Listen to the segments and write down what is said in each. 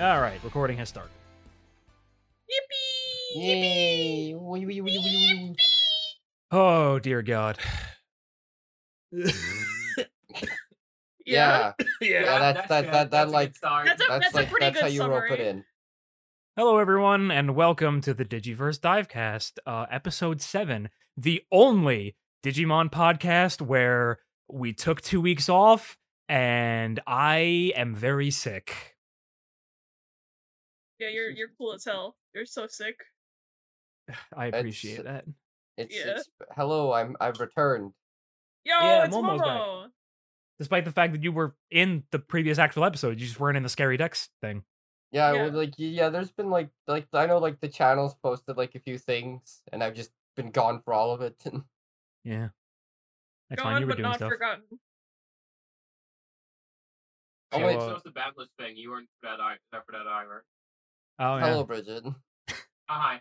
All right, recording has started. Yippee! Yay! Wee, wee, wee, wee, wee. Oh dear God. Yeah, yeah. Yeah, that's- that- good. that- that, That's a like- good start. That's a- that's like pretty that's how good you rope it summary. in. Hello, everyone, and welcome to the Digiverse Divecast, uh, episode seven, the only Digimon podcast where we took two weeks off, and I am very sick. Yeah, you're you're cool as hell. You're so sick. I It's- appreciate that. It's, Yeah. it's hello. I'm I've returned. Yo, Yeah, it's Momo's back. Despite the fact that you were in the previous actual episode, you just weren't in the Scary Dex thing. Yeah, Yeah. Well, like yeah. There's been like like I know like the channels posted like a few things, and I've just been gone for all of it. Yeah. That's Gone fine. You were but doing not stuff. forgotten. Oh, Yeah, wait. Uh it's just the Badless thing. You weren't for that either. For that either. Oh, yeah. Hello, Bridget. Oh, hi.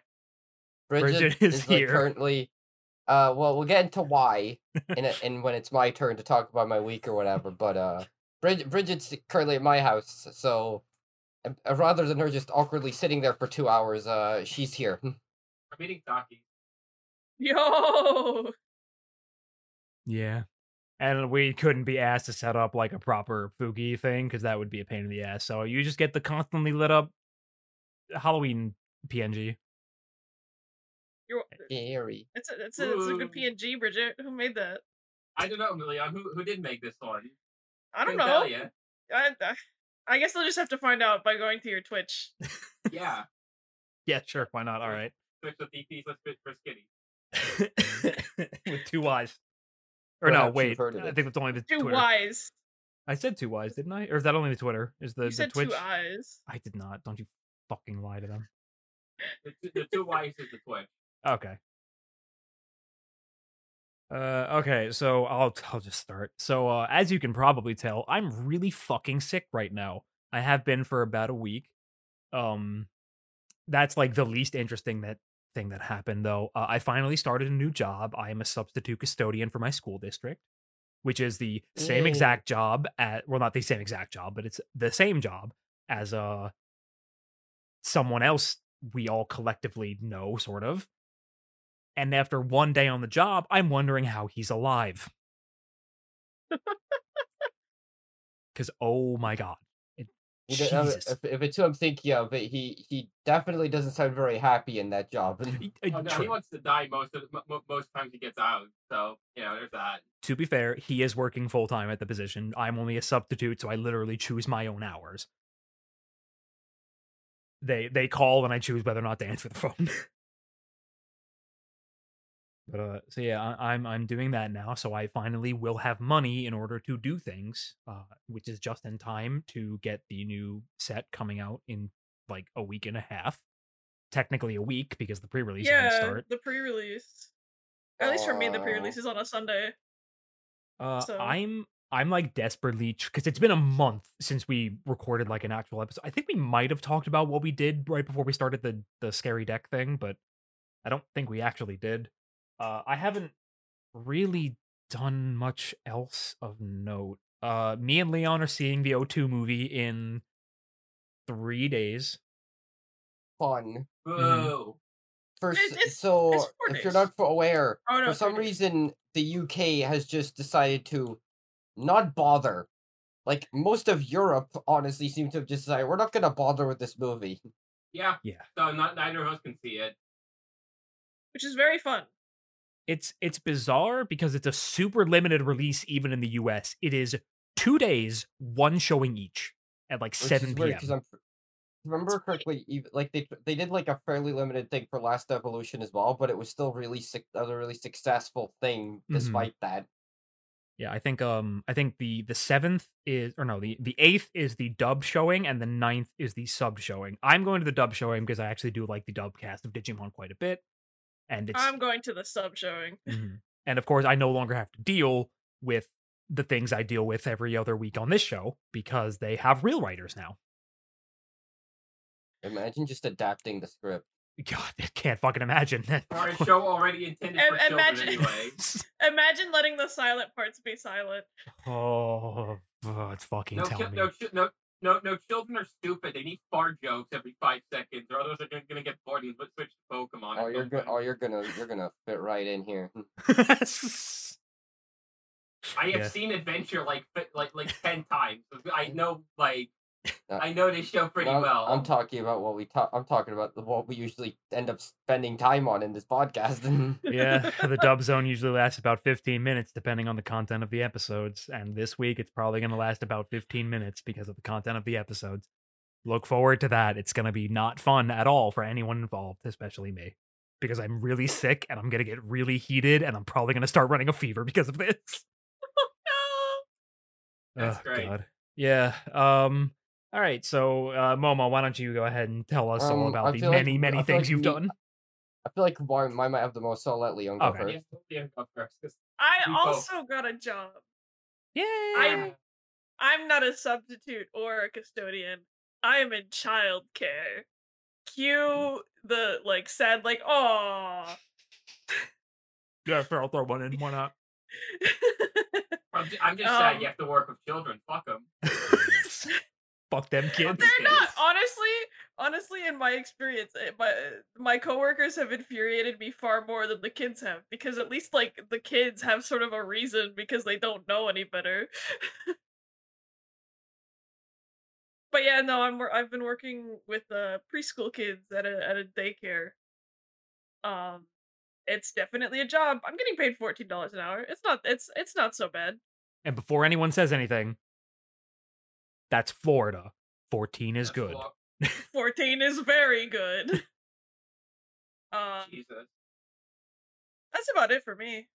Bridget, Bridget is like, here. currently. Uh, well, we'll get into why, in a, in when it's my turn to talk about my week or whatever. But uh, Bridget, Bridget's currently at my house, so uh, uh, rather than her just awkwardly sitting there for two hours, uh, she's here. I'm eating Taki. Yo, Yeah. And we couldn't be asked to set up like a proper Fugi thing because that would be a pain in the ass. So you just get the constantly lit up Halloween PNG. you're. Eh, eh, Scary. It's a it's a, it's a good PNG, Bridget. Who made that? I don't know, Leon. Who who did make this one? I don't Couldn't know. tell ya. I, I I guess they'll just have to find out by going to your Twitch. Yeah. Yeah, sure. Why not? All right. Switch with DPs. Let's fit for skinny. With two Y's. Or no, Perhaps you've wait. heard of I it. think that's only the Two Twitter. Y's. I said two Y's, didn't I? Or is that only the Twitter? Is the, You the said Twitch? two eyes. I did not. Don't you fucking lie to them. The, two- the two Y's is the Twitch. Okay. Uh, okay, so I'll I'll just start. So, uh, as you can probably tell, I'm really fucking sick right now. I have been for about a week. Um, that's like the least interesting that thing that happened though. Uh, I finally started a new job. I am a substitute custodian for my school district, which is the same exact job at well, not the same exact job, but it's the same job as uh someone else we all collectively know, sort of. And after one day on the job, I'm wondering how he's alive. Because oh my god, it, He d- uh, Jesus. if, if it's who I'm thinking of, he he definitely doesn't sound very happy in that job. Oh, no, he wants to die most of mo- mo- most times he gets out. So you know, there's that. to be fair, he is working full time at the position. I'm only a substitute, so I literally choose my own hours. They they call and I choose whether or not to answer the phone. but uh, so yeah, I, I'm I'm doing that now. So I finally will have money in order to do things, uh, which is just in time to get the new set coming out in like a week and a half. Technically a week because the pre-release didn't Yeah, start. the pre-release. At least for me, the pre-release is on a Sunday. Uh, So- I'm I'm like desperately because it's been a month since we recorded like an actual episode. I think we might have talked about what we did right before we started the the scary deck thing, but I don't think we actually did. Uh, I haven't really done much else of note. Uh, me and Leon are seeing the O2 movie in three days. Fun. Whoa. For It's- s- it's- so, it's if you're not for aware, Oh no, for some reason the UK has just decided to not bother. Like most of Europe, honestly, seem to have just decided we're not going to bother with this movie. Yeah. Yeah. So not neither of us can see it. which is very fun. It's it's bizarre because it's a super limited release even in the US. It is two days, one showing each at like Which seven is weird p.m. because I'm if I remember correctly, even, like they they did like a fairly limited thing for Last Evolution as well, but it was still really suc- a really successful thing Mhm. despite that. Yeah, I think um I think the the seventh is or no the the eighth is the dub showing and the ninth is the sub showing. I'm going to the dub showing because I actually do like the dub cast of Digimon quite a bit, and it's I'm going to the sub showing. Mhm. and of course I no longer have to deal with the things I deal with every other week on this show because they have real writers now. Imagine just adapting the script. God, I can't fucking imagine that. Or a show already intended for Im- children imagine- anyway. Imagine letting the silent parts be silent. oh, oh, it's fucking No, tell ki- me. no, no, no, no. Children are stupid. They need fart jokes every five seconds, or others are gonna, gonna get bored and switch to Pokemon. Oh, you're good. Oh, you're gonna you're gonna fit right in here. I have Yeah. seen Adventure like like like ten times. I know like Uh, I know this show pretty No, well. I'm talking about what we talk. I'm talking about what we usually end up spending time on in this podcast. yeah, the dub zone usually lasts about 15 minutes depending on the content of the episodes. And this week it's probably going to last about 15 minutes because of the content of the episodes. Look forward to that. It's going to be not fun at all for anyone involved, especially me. Because I'm really sick and I'm going to get really heated and I'm probably going to start running a fever because of this. no. That's Oh, great. God. Yeah. Um. All right. So, uh, Momo, why don't you go ahead and tell us all Um, about the feel like many, many things like you've we- done? I feel like mine mine might have the most, so I'll let Leon go Okay. first. Yeah, yeah, go first, 'cause I We both. also got a job. Yeah. I'm I'm not a substitute or a custodian. I am in childcare. Cue the like sad like oh Yeah, fair. I'll throw one in. Why not? I'm just, I'm just sad Um, you have to work with children. Fuck them. Fuck them kids. They're not honestly, honestly, in my experience, eh, my my coworkers have infuriated me far more than the kids have because at least like the kids have sort of a reason because they don't know any better. but yeah, no, I'm I've been working with uh, preschool kids at a at a daycare. Um, it's definitely a job. I'm getting paid fourteen dollars an hour. It's not it's it's not so bad. And before anyone says anything, that's Florida. 14 is That's good. fuck- Fourteen is very good. um, Jesus. that's about it for me.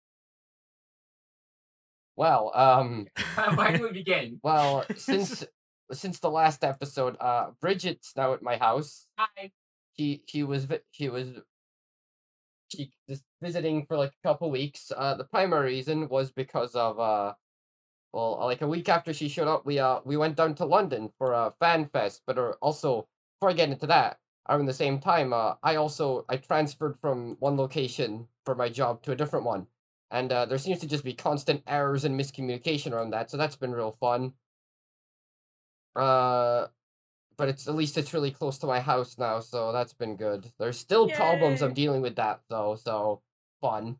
Well, um, Where do we begin? well, since since the last episode, uh, Bridget's now at my house. Hi. She she was vi- she was she was visiting for like a couple weeks. Uh, the primary reason was because of uh, well, like a week after she showed up, we uh we went down to London for a fan fest. But uh, also, before I get into that, around the same time, uh, I also I transferred from one location for my job to a different one, and uh, there seems to just be constant errors and miscommunication around that. So that's been real fun. Uh, but it's at least it's really close to my house now, so that's been good. There's still problems I'm dealing with that though, so fun.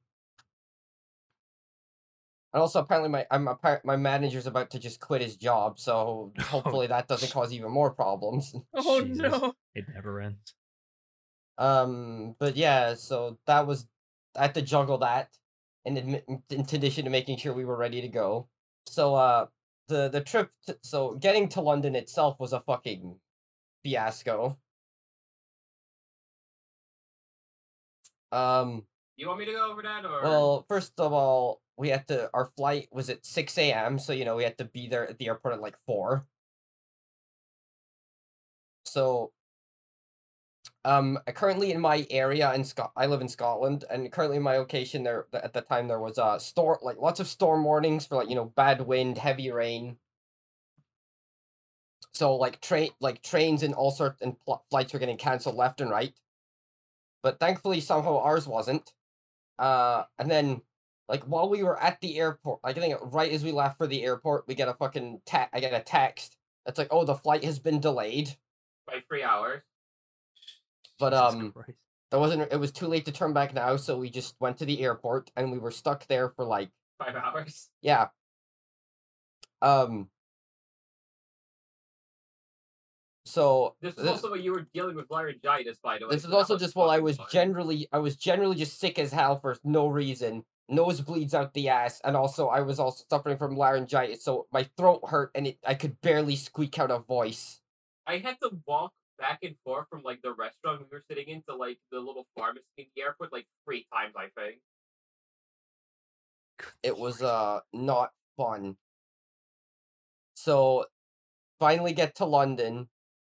And also, apparently, my I'm appar- my manager's about to just quit his job, so hopefully that doesn't cause even more problems. Oh Jesus. no. It never ends. Um, but yeah, so that was I had to juggle that, in admi- in addition to making sure we were ready to go. So uh, the the trip, to, so getting to London itself was a fucking fiasco. Um, You want me to go over that or? well, first of all, we had to our flight was at six a.m. So you know we had to be there at the airport at like four. So um currently in my area in Scot I live in Scotland and currently in my location there at the time there was uh storm like lots of storm warnings for like you know bad wind, heavy rain. So like train like trains and all sorts and pl- flights were getting canceled left and right. But thankfully somehow ours wasn't. Uh and then like while we were at the airport, like I think right as we left for the airport, we get a fucking ta- I get a text It's like, "Oh, the flight has been delayed." by three hours. But, Jesus um, Christ. There wasn't. It was too late to turn back now, so we just went to the airport and we were stuck there for like Five hours. yeah. Um. So This is this, also what you were dealing with laryngitis, by the way. this so is also just while I was fun. generally I was generally just sick as hell for no reason. Nosebleeds out the ass, and also I was also suffering from laryngitis, so my throat hurt and it I could barely squeak out a voice. I had to walk back and forth from like the restaurant we were sitting in to like the little pharmacy in the airport like three times, I think. It was uh not fun. So finally get to London,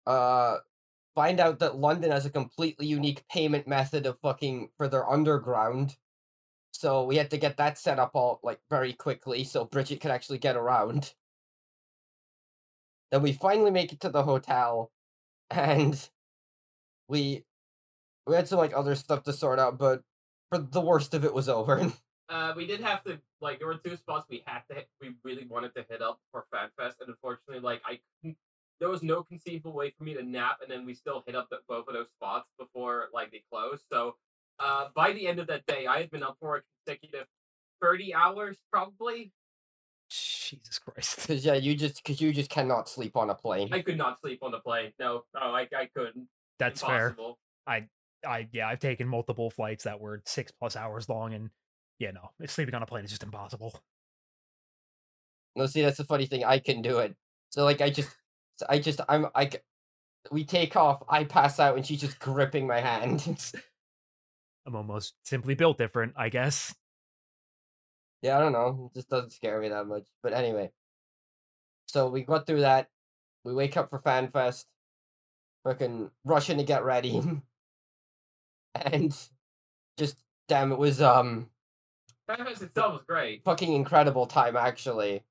uh find out that London has a completely unique payment method of fucking for their underground. So we had to get that set up all like very quickly so Bridget could actually get around. Then we finally make it to the hotel and we we had some like other stuff to sort out, but for the worst of it was over. Uh, we did have to like there were two spots we had to hit, we really wanted to hit up for FanFest, and unfortunately, like I there was no conceivable way for me to nap, and then we still hit up the, both of those spots before like they closed. So uh, by the end of that day, I had been up for a consecutive thirty hours, probably. Jesus Christ. Because yeah, you just because you just cannot sleep on a plane. I could not sleep on the plane. No, no, I, I couldn't. That's fair. Impossible. I yeah, I've taken multiple flights that were six plus hours long, and yeah, no, sleeping on a plane is just impossible. No, see, that's the funny thing. I can do it. So like, I just, I just, I'm, I. c- We take off. I pass out, and she's just gripping my hand. I'm almost simply built different, I guess. yeah, I don't know. It just doesn't scare me that much. But anyway, so we got through that. We wake up for FanFest. Fucking rushing to get ready, and just damn, it was um FanFest itself was great. fucking incredible time actually.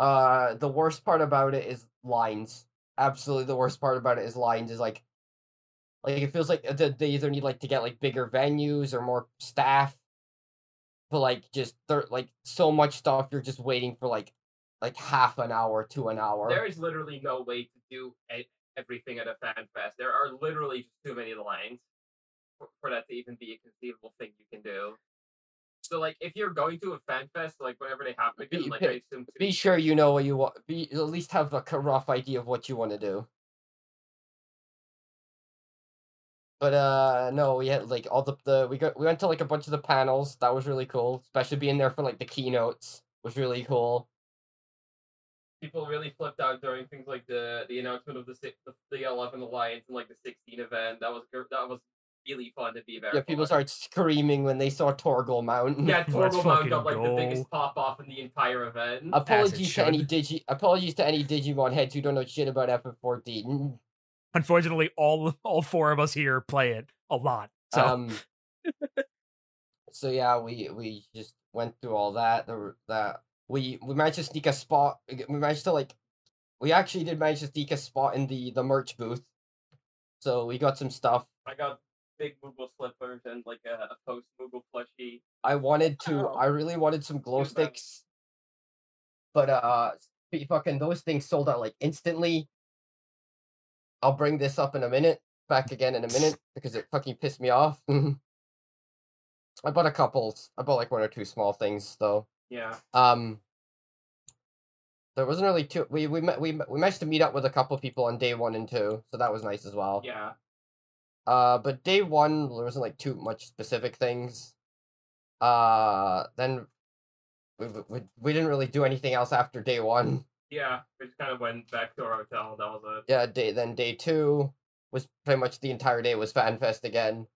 Uh the worst part about it is lines. Absolutely the worst part about it is lines is like like it feels like uh, they either need like to get like bigger venues or more staff. But like just there like so much stuff you're just waiting for like like half an hour to an hour. There is literally no way to do everything at a fan fest. There are literally just too many lines for, for that to even be a conceivable thing you can do. So, like, if you're going to a fan fest, like whenever they happen again, Be- like be- I assume to be sure you know what you want be at least have a rough idea of what you want to do. But uh no, we had like all the, the we got we went to like a bunch of the panels. That was really cool. Especially being there for like the keynotes was really cool. people really flipped out during things like the the announcement of the six, the, the 11 alliance and like the 16 event. That was that was really fun to be there. Yeah, people started screaming when they saw Torgal Mountain. Yeah, Let's Torgal Mount got like the biggest pop off in the entire event. apologies to any digi apologies to any Digimon heads who don't know shit about FF14. Unfortunately, all all four of us here play it a lot. So Um. so yeah, we we just went through all that. There were- that we we managed to sneak a spot. We managed to like, we actually did manage to sneak a spot in the the merch booth. So we got some stuff. I got big Moogle slippers and like a, a post Moogle plushie. I wanted to. Oh. I really wanted some glow sticks, but uh, fucking those things sold out like instantly. I'll bring this up in a minute. Back again in a minute because it fucking pissed me off. I bought a couple. I bought like one or two small things though. Yeah. Um, there wasn't really too. We we met, we we managed to meet up with a couple people on day one and two, so that was nice as well. Yeah. Uh, but day one there wasn't like too much specific things. Uh, then we we we, we didn't really do anything else after day one. Yeah. We just kind of went back to our hotel. That was it. Yeah, day then day two was pretty much the entire day was FanFest again.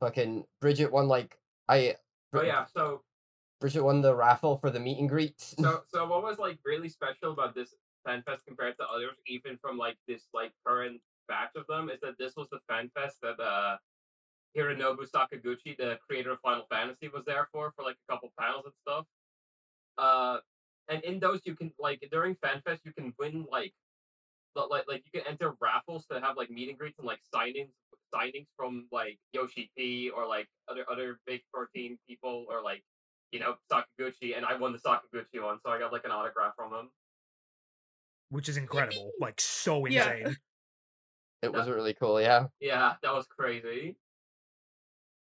Fucking Bridget won like I. Oh yeah. So Bridget won the raffle for the meet and greets. so so what was like really special about this fan fest compared to others, even from like this like current batch of them, is that this was the fan fest that uh Hironobu Sakaguchi, the creator of Final Fantasy, was there for for like a couple panels and stuff. Uh, and in those you can like during fan fest you can win like like like you can enter raffles to have like meet and greets and like signings signings from like Yoshi P or like other other big 14 people or like you know Sakaguchi and I won the Sakaguchi one so I got like an autograph from him. which is incredible, like so Yeah. insane. It was really cool. Yeah. Yeah, that was crazy.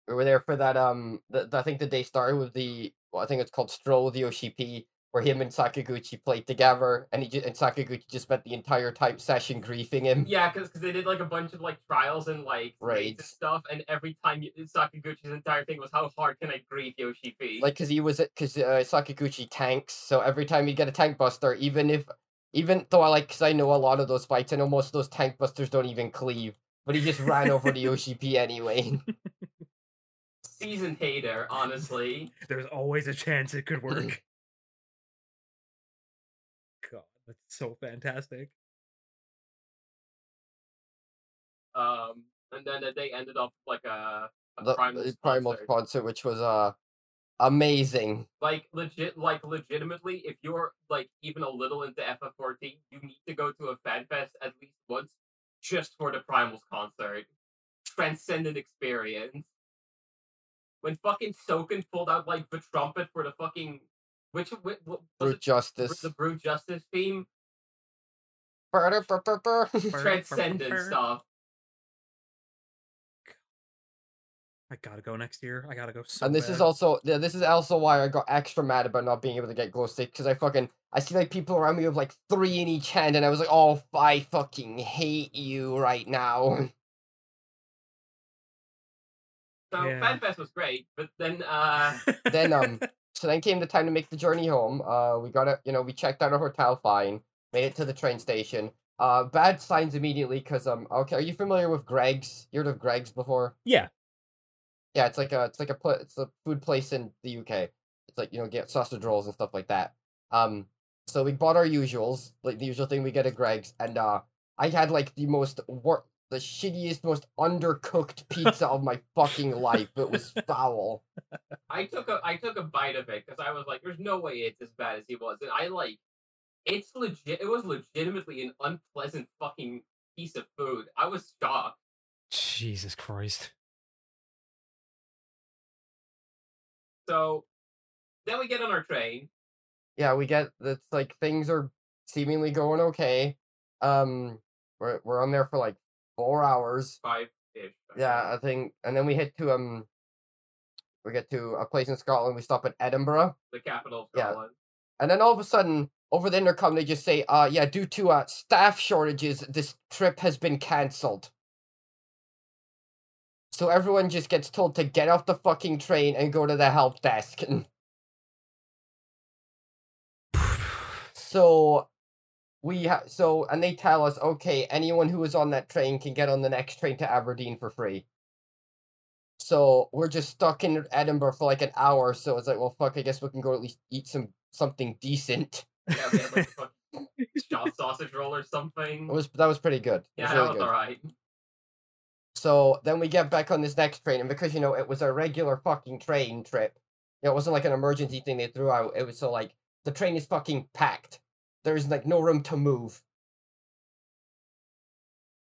we were there for that um the, the- i think the day started with the well, i think it's called stroll with yoshi p where him and sakaguchi played together and he ju- and sakaguchi just spent the entire type session griefing him Yeah, because they did like a bunch of like trials and like raids and stuff, and every time you, Sakaguchi's entire thing was how hard can I grief Yoshi P? like because he was because uh, sakaguchi tanks so every time you get a tank buster even if even though i like because i know a lot of those fights i know most of those tank busters don't even cleave but he just ran over the yoshi p anyway seasoned hater, honestly. There's always a chance it could work. That's so fantastic. Um, and then they ended up like a, a the primal, the primal sponsor. sponsor which was uh amazing like legit like legitimately if you're like even a little into ff14 you need to go to a fan fest at least once just for the primals concert transcendent experience when fucking Soken pulled out like the trumpet for the fucking which, which what was brute it justice the brute justice theme. Transcendent stuff. I gotta go next year. I gotta go so and this is also yeah, this is also why I got extra mad about not being able to get glow sticks because I fucking I see like people around me with like three in each hand and I was like, oh, I fucking hate you right now. So Yeah. FanFest was great, but then uh then um so then came the time to make the journey home. Uh we got it, you know, we checked out a hotel fine, made it to the train station. Uh bad signs immediately because um okay, are you familiar with Greggs? You heard of Greggs before? yeah. Yeah, it's like a it's like a it's a food place in the UK. It's like you know get sausage rolls and stuff like that. Um, so we bought our usuals, like the usual thing we get at Greggs, and uh, I had like the most wor- the shittiest, most undercooked pizza of my fucking life. It was foul. I took a I took a bite of it because I was like, "There's no way it's as bad as he was." And I like, it's legit. It was legitimately an unpleasant fucking piece of food. I was shocked. Jesus Christ. So then we get on our train. Yeah, we get it's like things are seemingly going okay. Um, we're we're on there for like four hours. Five ish. Yeah, I think, and then we head to um, we get to a place in Scotland. We stop at Edinburgh. the capital of Yeah. And then all of a sudden, over the intercom, they just say, uh, yeah, due to uh, staff shortages, this trip has been cancelled. So everyone just gets told to get off the fucking train and go to the help desk. so we ha- so and they tell us, okay, anyone who is on that train can get on the next train to Aberdeen for free. So we're just stuck in Edinburgh for like an hour. So it's like, well, fuck. I guess we can go at least eat some something decent. Yeah, we had like shot sausage roll or something. It was that was pretty good. It yeah, was that was good. alright. So then we get back on this next train, and because you know it was a regular fucking train trip, you know, it wasn't like an emergency thing they threw out. It was so like the train is fucking packed. There's like no room to move.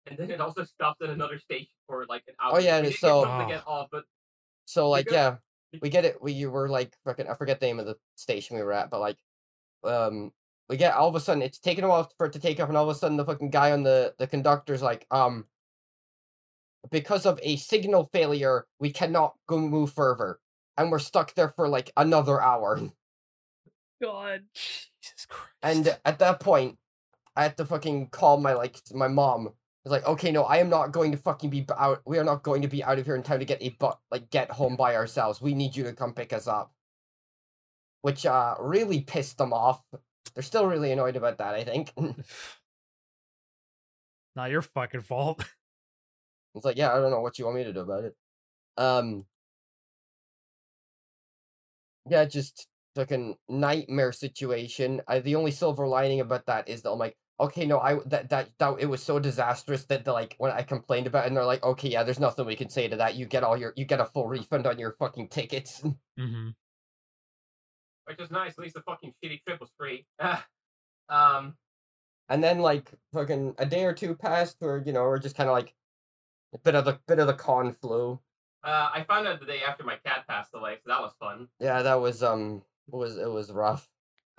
And then it also stopped at another station for like an hour. Oh, yeah, we so- get home off, but So like yeah, we get it. We were like fucking I forget the name of the station we were at, but like um we get all of a sudden it's taken a while for it to take off, and all of a sudden the fucking guy on the the conductor's like um because of a signal failure we cannot go move further, and we're stuck there for like another hour. God. Jesus Christ. And at that point, I had to fucking call my like my mom. It's like, okay, no, I am not going to fucking be out. We are not going to be out of here in time to get a but like get home by ourselves. We need you to come pick us up. Which uh really pissed them off. They're still really annoyed about that. I think Not your fucking fault. it's like, yeah, I don't know what you want me to do about it. Um, yeah, just fucking nightmare situation. I, the only silver lining about that is that I'm like, okay, no, I that that that it was so disastrous that the, like when I complained about it, and they're like, okay, yeah, there's nothing we can say to that. You get all your you get a full refund on your fucking tickets. hmm which is nice. At least the fucking shitty trip was free. um, And then like fucking a day or two passed where you know we're just kind of like a bit of the bit of the con flu. uh, I found out the day after my cat passed away, so that was fun. Yeah, that was um it was it was rough.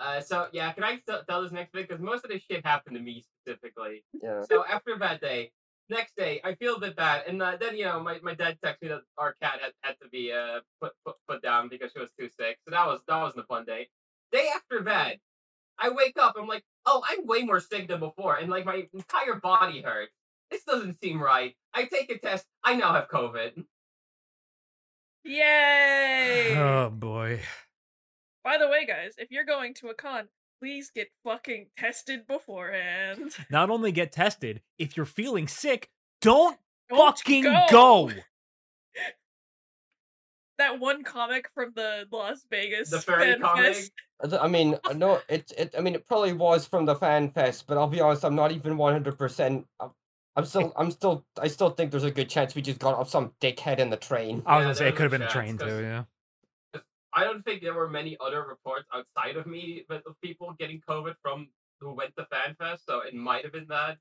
Uh, so yeah, can I t- tell this next bit? Because most of this shit happened to me specifically. Yeah. So after that day, next day, I feel a bit bad, and uh, then you know, my, my dad texted me that our cat had, had to be uh put, put put down because she was too sick. So that was that wasn't a fun day. Day after that, I wake up, I'm like, oh, I'm way more sick than before, and like my entire body hurts. This doesn't seem right. I take a test. I now have COVID. Yay! Oh boy. By the way, guys, if you're going to a con, please get fucking tested beforehand. Not only get tested, if you're feeling sick, don't, Don't fucking go. That one comic from the Las Vegas The furry Fan comic. Fest. I mean, uh, no, it, it. I mean, it probably was from the fan fest, but I'll be honest, I'm not even one hundred percent. I'm still, I'm still, I still think there's a good chance we just got off some dickhead in the train. I was Yeah, gonna say it could have been a train too, yeah. I don't think there were many other reports outside of me but of people getting COVID from who went to FanFest, so it might have been that.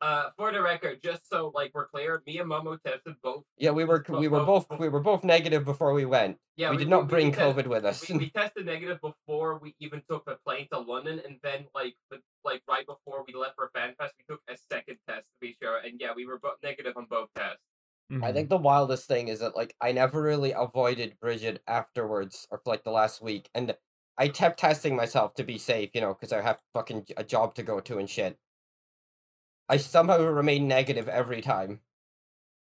uh, for the record, just so like we're clear, me and Momo tested both. Yeah, we were we were bo- both we were both negative before we went. Yeah, we, did not bring test- COVID with us. We, we tested negative before we even took the plane to London, and then like but, like right before we left for FanFest, we took a second test to be sure, and yeah, we were both negative on both tests. I Mhm. think the wildest thing is that like I never really avoided Bridget afterwards or for like the last week, and I kept testing myself to be safe, you know, because I have fucking j- a job to go to and shit. I somehow remain negative every time.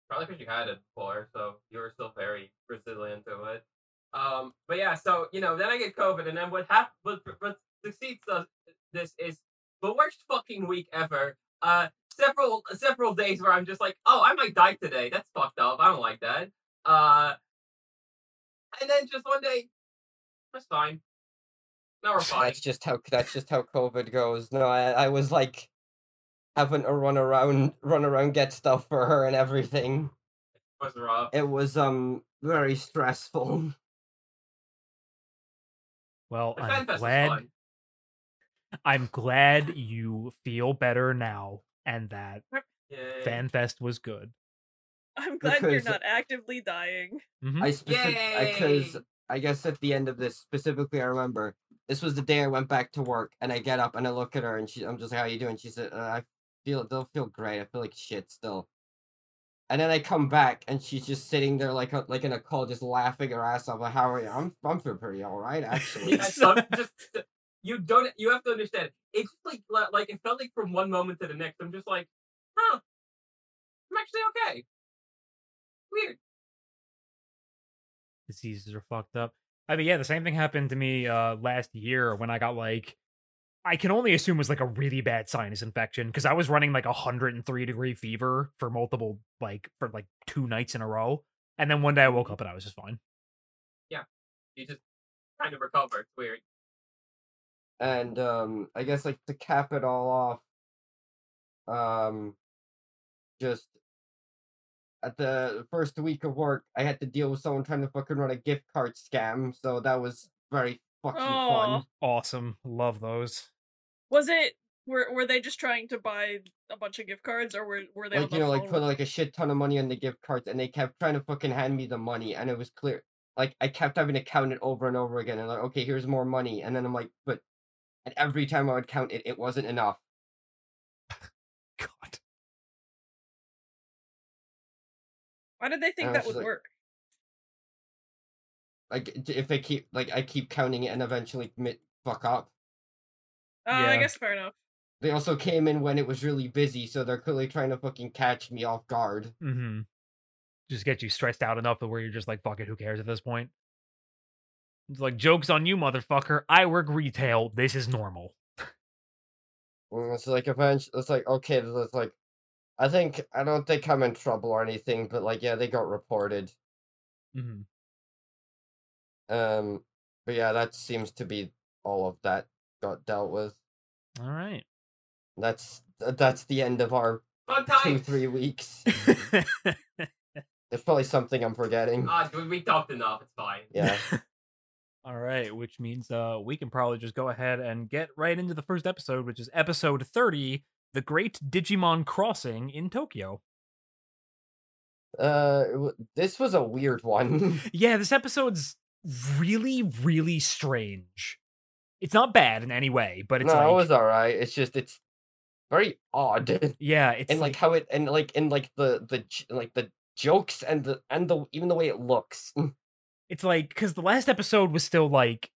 Probably because you had it before, so you were still very resilient to it. Um, but yeah, so you know, then I get COVID, and then what happened? What, what succeeds us this is the worst fucking week ever. Uh, several several days where I'm just like, oh, I might die today. That's fucked up. I don't like that. Uh, and then just one day, that's fine. Now we're fine. That's just how that's just how COVID goes. No, I, I was like having to run around run around get stuff for her and everything. It was rough. It was um very stressful. Well, The I'm glad. I'm glad you feel better now, and that Yay. FanFest was good. I'm glad you're not actively dying. Mhm. I because Yay! I guess at the end of this specifically, I remember this was the day I went back to work, and I get up and I look at her, and she, I'm just like, "How you doing?" She said, uh, "I feel, don't feel great. I feel like shit still." And then I come back, and she's just sitting there like a, like in a call, just laughing her ass off. Like, How are you? I'm I'm feeling pretty all right actually. Yeah, so just you don't you have to understand. It's just like like it felt like from one moment to the next. I'm just like, huh, I'm actually okay. Weird. diseases are fucked up. I mean, yeah, the same thing happened to me uh last year when I got like I can only assume it was like a really bad sinus infection because I was running like a 103 degree fever for multiple like for like two nights in a row. And then one day I woke up and I was just fine. Yeah. You just kind of recover. It's weird. And um i guess like to cap it all off um just at the first week of work i had to deal with someone trying to fucking run a gift card scam so that was very fucking fun Oh, Awesome. Love those. was it? Were Were they just trying to buy a bunch of gift cards, or were Were they on like the you know like phone put like a shit ton of money on the gift cards and they kept trying to fucking hand me the money and it was clear like i kept having to count it over and over again and like okay here's more money and then i'm like but and every time i would count it it wasn't enough God. Why did they think I that would like- work? like if they keep like i keep counting it and eventually mi- fuck up Uh, I guess fair enough. They also came in when it was really busy, so they're clearly trying to fucking catch me off guard. Mm-hmm. Just get you stressed out enough to where you're just like, fuck it, who cares at this point? It's like, joke's on you, motherfucker. I work retail. This is normal. It's like eventually, it's like okay, it's like, I think I don't think I'm in trouble or anything, but like yeah, they got reported. Mm-hmm. Um, but yeah, that seems to be all of that got dealt with. All right. That's that's the end of our two three weeks. There's probably something I'm forgetting. Ah, we, we talked enough. It's fine. Yeah. All right, which means uh we can probably just go ahead and get right into the first episode, which is episode 30, The Great Digimon Crossing in Tokyo. Uh, this was a weird one. Yeah, this episode's really really strange. It's not bad in any way, but it's no, like it was alright. It's just it's very odd. yeah, it's and like, how it and like and like the the like the jokes and the and the even the way it looks. it's like because the last episode was still like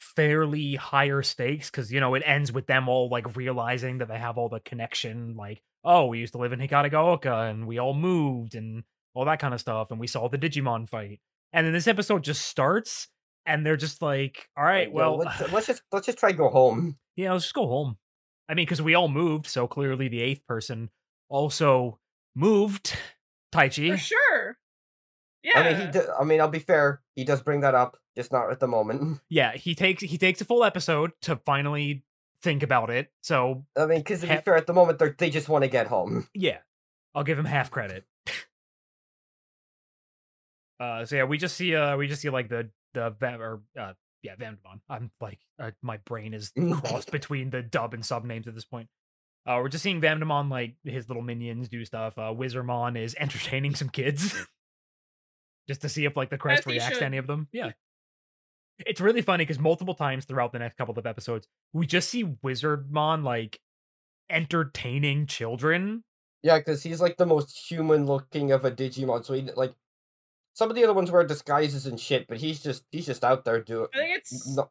fairly higher stakes because you know it ends with them all like realizing that they have all the connection like oh we used to live in hikarigaoka and we all moved and all that kind of stuff and we saw the digimon fight and then this episode just starts and they're just like all right Yo, well let's, let's just let's just try go home. yeah let's just go home i mean because we all moved so clearly the eighth person also moved taichi For sure. Yeah. I mean, he. Do, I mean, I'll be fair. He does bring that up, just not at the moment. yeah he takes he takes a full episode to finally think about it so I mean, because to be Half- fair, at the moment they they just want to get home. Yeah, I'll give him half credit. uh, so yeah, we just see uh, we just see like the the or uh, yeah, Vandemon. I'm like uh, my brain is crossed between the dub and sub names at this point. Uh, we're just seeing Vandemon like his little minions do stuff. Uh, Wizardmon is entertaining some kids, just to see if like the crest he reacts to any of them. Yeah, it's really funny because multiple times throughout the next couple of episodes, we just see Wizardmon like entertaining children. Yeah, because he's like the most human looking of a Digimon. So he like some of the other ones wear disguises and shit, but he's just he's just out there doing. I think it's No,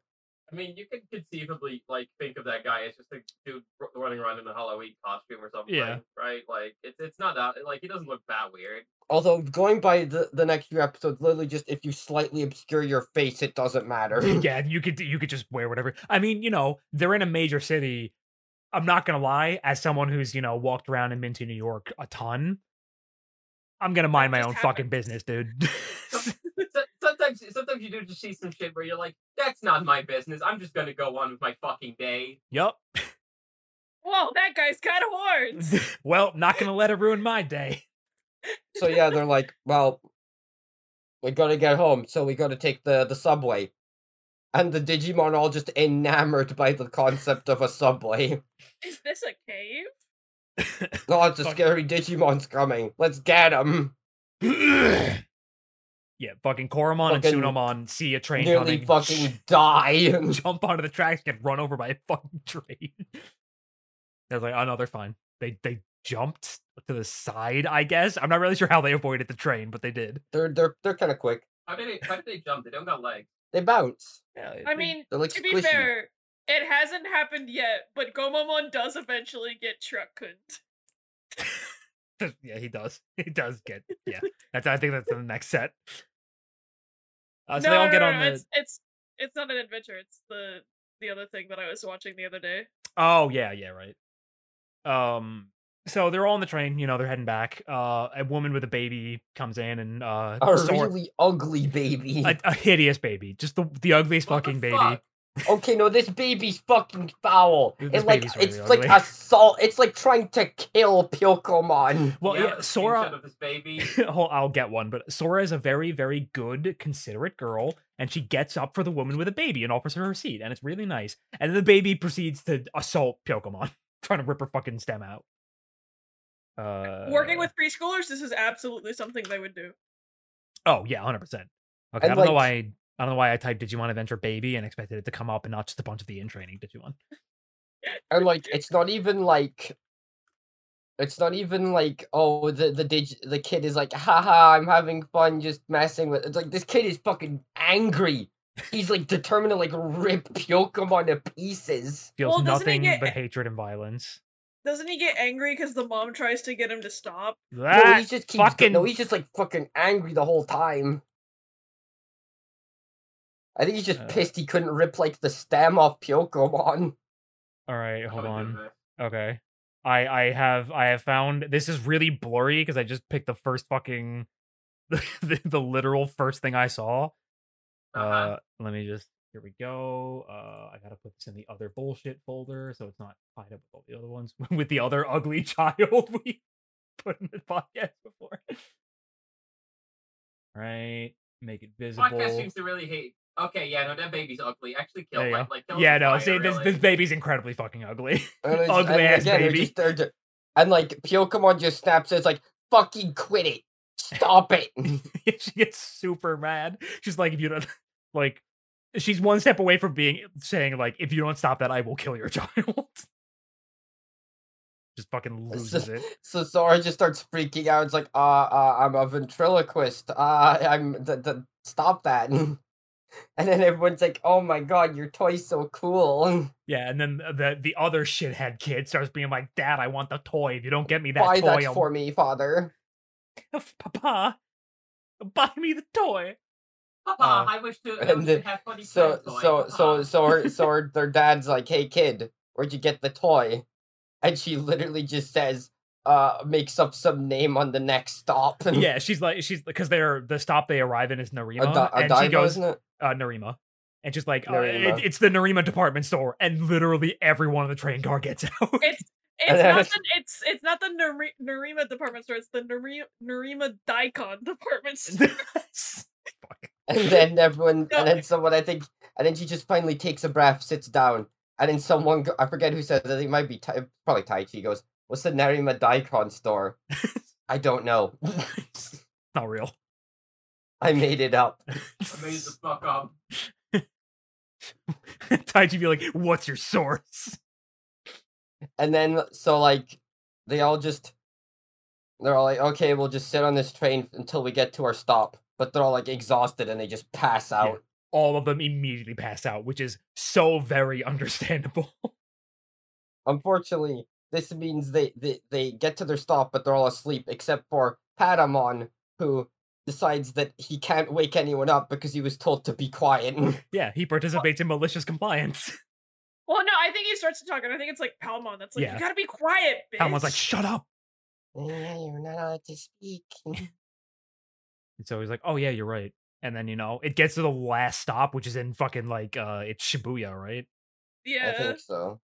I mean, you could conceivably like think of that guy as just a dude running around in a Halloween costume or something. Yeah. Right? Like it's it's not that like he doesn't look that weird. although going by the the next few episodes, literally just if you slightly obscure your face, it doesn't matter. yeah, you could you could just wear whatever. I mean, you know, they're in a major city. I'm not gonna lie, as someone who's you know walked around and been to New York a ton, I'm gonna mind my just own fucking business, dude. So, sometimes sometimes you do just see some shit where you're like, that's not my business. I'm just gonna go on with my fucking day. yup. whoa, that guy's got horns. well, not gonna let it ruin my day. so yeah, they're like, well, we gotta get home, so we gotta take the the subway. And the Digimon are all just enamored by the concept of a subway. Is this a cave? Oh, it's a scary Digimon's coming. Let's get him. Yeah, fucking Koromon and Fucking Tsunomon see a train Nearly coming, fucking die. jump onto the tracks, get run over by a fucking train. They're like, oh no, they're fine. They they jumped to the side, I guess. I'm not really sure how they avoided the train, but they did. they're they're they're kind of quick. How did they how did they jump? They don't got legs. They bounce. Yeah, I they- mean, They're like to be squishy. fair, it hasn't happened yet, but Gomamon does eventually get truck-kunned. yeah, he does. He does get yeah. That's I think that's the next set. Uh, so no, they all no, get no, on no, the. it's it's it's not an adventure. It's the the other thing that I was watching the other day. Oh yeah, yeah, right. Um, so they're all on the train. You know, they're heading back. Uh, a woman with a baby comes in and uh, A Sora- really ugly baby. a, a hideous baby, just the the ugliest What the fucking baby. Fuck? Okay, no, this baby's fucking foul. This It's like baby's really it's like ugly. assault. It's like trying to kill Piyomon. Well, You have yeah, a Sora. of this baby. Hold- I'll get one, but Sora is a very, very good, considerate girl, and she gets up for the woman with a baby and offers her her seat, and it's really nice. And then the baby proceeds to assault Piyomon, trying to rip her fucking stem out. Uh, Working with preschoolers, this is absolutely something they would do. Oh yeah, hundred percent. Okay, And, I don't know why. I don't know why I typed Digimon Adventure Baby and expected it to come up and not just a bunch of the in training Digimon. And like it's not even like it's not even like oh the the dig the kid is like haha I'm having fun just messing with it's like this kid is fucking angry. He's like determined to like rip Piyomon to pieces. Feels Well, doesn't he nothing get- but hatred and violence. Doesn't he get angry because the mom tries to get him to stop? No, That he just keeps fucking no, he's just like fucking angry the whole time. I think he's just Uh. pissed he couldn't rip like the stem off Piyomon. All right, hold on. Okay. I I have I have found this is really blurry because I just picked the first fucking the, the, literal first thing I saw. uh Uh-huh. let me just here we go. Uh I gotta put this in the other bullshit folder so it's not tied up with all the other ones with the other ugly child we put in the podcast before. right. Make it visible. Podcast seems to really hate. Okay, yeah, no, that baby's ugly. Actually, kill like, go. like kill yeah, no, with see this really. this baby's incredibly fucking ugly. Ugly and ass again, they're baby. just- they're ju- and like Piyomon just snaps. It's like fucking quit it, stop it. she gets super mad. She's like, if you don't like she's one step away from being saying like, if you don't stop that, I will kill your child. Just fucking It's loses it. so Sora just starts freaking out. It's like, uh, uh I'm a ventriloquist. Uh, I'm th- th- stop that. And then everyone's like, "Oh my god, your toy's so cool! Yeah, and then the the other shithead kid starts being like, Dad, I want the toy. If you don't get me that Buy toy, that I'll for me, father." Papa, buy me the toy. Papa, Uh, I wish to, I wish the- to have funny So, friends, boy. so, so, Papa. so, her, so her, their dad's like, "Hey, kid, where'd you get the toy?" And she literally just says, "Uh, makes up some name on the next stop." Yeah, she's like she's because they're the stop they arrive in is Narima, a, di- a and she goes isn't it? Uh, Narima, and she's like, uh, it- it's the Narima department store, and literally everyone in the train car gets out. It's it's not the it's it's not the Nari- Narima department store. It's the Narima Narima Daikon department store. Fuck. And then everyone, No. and then someone, I think, and then she just finally takes a breath, sits down, And then someone, I forget who says it. It might be Tai- probably Taichi. Goes, "What's the Narima Daikon store?" I don't know. Not real. I made it up. I made the fuck up. Taichi be like, "What's your source?" And then so like they all just they're all like, okay, we'll just sit on this train until we get to our stop. But they're all like exhausted and they just pass out. All of them immediately pass out, which is so very understandable. Unfortunately, this means they, they they get to their stop, but they're all asleep except for Patamon, who decides that he can't wake anyone up because he was told to be quiet. yeah, he participates in malicious compliance. Well, no, I think he starts to talk, and I think it's like Palmon that's like, Yeah. "You gotta be quiet, bitch." Palmon's like, "Shut up!" yeah, you're not allowed to speak. And so he's like, "Oh yeah, you're right." And then you know, it gets to the last stop, which is in fucking like uh, it's Shibuya, right? Yeah. I think so.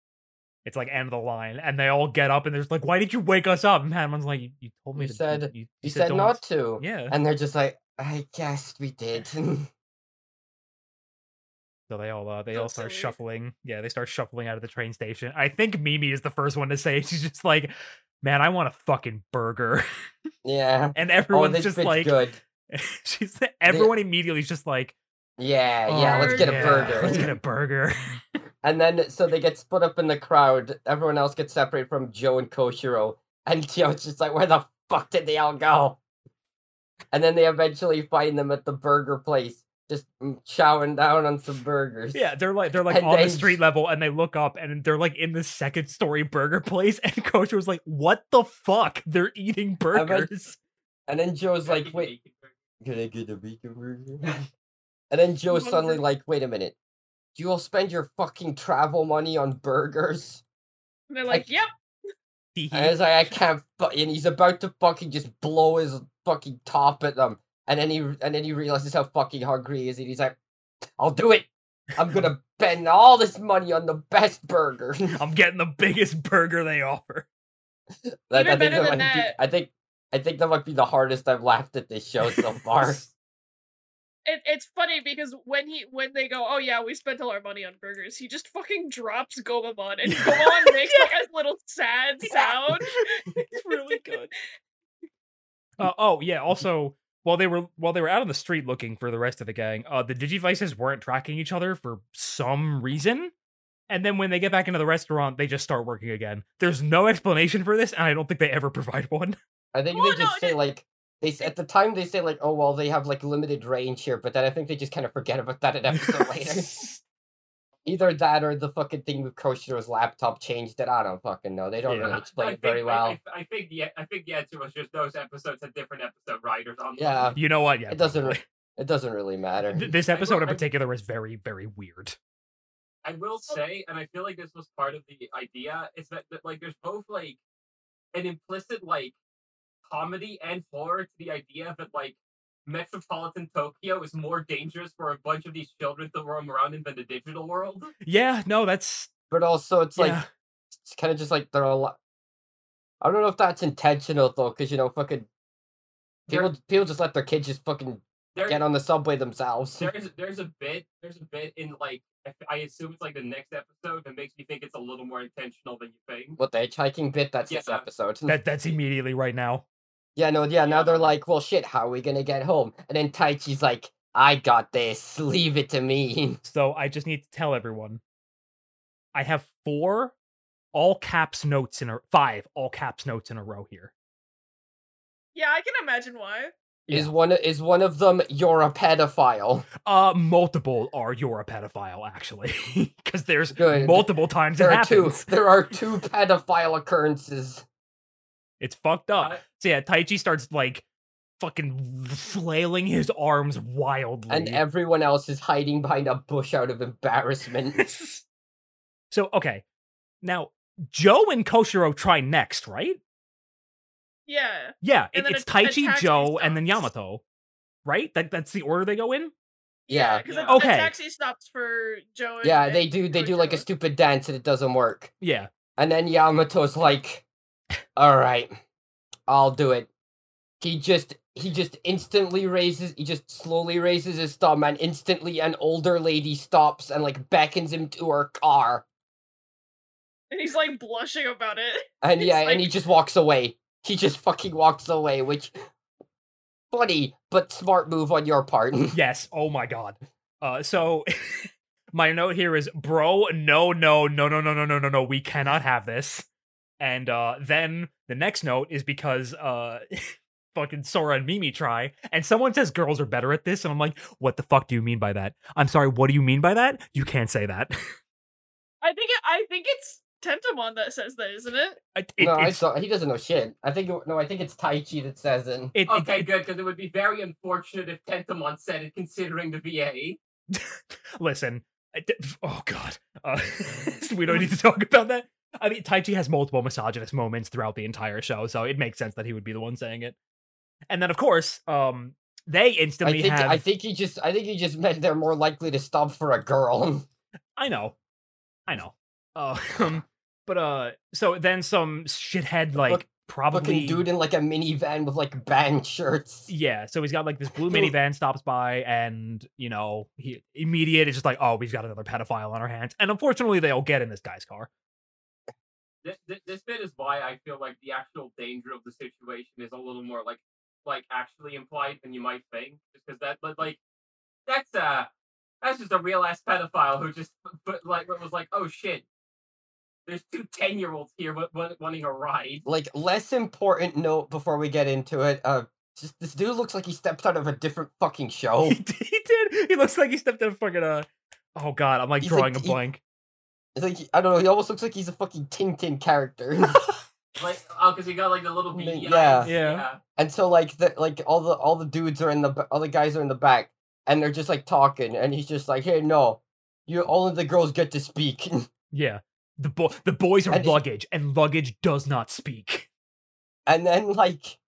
It's like end of the line, and they all get up and they're just like, "Why did you wake us up?" And Palmon's like, "You, you told me You to, said- you, You said don't- to. Yeah." And they're just like, I guess we did. So they all uh, they all start silly. shuffling. Yeah, they start shuffling out of the train station. I think Mimi is the first one to say she's just like, "Man, I want a fucking burger," yeah. and Oh, everyone's this just like, good. she's everyone immediately is just like, Yeah, yeah, let's get a burger. Let's get a burger." And then so they get split up in the crowd. Everyone else gets separated from Joe and Koshiro. And Joe's just like, where the fuck did they all go? And then they eventually find them at the burger place, just mm, chowing down on some burgers. yeah, they're like they're like And on then- the street level, and they look up, and they're like in the second story burger place, and Coach was like, "What the fuck? They're eating burgers." And then Joe's like, wait, can I get a bacon burger? And then Joe's suddenly like, wait a minute. Do you all spend your fucking travel money on burgers? And they're like, "Yep." And he's like, I can't. Fu-, and he's about to fucking just blow his fucking top at them. And then he and then he realizes how fucking hungry he is, and he's like, "I'll do it. I'm gonna spend all this money on the best burger." I'm getting the biggest burger they offer. Like, Even better that might be- I think I think that might be the hardest I've laughed at this show so far. It, it's funny because when he when they go, "Oh yeah, we spent all our money on burgers," he just fucking drops Gomamon, and Gomamon makes like a little sad sound. it's really good. Uh, oh yeah. Also, while they were while they were out on the street looking for the rest of the gang, uh, the Digivices weren't tracking each other for some reason. And then when they get back into the restaurant, they just start working again. There's no explanation for this, and I don't think they ever provide one. I think Well, they just no, say like they at the time they say like, "Oh well, they have like limited range here," but then I think they just kind of forget about that an episode later. Either that or the fucking thing with Koshiro's laptop changed it. I don't fucking know. They don't Yeah. really explain I it very well. I, I, I think the I think the answer was just those episodes had different episode writers on. them. Yeah. you know what? Yeah, It doesn't probably. It doesn't really matter. Th- This episode will- in I- particular is very, very weird. I will say, and I feel like this was part of the idea, is that, that like there's both like an implicit like comedy and horror to the idea that like metropolitan Tokyo is more dangerous for a bunch of these children to roam around in than the digital world. Yeah, no, that's But also, it's like it's kind of just like they're a lot. I don't know if that's intentional though, because you know, fucking There- people people just let their kids just fucking There, get on the subway themselves. there's there's a bit there's a bit in like I assume it's like the next episode that makes me think it's a little more intentional than you think. What the hitchhiking bit? That's this episode. That that's immediately right now. Yeah, no, yeah, now they're like, well, shit, how are we gonna get home? And then Taichi's like, I got this, leave it to me. So I just need to tell everyone. I have four all caps notes in a five all caps notes in a row here. Yeah, I can imagine why. Is Yeah. one is one of them you're a pedophile? Uh, multiple are you're a pedophile actually, because there's Good. multiple times There it are two. There are two pedophile occurrences. It's fucked up. I- So yeah, Taichi starts like fucking flailing his arms wildly. And everyone else is hiding behind a bush out of embarrassment. so okay, now Joe and Koshiro try next, right? Yeah. Yeah, it, it's a- Taichi, Ataxi Joe, and then. Yamato, right? That that's the order they go in. Yeah. because Yeah. the Okay. taxi stops for Joe. And, yeah, they do. They do like a stupid dance and it doesn't work. Yeah, And then Yamato's like, "All right, I'll do it." He just he just instantly raises. He just slowly raises his thumb, and instantly an older lady stops and like beckons him to her car. and he's like blushing about it. And He's yeah, like- and he just walks away. He just fucking walks away, which funny but smart move on your part. Yes. Oh my god. Uh, so my note here is, bro, no, no, no, no, no, no, no, no, no. We cannot have this. And uh, then the next note is because uh, fucking Sora and Mimi try, and someone says girls are better at this, and I'm like, what the fuck do you mean by that? I'm sorry, what do you mean by that? You can't say that. I think it, I think it's Tentomon that says that, isn't it? It- it- no, I saw, he doesn't know shit. I think it- no, I think it's Taichi that says it. it- it- Okay, it- good, because it would be very unfortunate if Tentomon said it, considering the VA. listen. I d- Oh god, uh, we don't need to talk about that. I mean, Taichi has multiple misogynist moments throughout the entire show, so it makes sense that he would be the one saying it. And then, of course, um, they I instantly think have. I think he just I think he just meant they're more likely to stop for a girl. I know, I know. Uh, but uh, so then some shithead like Fuck- probably dude in like a minivan with like band shirts. Yeah, so he's got like this blue minivan stops by, and you know, he immediate is just like, oh, we've got another pedophile on our hands, and unfortunately, they all get in this guy's car. This, this, this bit is why I feel like the actual danger of the situation is a little more like like actually implied than you might think. Just because that but like that's uh that's just a real ass pedophile who just but like was like oh shit. There's two 10 year olds here wa- wa- wanting a ride. Like less important note before we get into it. Uh, just this dude looks like he stepped out of a different fucking show. he, did, he looks like he stepped in a fucking uh. Oh god, I'm like He's like- drawing a he- blank. It's like I don't know. He almost looks like he's a fucking Tintin character. Like oh, because he got like the little Ma- beady yeah. eyes. Yeah. and so like the like all the all the dudes are in the ba- all the guys are in the back, and they're just like talking, and he's just like, "Hey, no, you only the girls get to speak." Yeah, the boy, the boys are And he- luggage, and luggage does not speak. and then like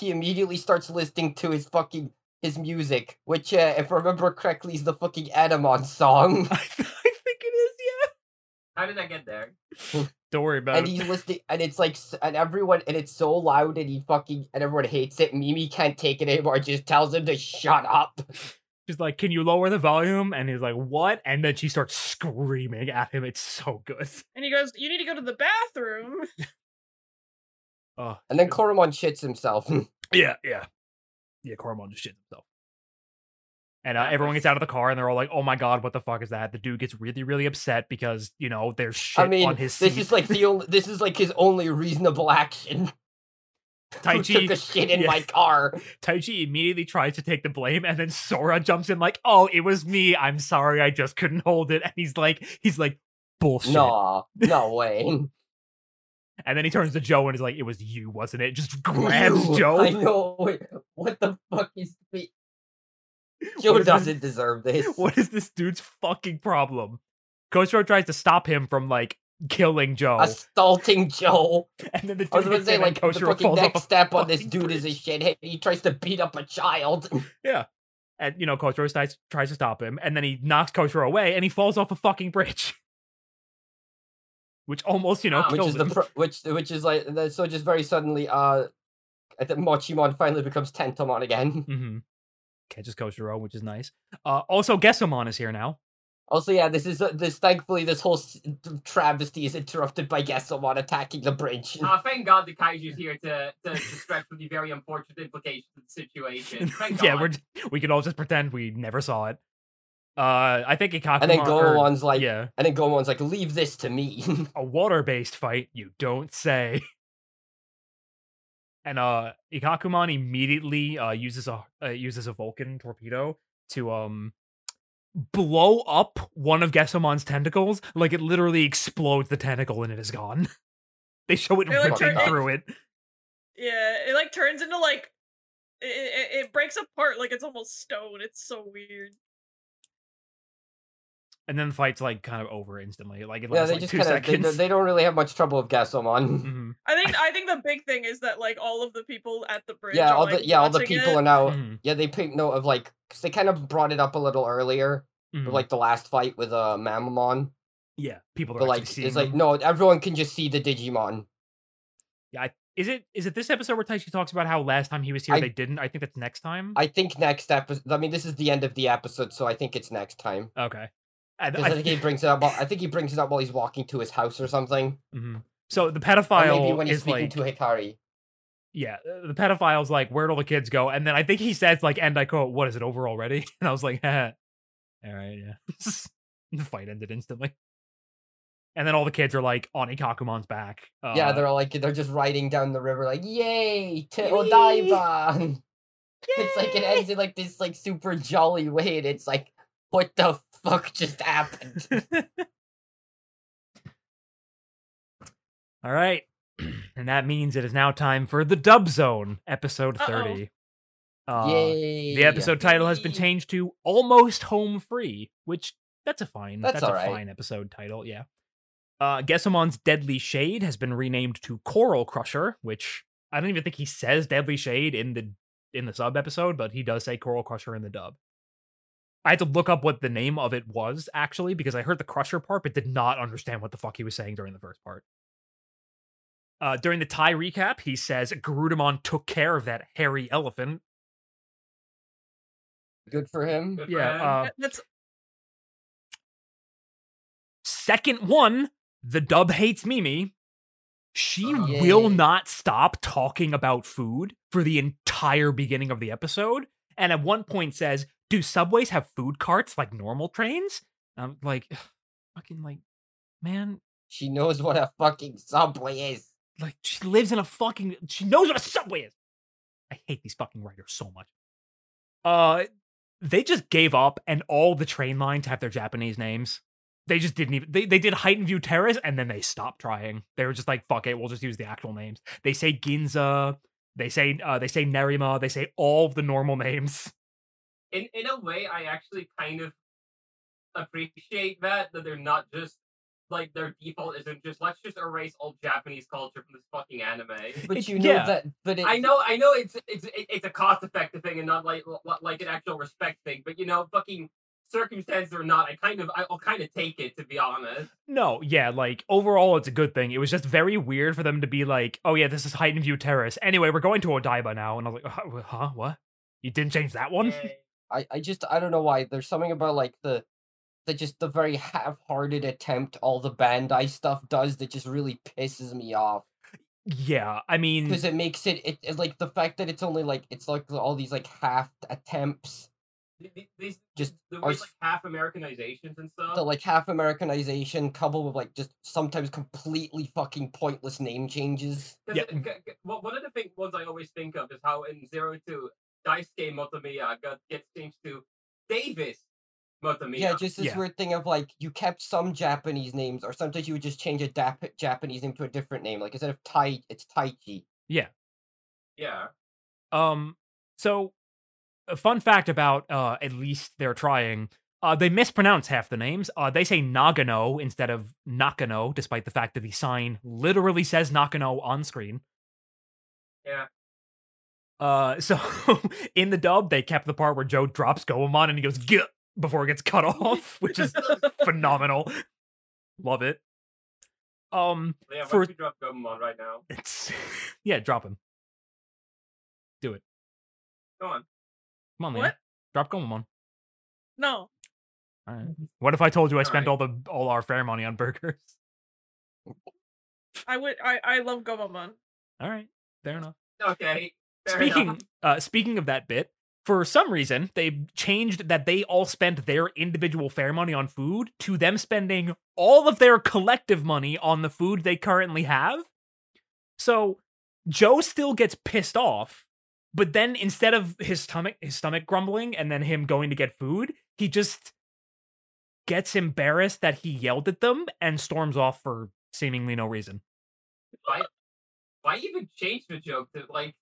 he immediately starts listening to his fucking his music, which uh, if I remember correctly is the fucking Adamon song. I, th- I think it is. Yeah. How did I get there? Don't worry about and it. And he's listening, and it's like, and everyone, and it's so loud, and he fucking, and everyone hates it. Mimi can't take it anymore. Just tells him to shut up. She's like, "Can you lower the volume?" And he's like, "What?" And then she starts screaming at him. It's so good. And he goes, "You need to go to the bathroom." Oh, And then Koromon shits himself. yeah, yeah, yeah. Koromon just shits himself. And uh, everyone gets out of the car, and they're all like, "Oh my god, what the fuck is that?" The dude gets really, really upset because you know there's shit I mean, on his seat. this is like the only, this is like his only reasonable action. Who took Taichi. a shit in yeah. my car? Taichi immediately tries to take the blame, and then Sora jumps in like, "Oh, it was me. I'm sorry. I just couldn't hold it." And he's like, he's like, "Bullshit." No, no way. And then he turns to Joe and is like, "It was you, wasn't it?" Just grabs Joe. I know. What the fuck is? the- Joe doesn't deserve this. What is this dude's fucking problem? Koshiro tries to stop him from like killing Joe, Assaulting Joe. and then the dude I was gonna say like the Koshiro fucking falls off next step on this fucking dude is a bridge. shithead. He tries to beat up a child. Yeah, and you know, Koshiro tries, tries to stop him, and then he knocks Koshiro away, and he falls off a fucking bridge, which almost you know Wow. which kills is the him. pro- which which is like so just very suddenly uh I think Mochimon finally becomes Tentomon again. hmm Catches Koshiro, which is nice. Uh, also, Gesomon is here now. Also, yeah, this is uh, this. Thankfully, this whole s- travesty is interrupted by Gesomon attacking the bridge. Ah, thank God the Kaiju's here to, to distract from the very unfortunate implications of the situation. Thank yeah, we're we can all just pretend we never saw it. Uh, I think Ikakuma. and then or- Gomamon's like, yeah, and then Gomamon's like, leave this to me. a water-based fight. You don't say. And uh, Ikkakumon immediately uh uses a uh, uses a Vulcan torpedo to um blow up one of Gesomon's tentacles. Like it literally explodes the tentacle and it is gone. they show it It, like, ripping turn- through it. Yeah, it like turns into like it, it, it breaks apart like it's almost stone. It's so weird. And then the fight's like kind of over instantly. Like it yeah, lasts they like just two kind of they, seconds. they don't really have much trouble with Gesomon. Mhm, I think I think the big thing is that like all of the people at the bridge. yeah, are, all like, the yeah all the people it. are now. mhm, Yeah, they take note of like because they kind of brought it up a little earlier, mhm. with, like the last fight with uh Mamamon. yeah, people are But like, seeing it's like no, everyone can just see the Digimon. Yeah, is it is it this episode where Taichi talks about how last time he was here I- they didn't? I think that's next time. I think next episode. I mean, this is the end of the episode, so I think it's next time. okay. I, 'Cause I I think he brings it up. while- I think he brings it up while he's walking to his house or something. Mhm. So the Or pedophile maybe when he's speaking like, to Hikari. yeah, the pedophile's like, where'd all the kids go? And then I think he says like, and I quote, "What is it over already?" And I was like, eh. all right, yeah. the fight ended instantly. And then all the kids are like on Ikkakumon's back. Uh, yeah, they're all like they're just riding down the river, like "Yay to Yay! Odaiba!" it's like it ends in like this like super jolly way, and it's like, what the fuck just happened? All right. And that means it is now time for the Dub Zone, episode Uh-oh. 30. Uh, Yay! The episode title has been changed to Almost Home Free, which that's a fine. That's That's, a alright. fine episode title, yeah. Uh Gesomon's Deadly Shade has been renamed to Coral Crusher, which I don't even think he says Deadly Shade in the in the sub episode, but he does say Coral Crusher in the dub. I had to look up what the name of it was actually because I heard the Crusher part, but did not understand what the fuck he was saying during the first part. Uh, during the Tai recap, he says Garudamon took care of that hairy elephant. Good for him. Good for Yeah, him. uh, That- That's Second one, the dub hates Mimi. She Oh. will Yay. not stop talking about food for the entire beginning of the episode. And at one point says, Do subways have food carts like normal trains? I'm like, fucking like, man, She knows what a fucking subway is. like she lives in a fucking she knows what a subway is. I hate these fucking writers so much. Uh they just gave up and all the train lines have their Japanese names. They just didn't even they, they did Highton View Terrace and then they stopped trying. They were just like, fuck it, we'll just use the actual names. They say Ginza, they say uh they say Nerima, they say all of the normal names. In in a way, I actually kind of appreciate that that they're not just like their default isn't just let's just erase all Japanese culture from this fucking anime. But you know yeah. that. But it, I know, I know, it's it's it's a cost effective thing and not like like an actual respect thing. But you know, fucking circumstances or not, I kind of I'll kind of take it to be honest. No, yeah, like overall it's a good thing. It was just very weird for them to be like, oh yeah, this is Highton View Terrace. Anyway, we're going to Odaiba now. And I was like, huh, huh what? You didn't change that one? Yay. I, I just I don't know why. There's something about like the the just the very half-hearted attempt all the Bandai stuff does that just really pisses me off Yeah, I mean, because it makes it, it it like the fact that it's only like it's like all these like half attempts Th- th- These just the are like half Americanizations and stuff. the like half Americanization coupled with like just sometimes completely fucking pointless name changes. 'Cause Yeah. it- g- g- well, one of the thing, ones I always think of is how in Zero Two, Daisuke Motomiya got gets changed to Davis Motomiya. Yeah, just this Yeah. weird thing of like you kept some Japanese names, or sometimes you would just change a Dap- Japanese name to a different name. Like instead of Tai, it's Taichi. yeah. yeah. Um, so a fun fact about uh at least they're trying. Uh, they mispronounce half the names. Uh, they say Nagano instead of Nakano, despite the fact that the sign literally says Nakano on screen. Yeah. Uh, so in the dub, they kept the part where Joe drops Gomamon and he goes "Gah!" before it gets cut off, which is phenomenal. Love it. Um, Yeah, For- drop Gomamon right now? it's yeah, drop him. Do it. Go on. Come on, Liam. What? Drop Gomamon. no. All right. What if I told you I spent Alright. all the all our fair money on burgers? I would. I I love Gomamon. All right, fair enough. Okay. Fair speaking uh speaking of that bit, for some reason they've changed that they all spent their individual fair money on food to them spending all of their collective money on the food they currently have. So Joe still gets pissed off, but then instead of his stomach his stomach grumbling and then him going to get food, he just gets embarrassed that he yelled at them and storms off for seemingly no reason. Why, why even change the joke to like,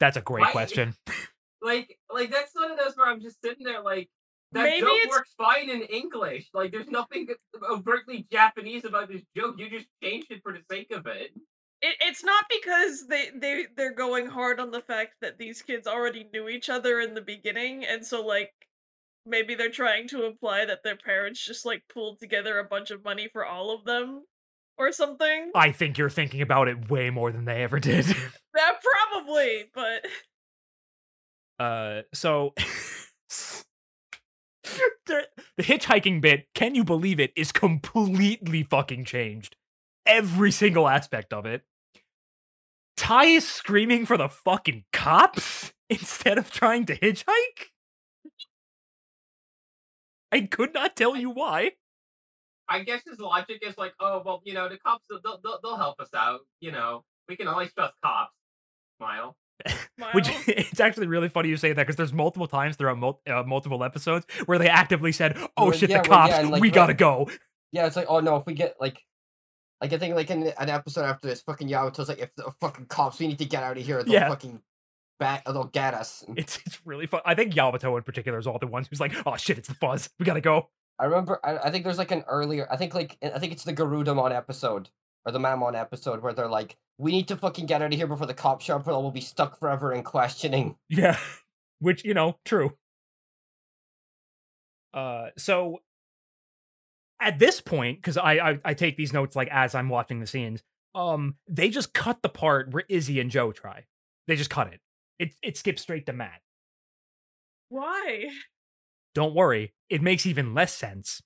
That's a great Why- question. like, like that's one of those where I'm just sitting there like. That Maybe joke it's- works fine in English. Like, there's nothing overtly Japanese about this joke. You just changed it for the sake of it. It, it's not because they they they're going hard on the fact that these kids already knew each other in the beginning, and so like maybe they're trying to imply that their parents just like pulled together a bunch of money for all of them or something. I think you're thinking about it way more than they ever did. That probably, but Uh, so there, the hitchhiking bit, can you believe it, is completely fucking changed. Every single aspect of it. Tai is screaming for the fucking cops instead of trying to hitchhike? I could not tell you why. I guess his logic is like, oh well, you know, the cops they'll they'll, they'll help us out. You know, we can always trust cops. Smile. Which Smile. it's actually really funny you say that because there's multiple times throughout mul- uh, multiple episodes where they actively said, "Oh Well, shit, yeah, the well, cops, yeah, like, we gotta go." Yeah, it's like, oh no, if we get like, like I think like in an episode after this, fucking Yamato's like, if the fucking cops, we need to get out of here. They'll Yeah. fucking bat, they'll get us. It's it's really fun. I think Yamato in particular is all the ones who's like, "Oh shit, it's the fuzz, we gotta go." I remember, I, I think there's like an earlier, I think like, I think it's the Garudamon episode or the Mammon episode where they're like, we need to fucking get out of here before the cops show up, or we'll be stuck forever in questioning. Yeah, which you know, true. Uh, so at this point, because I, I I take these notes like as I'm watching the scenes, um, they just cut the part where Izzy and Joe try. They just cut it. It it skips straight to Matt. Why? Don't worry, it makes even less sense.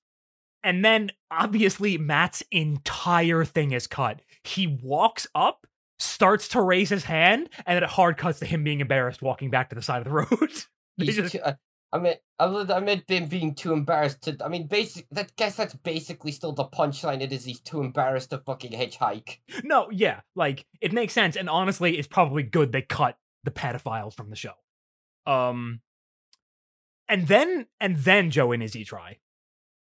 And then obviously Matt's entire thing is cut. He walks up, starts to raise his hand, and then it hard cuts to him being embarrassed walking back to the side of the road. Just- too, I, mean, I meant- I meant him being too embarrassed to. I mean, basic. That guess that's basically still the punchline. It is he's too embarrassed to fucking hitchhike. No, yeah, like it makes sense, and honestly, it's probably good they cut the pedophiles from the show. Um, and then and then Joe and Izzy try.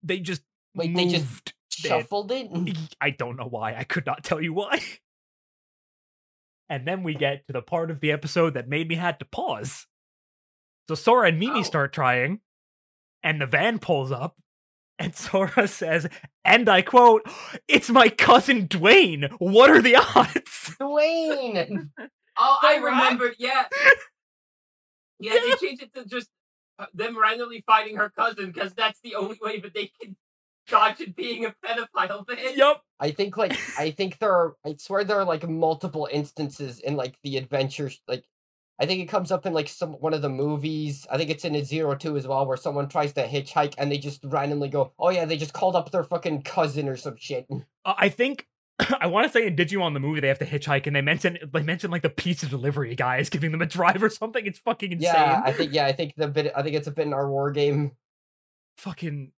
They just Wait, moved. they just it. shuffled it. I don't know why. I could not tell you why. And then we get to the part of the episode that made me had to pause. So Sora and Mimi Oh. start trying, and the van pulls up, and Sora says, and I quote, "It's my cousin Dwayne. What are the odds?" Dwayne. Oh, I The Rock? remembered. Yeah. Yeah, they changed it to just them randomly fighting her cousin because that's the only way that they can dodge it being a pedophile. Bitch. yup. I think like I think there are. I swear there are like multiple instances in like the adventures Like I think it comes up in like some one of the movies. I think it's in a Zero Two as well, where someone tries to hitchhike and they just randomly go, "Oh yeah, they just called up their fucking cousin or some shit." Uh, I think I want to say in Digimon the movie they have to hitchhike, and they mention they mention like the pizza delivery guy is giving them a drive or something. It's fucking insane. Yeah, I think yeah, I think the bit. I think it's a bit in our war game. fucking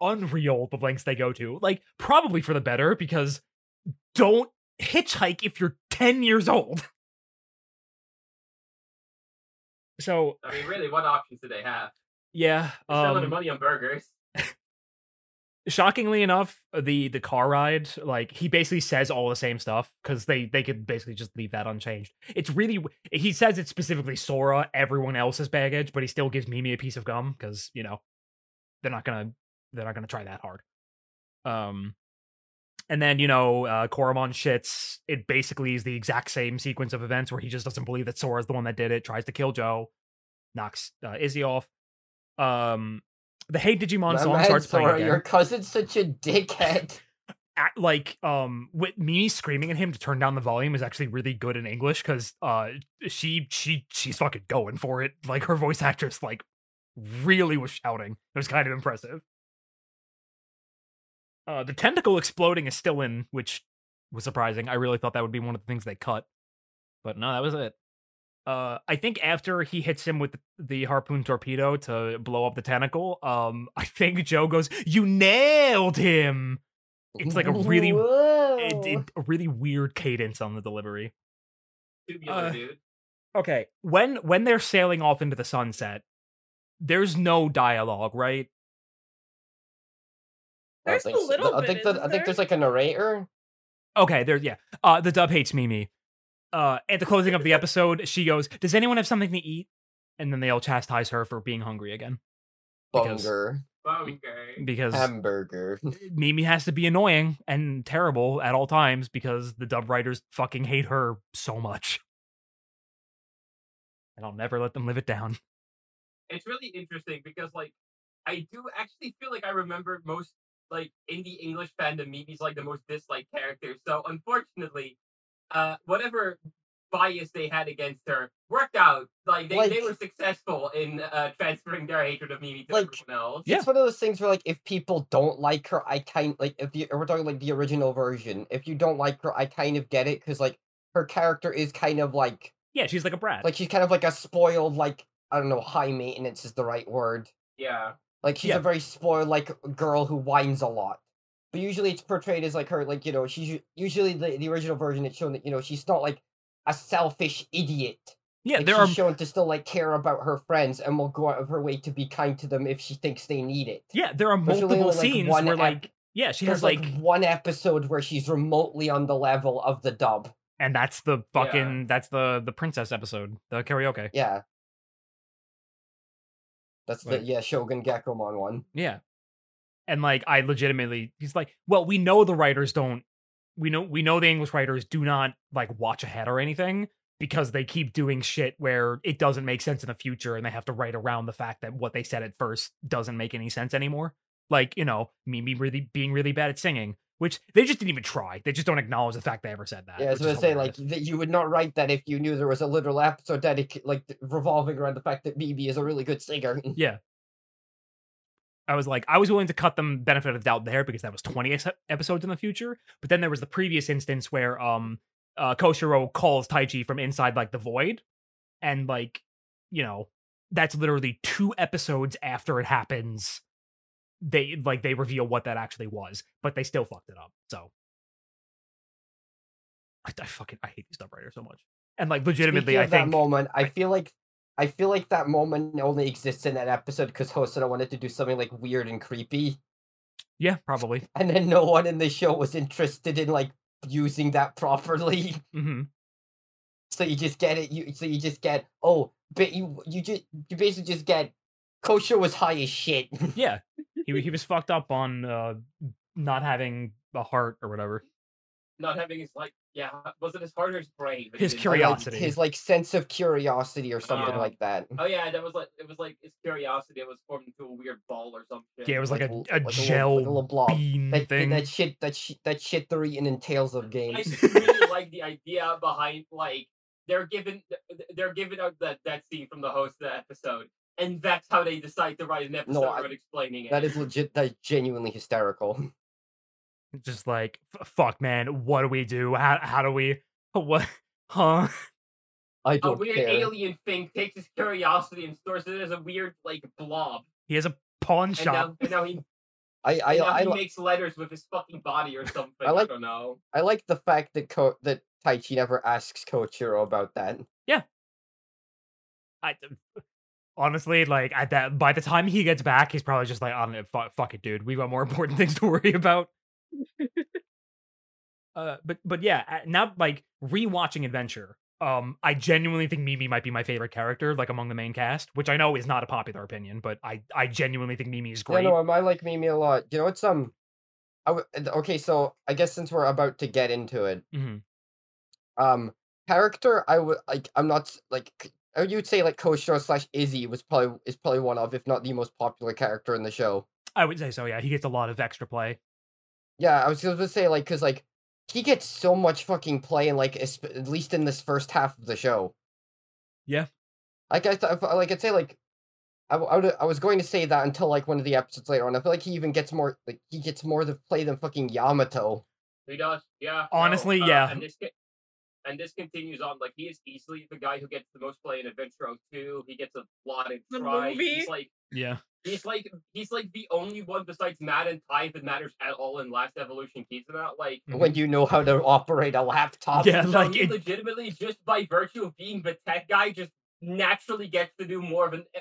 unreal the lengths they go to. Like, probably for the better because don't hitchhike if you're 10 years old. So, I mean, really, what options do they have? yeah, They're spending their um, money on burgers. Shockingly enough, the the car ride, like he basically says all the same stuff because they they could basically just leave that unchanged. It's really he says it's specifically Sora, everyone else's baggage, but he still gives Mimi a piece of gum because you know they're not gonna they're not gonna try that hard. Um, and then you know uh, Koromon shits. It basically is the exact same sequence of events where he just doesn't believe that Sora's the one that did it, tries to kill Joe, knocks uh, Izzy off. Um, the Hey Digimon My song starts playing again your cousin's such a dickhead. act like um with me screaming at him to turn down the volume is actually really good in English because uh she she she's fucking going for it. Like her voice actress like really was shouting. It was kind of impressive. Uh the tentacle exploding is still in, which was surprising. I really thought that would be one of the things they cut. But no, that was it. Uh I think after he hits him with the harpoon torpedo to blow up the tentacle, um I think Joe goes, "You nailed him." It's like a really- it, it- a really weird cadence on the delivery. Tubular, uh, dude. Okay, when when they're sailing off into the sunset, there's no dialogue, right? I There's think a so. little I bit, think that I isn't think there's like a narrator. Okay, there, yeah. Uh, the dub hates Mimi. Uh, at the closing of the episode, she goes, "Does anyone have something to eat?" And then they all chastise her for being hungry again because- Bunger. Okay. because Hamburger. Mimi has to be annoying and terrible at all times because the dub writers fucking hate her so much. And I'll never let them live it down. It's really interesting because, like, I do actually feel like I remember most, like, in the English fandom, Mimi's like the most disliked character. So, unfortunately, uh, whatever bias they had against her worked out. Like they, they were successful in uh, transferring their hatred of Mimi to Like, everyone else. Yeah. It's one of those things where like if people don't like her, I kind like if the we're talking like the original version. If you don't like her, I kind of get it because like her character is kind of like Yeah, she's like a brat. like she's kind of like a spoiled like I don't know high maintenance is the right word. Yeah. Like she's Yeah. a very spoiled like girl who whines a lot. But usually it's portrayed as like her like you know she's usually the the original version it's shown that you know she's not like a selfish idiot. yeah, Like, there she's are shown to still like care about her friends and will go out of her way to be kind to them if she thinks they need it. yeah, there are only, multiple like, scenes where ep- like yeah, she has like, one episode where she's remotely on the level of the dub. and that's the Yeah. fucking that's the the princess episode, the karaoke. Yeah. That's Like- the yeah Shogun Gekomon one. Yeah. And like I legitimately he's like, well, we know the writers don't we know we know the English writers do not like watch ahead or anything because they keep doing shit where it doesn't make sense in the future and they have to write around the fact that what they said at first doesn't make any sense anymore. Like, you know, Mimi really being really bad at singing, which they just didn't even try. They just don't acknowledge the fact they ever said that. Yeah, I was gonna say like that you would not write that if you knew there was a literal episode dedicated like revolving around the fact that BB is a really good singer. Yeah. I was like, I was willing to cut them benefit of the doubt there because that was 20 episodes in the future. But then there was the previous instance where um uh Koshiro calls Taichi from inside like the void. And like, you know, that's literally two episodes after it happens. They like they reveal what that actually was, but they still fucked it up. So I, I fucking I hate these dub writers so much. And like legitimately, Speaking I of that think moment, I- feel like I feel like that moment only exists in that episode because Hosoda wanted to do something like weird and creepy, yeah, probably. and then no one in the show was interested in like using that properly. hmm So you just get it. You so you just get oh, but you you just you basically just get Kosher was high as shit. Yeah, he he was fucked up on uh not having a heart or whatever. Not having his like yeah, was it his heart or his brain? His didn't- like, Curiosity. his like sense of curiosity or something Uh, like that. Oh yeah, that was like it was like his curiosity It was formed into a weird ball or some shit. Yeah, it was like, like a, a- a like a little- gel like a little blob. bean That, thing. that shit that shit that shit they're eating in Tales of I Games. just really like the idea behind like they're given they're given out that that scene from the host of the episode, and that's how they decide to write an episode I- about explaining it. That is legit. That's genuinely hysterical. Just like fuck, man. What do we do? How how do we? What? Huh? i don't a weird care. alien thing takes his curiosity and stores it as a weird like blob, He has a pawn and shop. now, and now he I I now I, he li- makes letters with his fucking body or something. I, like- don't know. I like the fact that Ko- that Taichi never asks Koshiro about that. Yeah. I honestly like at that by the time he gets back, he's probably just like, "I don't know, fuck, fuck it, dude. We got more important things to worry about." uh, but but yeah, now like rewatching Adventure, um, I genuinely think Mimi might be my favorite character, like among the main cast, which I know is not a popular opinion, but I I genuinely think Mimi is great. Yeah, no, I like Mimi a lot. You know, it's um, I w- okay. So I guess since we're about to get into it, Mhm. um, character I would like. I'm not like you'd say like Koshiro slash Izzy was probably is probably one of, if not the most popular character in the show. I would say so. Yeah, he gets a lot of extra play. Yeah, I was gonna say like because like he gets so much fucking play and like at least in this first half of the show. Yeah. Like I thought, like I'd say like I, w- I, would, I was going to say that until like one of the episodes later on. I feel like he even gets more like he gets more to play than fucking Yamato. He does, yeah. no, Honestly, uh, yeah. And this ca- and this continues on. Like he is easily the guy who gets the most play in Adventure 2. He gets a lot in The Tri. movie? He's like Yeah. he's like he's like the only one besides Matt and Tai that matters at all in Last Evolution Kizuna. Like. When you know how to operate a laptop. Yeah, so like he it- legitimately just by virtue of being the tech guy just naturally gets to do more of e- eh,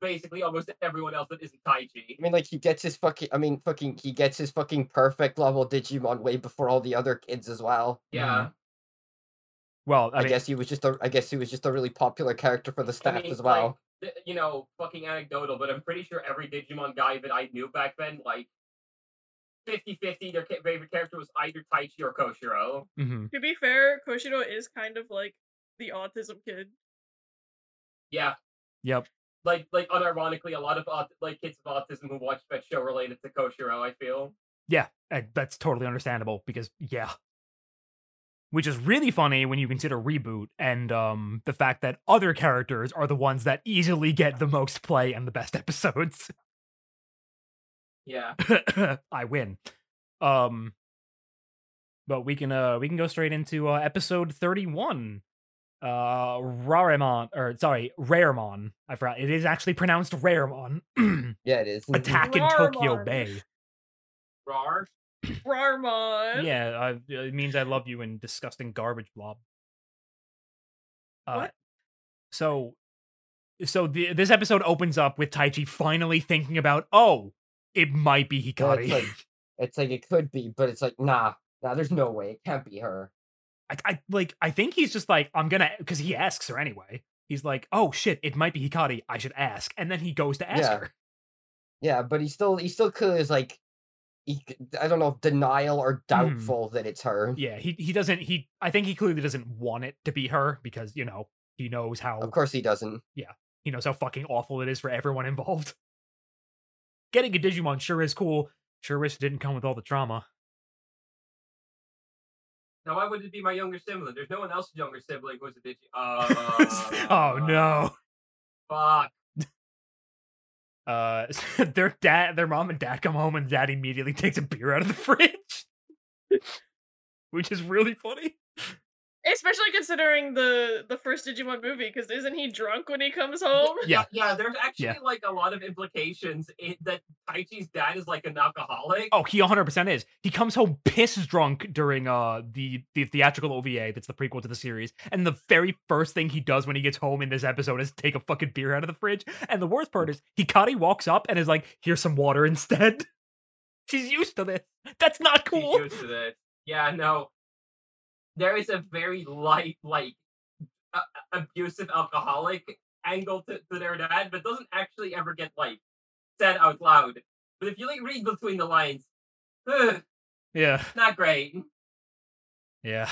basically almost everyone else that isn't Taichi. I mean, like he gets his fucking. I mean, fucking. He gets his fucking perfect level Digimon way before all the other kids as well. Yeah. Mm-hmm. Well, I, I, mean, guess he was just a. I guess he was just a really popular character for the staff mean, as well. like, you know, fucking anecdotal, but I'm pretty sure every Digimon guy that I knew back then, like 50-50, their favorite character was either Taichi or Koshiro. mhm. To be fair, Koshiro is kind of like the autism kid. Yeah, Yep. like like unironically, a lot of aut- like kids with autism who watch that show related to Koshiro. I feel. Yeah, that's totally understandable because yeah, which is really funny when you consider reboot and um the fact that other characters are the ones that easily get the most play and the best episodes. Yeah. I win. Um but we can uh we can go straight into uh episode 31. Uh Rarimon or sorry, Raremon. I forgot. It is actually pronounced Raremon. Yeah, it is. Attack in Tokyo Bay. Rar. Rarmon. Yeah, uh, it means I love you in disgusting garbage blob. Uh, What? So, so the, this episode opens up with Taichi finally thinking about, oh, it might be Well, Hikari. it's like it's like it could be, but it's like nah, nah. There's no way it can't be her. I, I like. I think he's just like, I'm gonna, because he asks her anyway. He's like, oh shit, it might be Hikari. I should ask, and then he goes to ask Yeah. her. Yeah, but he still he still clearly is like, I don't know, if denial or doubtful that it's her. Hmm. Yeah, he he doesn't. He I think he clearly doesn't want it to be her because you know he knows how Of course he doesn't. Yeah. He knows how fucking awful it is for everyone involved. Getting a Digimon sure is cool. Sure wish it didn't come with all the trauma. Now, why would it be my younger sibling? There's no one else's younger sibling who's a Digimon. Uh, oh no. Fuck. Uh, their dad, their mom and dad come home, and dad immediately takes a beer out of the fridge, which is really funny. Especially considering the the first Digimon movie, because isn't he drunk when he comes home? Yeah. Yeah, there's actually Yeah. like a lot of implications in, that Taichi's dad is like an alcoholic. Oh, he 100 percent is. He comes home piss drunk during uh the the theatrical OVA that's the prequel to the series, and the very first thing he does when he gets home in this episode is take a fucking beer out of the fridge. And the worst part is Hikari walks up and is like, "Here's some water instead." She's used to this. That's not He's cool. used to this. Yeah, no. There is a very light, like, uh, abusive alcoholic angle to, to their dad, but doesn't actually ever get, like, said out loud. But if you, like, read between the lines, ugh, Yeah, not great. yeah.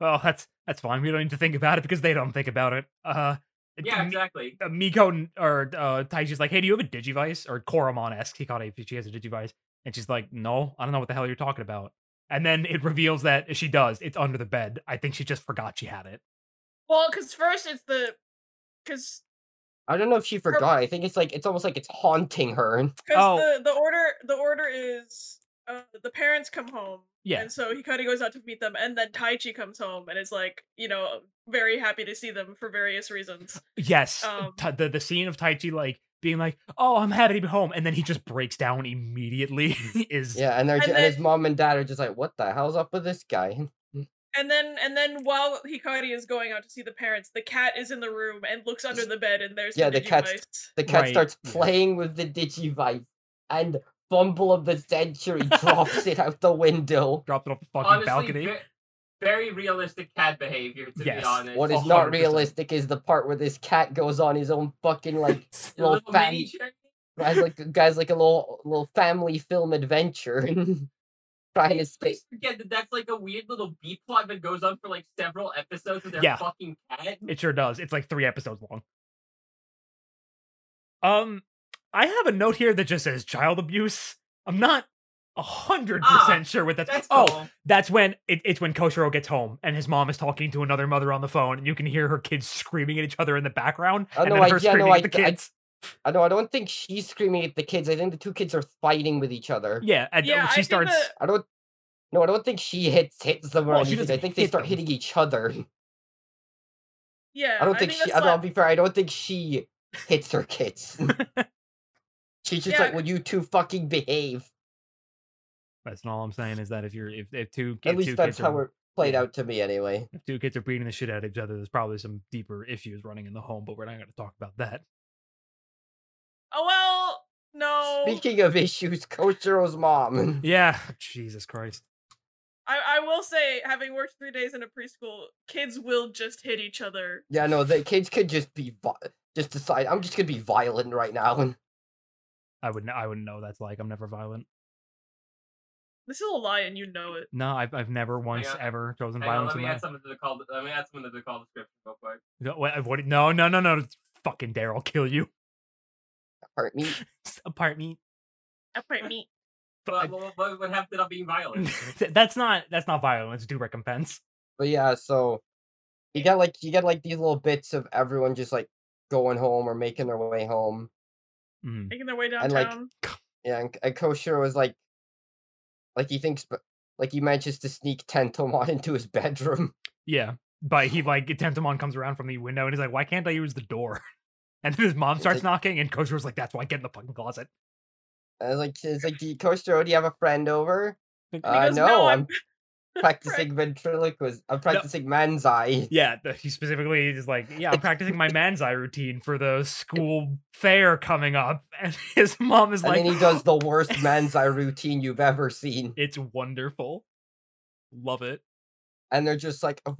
Well, that's that's fine. We don't need to think about it because they don't think about it. Uh, Yeah, exactly. uh, Miko or uh, Taichi's like, "Hey, do you have a Digivice?" Or Koromon asks Hikari if she has a Digivice, and she's like, "No, I don't know what the hell you're talking about." And then it reveals that she does. It's under the bed. I think she just forgot she had it. Well, because first it's the because I don't know if she forgot. I think it's like it's almost like it's haunting her. because Oh. the the order the order is uh, the parents come home. Yeah. And so Hikari goes out to meet them, and then Taichi comes home and is like, you know, very happy to see them for various reasons. Yes, Um, t- the the scene of Taichi like being like, "Oh, I'm happy to be home," and then he just breaks down immediately. is Yeah, and they're And ju- and his mom and dad are just like, what the hell's up with this guy? And then and then while Hikari is going out to see the parents, the cat is in the room and looks under the bed, and there's Yeah, the, the cat's- Digivice. The cat Right, starts playing with the Digivice, and fumble of the century drops it out the window. dropped it off the fucking Honestly, balcony. ve- very realistic cat behavior, to Yes. be honest. What is 100%. not realistic is the part where this cat goes on his own fucking like A little little fam- guys like guys like a little little family film adventure trying to Please stay. forget that that's like a weird little B plot that goes on for like several episodes with their Yeah. fucking cat. It sure does. It's like three episodes long. Um, I have a note here that just says child abuse. I'm not a hundred Ah, percent sure what that's. That's oh, cool. that's when it, it's when Koshiro gets home and his mom is talking to another mother on the phone, and you can hear her kids screaming at each other in the background, Oh, and no, then I- her yeah, no, screaming I- at the kids. I know. I don't think she's screaming at the kids. I think the two kids are fighting with each other. yeah, and Yeah, she think starts. that- I don't. No, I don't think she hits hits them or Well, she anything. I think they start them. hitting each other. Yeah, I don't think, she. I don't, like- I'll be fair. I don't think she hits her kids. She's just Yeah. like, "Will you two fucking behave?" That's all I'm saying is that if you're if, if two At if least two that's kids how are, it played out to me, anyway. if two kids are beating the shit out of each other, there's probably some deeper issues running in the home, but we're not going to talk about that. Oh well, no. Speaking of issues, Koshiro's mom. Yeah, Jesus Christ. I, I will say, having worked three days in a preschool, kids will just hit each other. Yeah, no, the kids could just be just decide. I'm just gonna be violent right now. And I wouldn't. I wouldn't know that's like. I'm never violent. This is a lie, and you know it. No, I've I've never once on. ever chosen Hang on, violence let in me my add something to the call. Let me add something to the call description real quick. No, what, what, no, no, no, no. Fucking dare, I'll kill you. hurt me. Apart me. Apart me. What, what, what, what happened to not being violent? that's not that's not violence, due recompense. But yeah, so you get like you get like these little bits of everyone just like going home or making their way home. Mhm. Making their way And, like. Yeah, and, and Koshiro was like, like he thinks, but like he manages to sneak Tentomon into his bedroom. Yeah, but he like Tentomon comes around from the window and he's like, "Why can't I use the door?" And then his mom starts like- knocking, and Koshiro's like, "That's why I get in the fucking closet." And it's like it's like, do you, Koshiro, do you have a friend over? And he Uh, goes, no, "No, I'm I'm practicing ventriloquism. I'm practicing manzai. Yeah, he specifically is like, "Yeah, I'm practicing my manzai routine for the school fair coming up," and his mom is And like, then he does the worst manzai routine you've ever seen. "It's wonderful, love it. And they're just like, "Oh,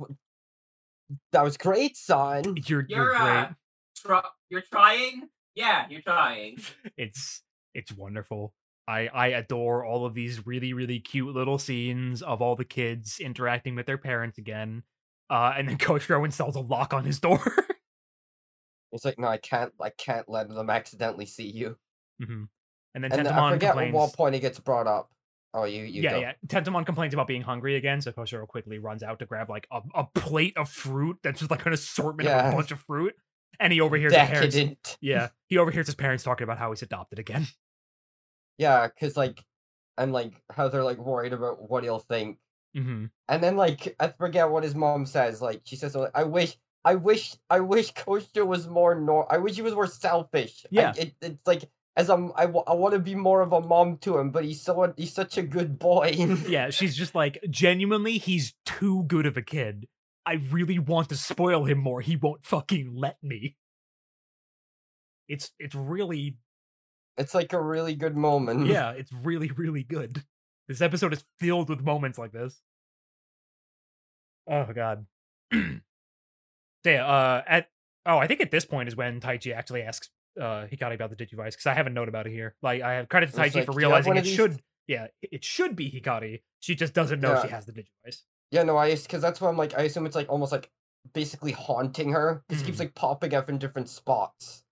that was great, son. You're you're, You're great." uh, try- you're trying. Yeah, you're trying. it's it's wonderful. I I adore all of these really really cute little scenes of all the kids interacting with their parents again. Uh, and then Coach installs a lock on his door. It's like, no, I can't, I can't let them accidentally see you. hmm And then And then I forget at complains. what point he gets brought up. Oh, you, you yeah, go. yeah. Tentomon complains about being hungry again, so Koshiro quickly runs out to grab like a, a plate of fruit that's just like an assortment of a bunch of fruit. And he overhears his parents. Yeah, he overhears his parents talking about how he's adopted again. Yeah, because like, and like how they're like worried about what he'll think. hmm And then like I forget what his mom says. Like she says, "I wish, I wish, I wish Kosha was more nor. I wish he was more selfish. I- Yeah. it, it's like as I'm, I, I want to be more of a mom to him, but he's so he's such a good boy. Yeah, she's just like, genuinely, he's too good of a kid. I really want to spoil him more. He won't fucking let me. It's it's really it's like a really good moment. yeah, it's really really good. This episode is filled with moments like this. Oh god. so yeah, uh at oh, I think at this point is when Taichi actually asks uh Hikari about the Digivice because I have a note about it here. Like I have credit to Taichi like, for "Do you have realizing it these?" should yeah, it should be Hikari. She just doesn't know she Yeah. has the Digivice. Yeah, no, I because that's why I'm like I assume it's like almost like basically haunting her. This keeps Mhm. like popping up in different spots.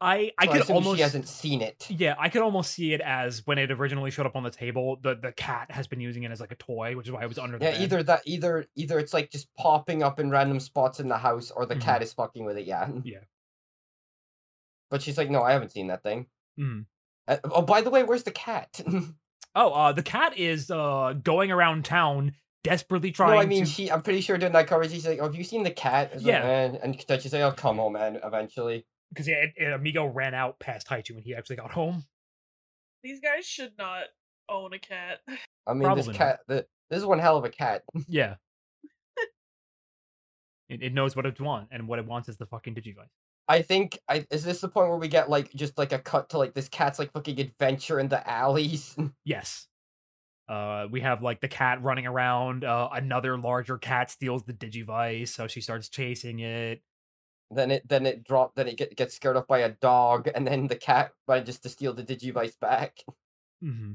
I I So could assume almost she hasn't seen it. Yeah, I could almost see it as when it originally showed up on the table, the the cat has been using it as like a toy, which is why it was under the Yeah, bed. either that, either either it's like just popping up in random spots in the house, or the Mhm. cat is fucking with it. Yeah. Yeah. But she's like, no, I haven't seen that thing. Mhm. Uh, oh, by the way, where's the cat? Oh, uh the cat is uh going around town desperately trying I mean, to she. I'm pretty sure during that conversation, she's like, "Oh, have you seen the cat?" It's like, Yeah. "Eh," and then she's like, "Oh, come home, man." Eventually, because yeah, it, it- Amigo ran out past Taichi when he actually got home. these guys should not own a cat. I mean, Probably this cat. The, this is one hell of a cat. Yeah. it, it knows what it wants, and what it wants is the fucking Digivice. I think. I is this the point where we get like just like a cut to like this cat's like fucking adventure in the alleys? Yes. Uh, we have like the cat running around. Uh, another larger cat steals the Digivice, so she starts chasing it. Then it then it drop then it get, gets scared off by a dog, and then the cat manages to steal the digivice back. hmm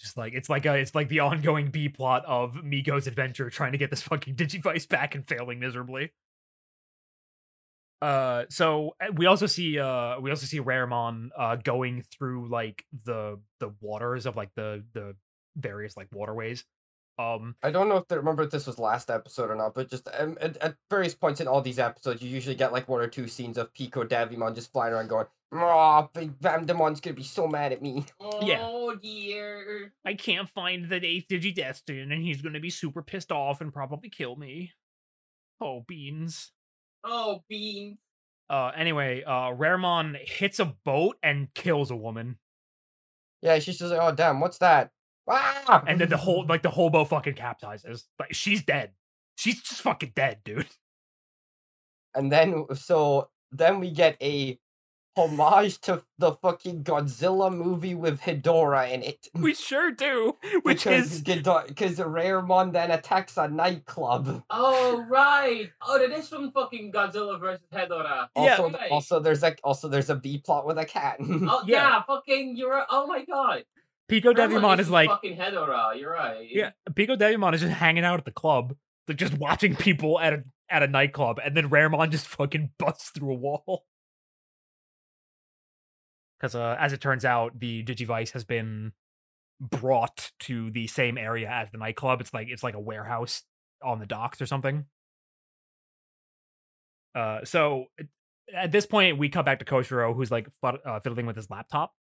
Just like it's like a it's like the ongoing B plot of Miko's adventure trying to get this fucking Digivice back and failing miserably. Uh, so uh, we also see uh we also see Raremon uh going through like the the waters of like the the various like waterways. Um, I don't know if they remember if this was last episode or not, but just um, at, at various points in all these episodes, you usually get like one or two scenes of Pico Devimon just flying around going, "Oh, Big Vandemon's gonna be so mad at me." Yeah. Oh dear. I can't find the eighth Digidestin, and he's gonna be super pissed off and probably kill me. Oh beans. Oh beans. Uh, anyway, uh, Raremon hits a boat and kills a woman. Yeah, she's just like, "Oh, damn, what's that?" Ah! and then the whole like the hobo fucking capsizes. Like she's dead. She's just fucking dead, dude. and then so then we get a homage to the fucking Godzilla movie with Hedorah in it. We sure do. Which because is because Raremon then attacks a nightclub. Oh right. Oh, that is from fucking Godzilla versus Hedorah. Yeah. Also, Right. also there's like also there's a B plot with a cat. Oh Yeah. yeah. fucking. You're. right. Oh my god. Pico Devimon is like fucking Hedorah. You're right. yeah. Pico Devimon is just hanging out at the club, like just watching people at a at a nightclub, and then Raremon just fucking busts through a wall. Because uh, as it turns out, the Digivice has been brought to the same area as the nightclub. It's like it's like a warehouse on the docks or something. Uh, so at- at this point, we cut back to Koshiro, who's like fud- uh, fiddling with his laptop,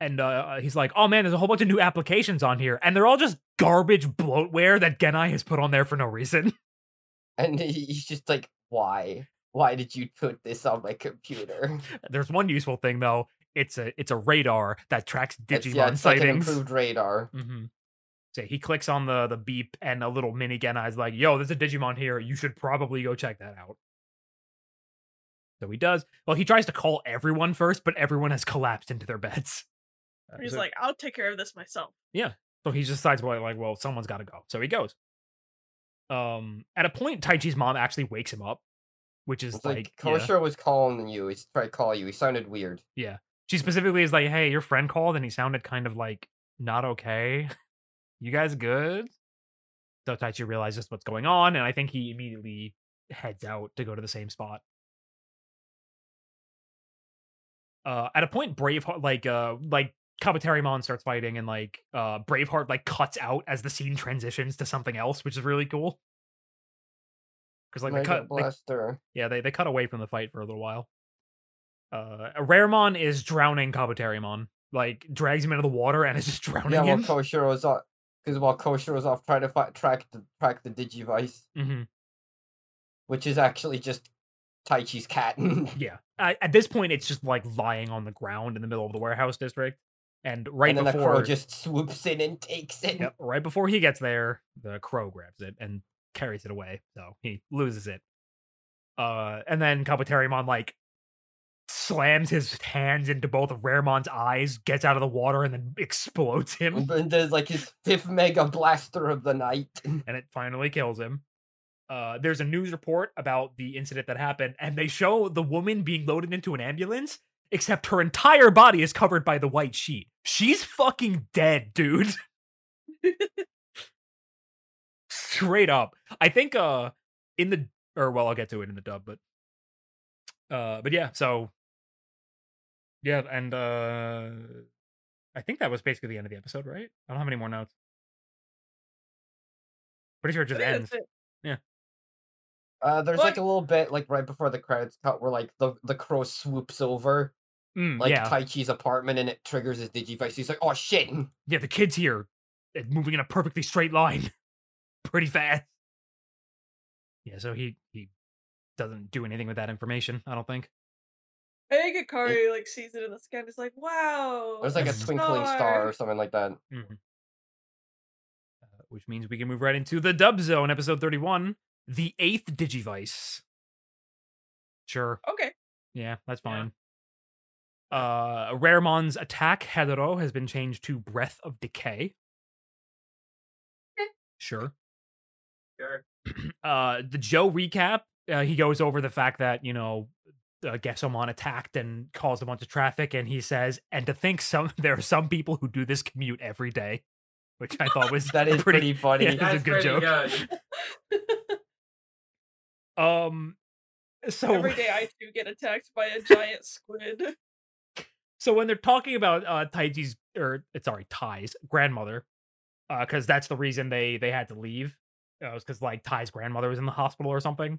and uh, he's like, "Oh man, there's a whole bunch of new applications on here, and they're all just garbage bloatware that Genai has put on there for no reason." And he's just like, why? Why did you put this on my computer? There's one useful thing though. It's a it's a radar that tracks Digimon yeah, it's like sightings. improved radar. Mm-hmm. So he clicks on the the beep, and a little mini Genai is like, "Yo, there's a Digimon here. You should probably go check that out." So he does. Well, he tries to call everyone first, but everyone has collapsed into their beds. He's so, like, I'll take care of this myself. Yeah. So he just decides, well, like, well, someone's got to go. So he goes. Um, at a point, Taichi's mom actually wakes him up, which is It's like, like, yeah. Koshiro was calling you. He's trying to call you. He sounded weird. Yeah. She specifically is like, "Hey, your friend called, and he sounded kind of like not okay. You guys good?" So Taichi realizes what's going on, and I think he immediately heads out to go to the same spot. Uh, at a point, Braveheart, like, uh, like Kabuterimon starts fighting, and like, uh, Braveheart like cuts out as the scene transitions to something else, which is really cool. Because like they Mega cut, they yeah, they, they cut away from the fight for a little while. Uh, Raremon is drowning Kabuterimon. Like, drags him into the water and is just drowning Yeah, while him. Koshiro's off, because while Koshiro's off trying to fi- track the track the Digivice, hmm which is actually just Taichi's cat. Yeah. At this point, it's just like lying on the ground in the middle of the warehouse district. And right and then the crow just swoops in and takes it. yep, right before he gets there, the crow grabs it and carries it away. So he loses it. Uh, and then Kabuterimon like slams his hands into both of Raremon's eyes, gets out of the water, and then explodes him. And there's like his fifth Mega Blaster of the night. and it finally kills him. Uh, there's a news report about the incident that happened, and they show the woman being loaded into an ambulance, except her entire body is covered by the white sheet. She's fucking dead, dude. Straight up. I think uh in the or well, I'll get to it in the dub, but uh but yeah, so yeah, and uh I think that was basically the end of the episode, right? I don't have any more notes. Pretty sure it just ends. that's it. Uh, there's What? like a little bit like right before the credits cut where like the the crow swoops over Mm, like yeah, Taichi's apartment and it triggers his Digivice. He's like, oh shit. yeah. The kid's here, uh, moving in a perfectly straight line, pretty fast. Yeah, so he he doesn't do anything with that information. I don't think. I think Hikari like sees it in the sky and is like, wow. There's like a Mhm. twinkling star or something like that. Mhm. Uh, which means we can move right into the dub zone, episode thirty-one, the eighth Digivice. Sure. Okay. Yeah, that's Yeah. Uh, Raremon's attack, Hedero, has been changed to Breath of Decay. Sure. Sure. Uh, the Joe recap, uh, he goes over the fact that, you know, uh, Gesomon attacked and caused a bunch of traffic, and he says, and to think some there are some people who do this commute every day, which I thought was That is pretty, funny. yeah. It's a good joke. good. um. So Every day I too get attacked by a giant squid. So when they're talking about uh Taichi's or uh, sorry, Tai's grandmother, uh, because that's the reason they they had to leave. Uh, it was because like Tai's grandmother was in the hospital or something.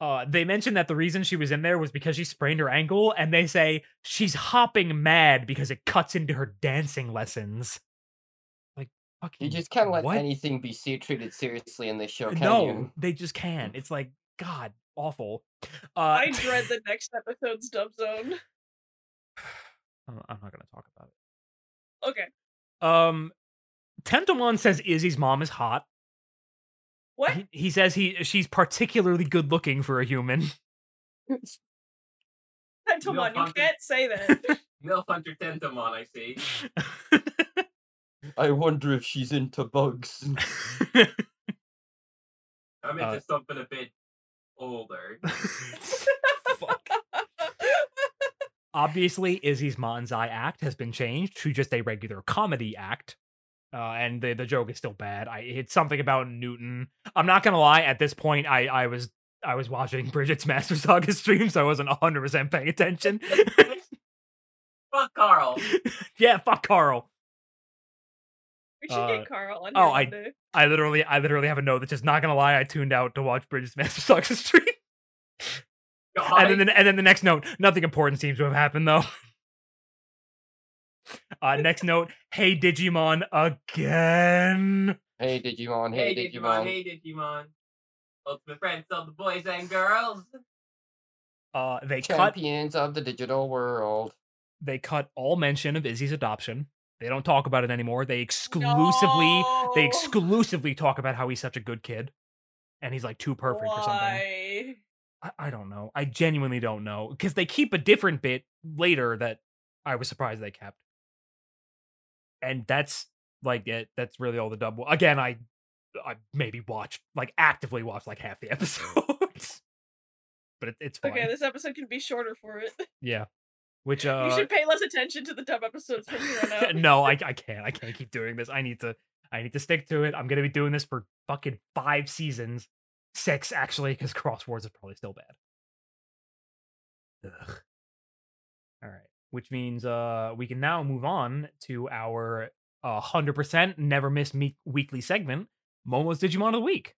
Uh, they mentioned that the reason she was in there was because she sprained her ankle, and they say she's hopping mad because it cuts into her dancing lessons. Like fucking, You just can't let what? anything be treated seriously in this show, can no, you? they just can. It's like God, awful. Uh, I dread the next episode's dub zone. I'm I'm not gonna talk about it. Okay. Um, Tentomon says Izzy's mom is hot. What? He, he says he she's particularly good looking for a human. Tentomon, you can't say that. Milf Hunter Tentomon, I see. I wonder if she's into bugs. I'm into Uh, something a bit older. Fuck. Obviously, Izzy's Manzai act has been changed to just a regular comedy act. Uh, and the, the joke is still bad. I it's something about Newton. I'm not gonna lie. At this point, I I was I was watching Bridget's Master Saga stream, so I wasn't 100 percent paying attention. Fuck Carl. yeah, fuck Carl. We should Uh, get Carl on oh, I- I literally, I literally have a note that's just not gonna lie. I tuned out to watch Bridges Master Success stream, God, and then and then the next note, nothing important seems to have happened though. Uh, next note, hey Digimon again. Hey Digimon, hey hey, Digimon, Digimon. hey Digimon. Ultimate friends of the boys and girls. Uh, they cut Champions of the digital world. they cut all mention of Izzy's adoption. They don't talk about it anymore. They exclusively they exclusively talk about how he's such a good kid, and he's like too perfect for something. I don't know. I genuinely don't know because they keep a different bit later that I was surprised they kept, and that's like it. That's really all the dub. Again, I I maybe watched like actively watched like half the episodes, but it, it's fine. Okay, this episode can be shorter for it. yeah, which uh, you should pay less attention to the dub episodes from here on out. no, I I can't. I can't keep doing this. I need to. I need to stick to it. I'm gonna be doing this for fucking five seasons, six actually, because crosswords Wars is probably still bad. Ugh. All right, which means uh we can now move on to our uh, hundred percent never miss me- weekly segment, Momo's Digimon of the week.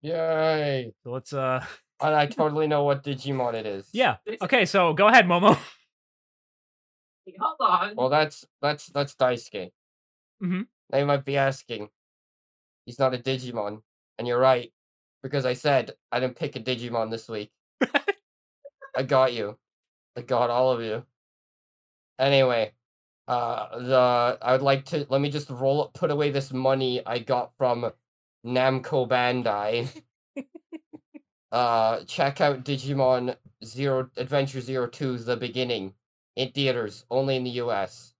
Yay! So let's uh And I totally know what Digimon it is. yeah. Okay, so go ahead, Momo. Hold on. Well, that's that's that's Daisuke. Mhm. Now you might be asking, he's not a Digimon, and you're right, because I said I didn't pick a Digimon this week. I got you. I got all of you. Anyway, uh, the I would like to let me just roll up put away this money I got from Namco Bandai. uh, check out Digimon Zero Adventure Zero Two: The Beginning in theaters only in the U.S.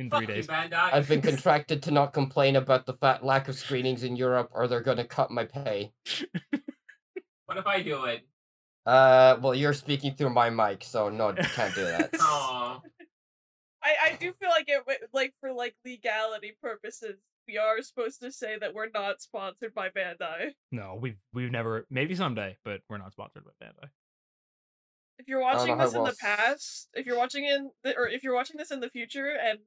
In three days. Bandai. I've been contracted to not complain about the fat lack of screenings in Europe, or they're gonna cut my pay. what if I do it? Uh, well, you're speaking through my mic, so no, you can't do that. Aw. I, I do feel like it w- like for like legality purposes, we are supposed to say that we're not sponsored by Bandai. No, we've we've never. Maybe someday, but we're not sponsored by Bandai. If you're watching this in well the past, if you're watching in the, or if you're watching this in the future and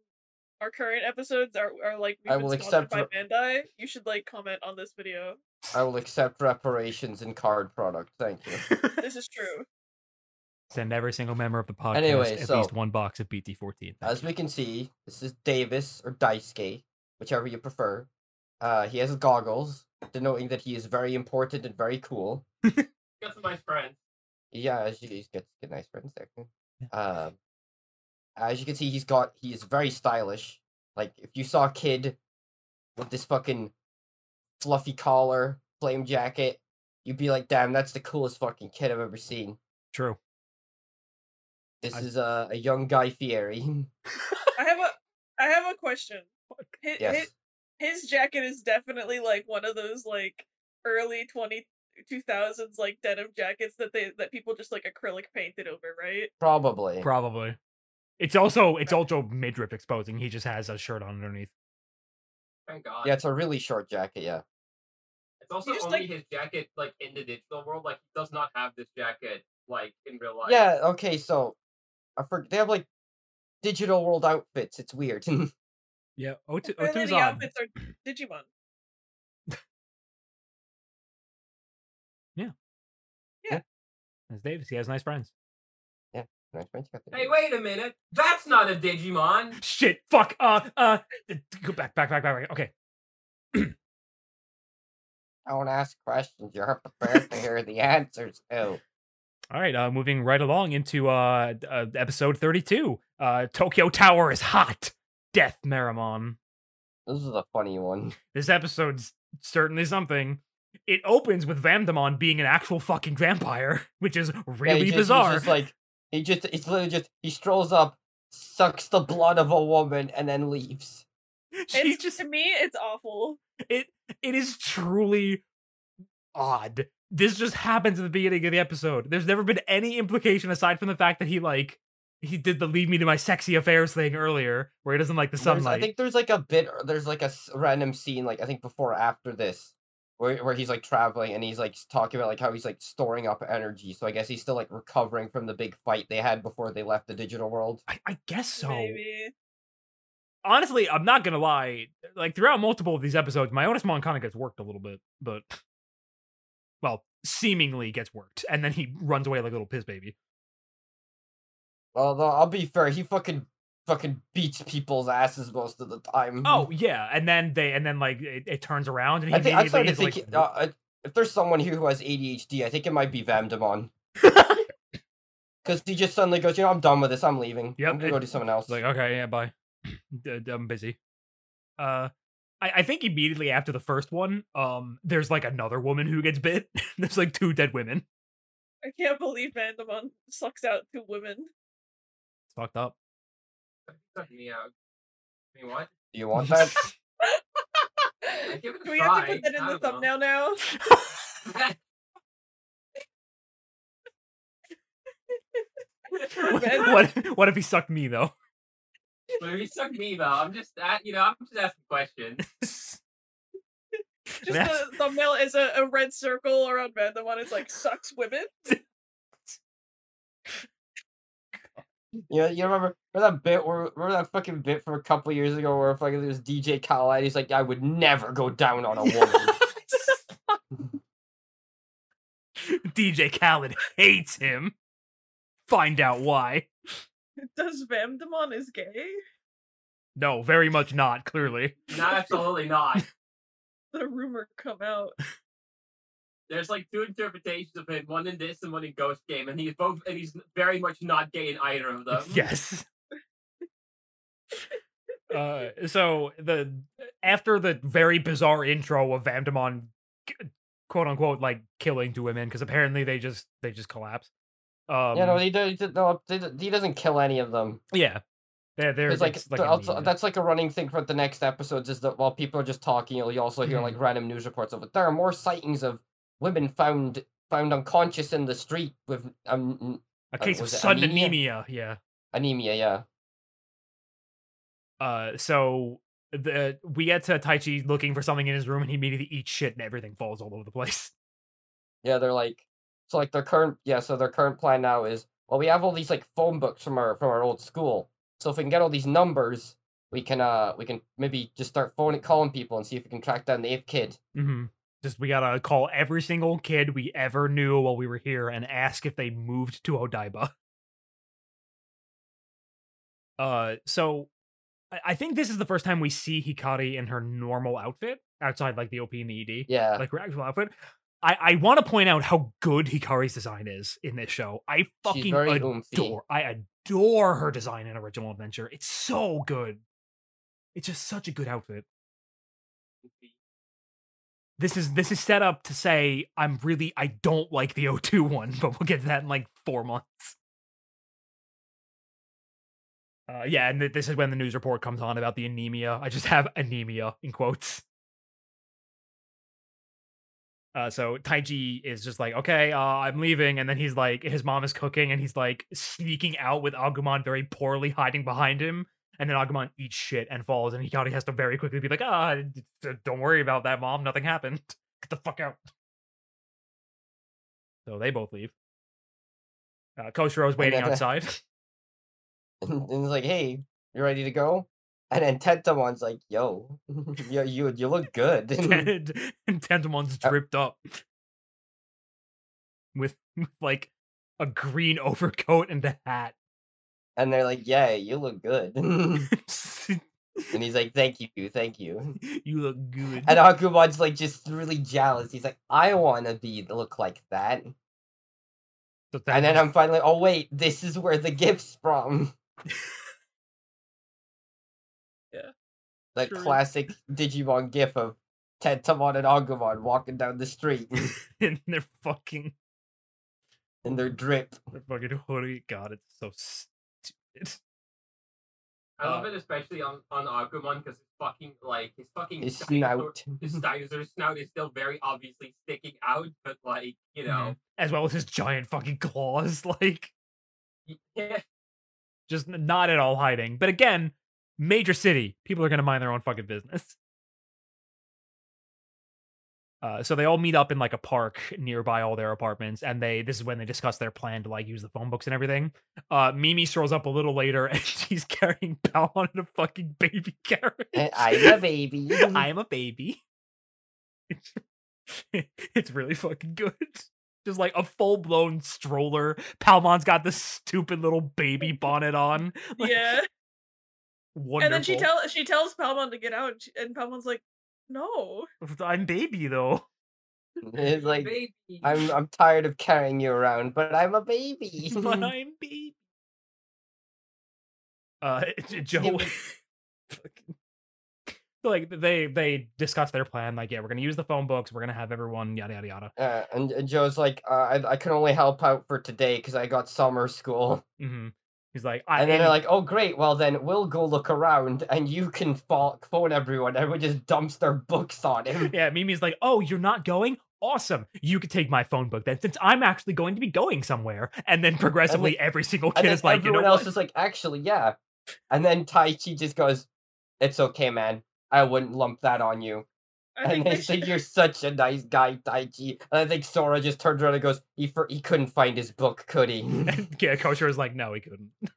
our current episodes are, are like we've I will sponsored accept by re- Bandai, you should like comment on this video. I will accept reparations in card product. Thank you. This is true. Send every single member of the podcast Anyway, at so- least one box of BT14. As we can see, this is Davis or Daisuke, whichever you prefer. Uh, he has goggles, denoting that he is very important and very cool. Got some nice friends. Yeah, as you he's got, got nice friends there. Um, as you can see, he's got he is very stylish. Like if you saw a kid with this fucking fluffy collar, flame jacket, you'd be like, "Damn, that's the coolest fucking kid I've ever seen." True. This I- is a, a young Guy Fieri. I have a I have a question. His, yes. his jacket is definitely like one of those like early 20 2000s like denim jackets that they that people just like acrylic painted over, right? Probably. Probably. It's also it's also midriff exposing. He just has a shirt on underneath. Thank God. yeah, it's a really short jacket, yeah. It's also just, only like- his jacket, like in the digital world. Like he does not have this jacket, like in real life. Yeah, okay, so I for, they have like digital world outfits. It's weird. Yeah. O2, Apparently O2's the odd. outfits are Digimon. Yeah. Yeah. As Davis, he has nice friends. Nice friends, got the- Hey, wait a minute. That's not a Digimon. Shit. Fuck. Uh. Uh. Go back. Back. Back. Back. back. Okay. Don't ask questions you're prepared to hear the answers to. All right. Uh. Moving right along into uh, uh episode thirty-two. Uh. Tokyo Tower is hot. Death Meramon. This is a funny one. This episode's certainly something. It opens with Vamdemon being an actual fucking vampire, which is Yeah, he really just- he's bizarre. just like he just he's literally just he strolls up, sucks the blood of a woman, and then leaves. she It's, just to me, it's awful. it it is truly odd. This just happens at the beginning of the episode. There's never been any implication aside from the fact that he like he did the lead me to my sexy affairs thing earlier, where he doesn't like the There's- sunlight. I think there's like a bit. There's like a random scene, like I think before or after this, where where he's like traveling and he's like talking about like how he's like storing up energy. So I guess he's still like recovering from the big fight they had before they left the digital world. I, I guess so. Maybe. honestly, I'm not gonna lie. Like throughout multiple of these episodes, my Otismon kind of gets worked a little bit, but well, seemingly gets worked, and then he runs away like a little piss baby. Although I'll be fair, he fucking fucking beats people's asses most of the time. Oh yeah, and then they and then like it, it turns around and he I think I'm starting to is think like, uh, uh, if there's someone here who has ADHD, I think it might be Vamdemon. Because he just suddenly goes, you know, I'm done with this. I'm leaving. Yep, I'm gonna it- go do something else. Like, okay, yeah, bye. D- d- I'm busy. Uh, I, I think immediately after the first one, um, there's like another woman who gets bit. there's like two dead women. I can't believe Vandemon sucks out two women. It's fucked up. Suck me out. I mean, what? Do you want that? I give it Do we have to put that in I the don't know. thumbnail now? what what if he sucked me though? But if you suck me though, I'm just, a- you know, I'm just asking questions. Just the thumbnail is a, a red circle around men. The one It's like sucks women. Yeah, you remember, remember that bit where remember that fucking bit from a couple years ago where fucking there was DJ Khaled. He's like, I would never go down on a woman. DJ Khaled hates him. Find out why. Does Vandemon is gay? No, very much not. Clearly, No, absolutely not. The rumor come out. There's like two interpretations of him, one in this and one in Ghost Game, and he's both, and he's very much not gay in either of them. yes. Uh, so the after the very bizarre intro of Vandemon, quote unquote, like killing two women because apparently they just they just collapse. Um, yeah, no, he, does, no, he do- he doesn't kill any of them. yeah, they're they're It's like, it's like also- that's like a running thing for the next episodes is that while people are just talking, you'll you also hear Mm-hmm. like random news reports of it. There are more sightings of women found found unconscious in the street with um, a uh, case of was sudden anemia? anemia. Yeah. anemia. Yeah, Uh, so the we get to Taichi looking for something in his room, and he immediately eats shit, and everything falls all over the place. yeah. They're like so like their current yeah. So their current plan now is well, we have all these like phone books from our from our old school. So if we can get all these numbers, we can uh we can maybe just start phoning calling people and see if we can track down the eighth kid. Mm-hmm. Just we gotta call every single kid we ever knew while we were here and ask if they moved to Odaiba. Uh, so I, I think this is the first time we see Hikari in her normal outfit outside like the OP and the ED, Yeah, like her actual outfit. I, I want to point out how good Hikari's design is in this show. I fucking adore. oomphy. I adore her design in Original Adventure. It's so good. It's just such a good outfit. This is this is set up to say I'm really I don't like the O2 one, but we'll get to that in like four months. Uh, yeah, and th- this is when the news report comes on about the anemia. I just have anemia in quotes. Uh, so Taichi is just like, okay, uh, I'm leaving, and then he's like, his mom is cooking, and he's like sneaking out with Agumon very poorly hiding behind him, and then Agumon eats shit and falls, and Hikari has to very quickly be like, ah, don't worry about that, mom, nothing happened. Get the fuck out. So they both leave. Uh, Koshiro's waiting then, uh, outside. and, and it's like, hey, you ready to go? And then Tentomon's like, yo, you you you look good. and, and Tentomon's Uh, dripped up with, with like a green overcoat and a hat. And they're like, yeah, you look good. and he's like, thank you, thank you. you look good. And Agumon's like just really jealous. He's like, I want to be look like that. So And then I'm finally, oh wait, this is where the gift's from. Yeah, That true. classic Digimon gif of Tentomon and Agumon walking down the street in their fucking in their drip. their fucking hoodie. Oh, God, it's so stupid. I love Uh, it especially on on Agumon because it's fucking like his fucking His dinosaur- snout. his dinosaur snout is still very obviously sticking out, but like you know, As well as his giant fucking claws, like yeah, just not at all hiding. But again, major city, people are gonna mind their own fucking business. Uh, so they all meet up in like a park nearby all their apartments, and they this is when they discuss their plan to like use the phone books and everything. Uh, Mimi strolls up a little later, and she's carrying Palmon in a fucking baby carriage. I'm a baby. I am a baby. It's, it's really fucking good. Just like a full blown stroller. Palmon's got this stupid little baby bonnet on. Like, yeah. Wonderful. And then she tells she tells Palmon to get out, and, she, and Palmon's like, "No." I'm baby though. It's like Baby. I'm I'm tired of carrying you around, but I'm a baby. but I'm baby. Uh, Joe. but- fucking- So, like they they discuss their plan. Like, yeah, we're gonna use the phone books. We're gonna have everyone yada yada yada. Uh, and, and Joe's like, uh, I I can only help out for today because I got summer school. hmm He's like, I And then and- they're like, oh great, well then we'll go look around and you can phone everyone. Everyone just dumps their books on him. yeah. Mimi's like, oh, you're not going. Awesome. You could take my phone book then, since I'm actually going to be going somewhere. And then progressively, every single kid is like, you know everyone else what? is like, actually, yeah. And then Taichi just goes, it's okay, man. I wouldn't lump that on you. I and think they they say should. you're such a nice guy, Taichi. And I think Sora just turns around and goes, he for- he couldn't find his book, could he? And yeah, Kosher is like, no, he couldn't.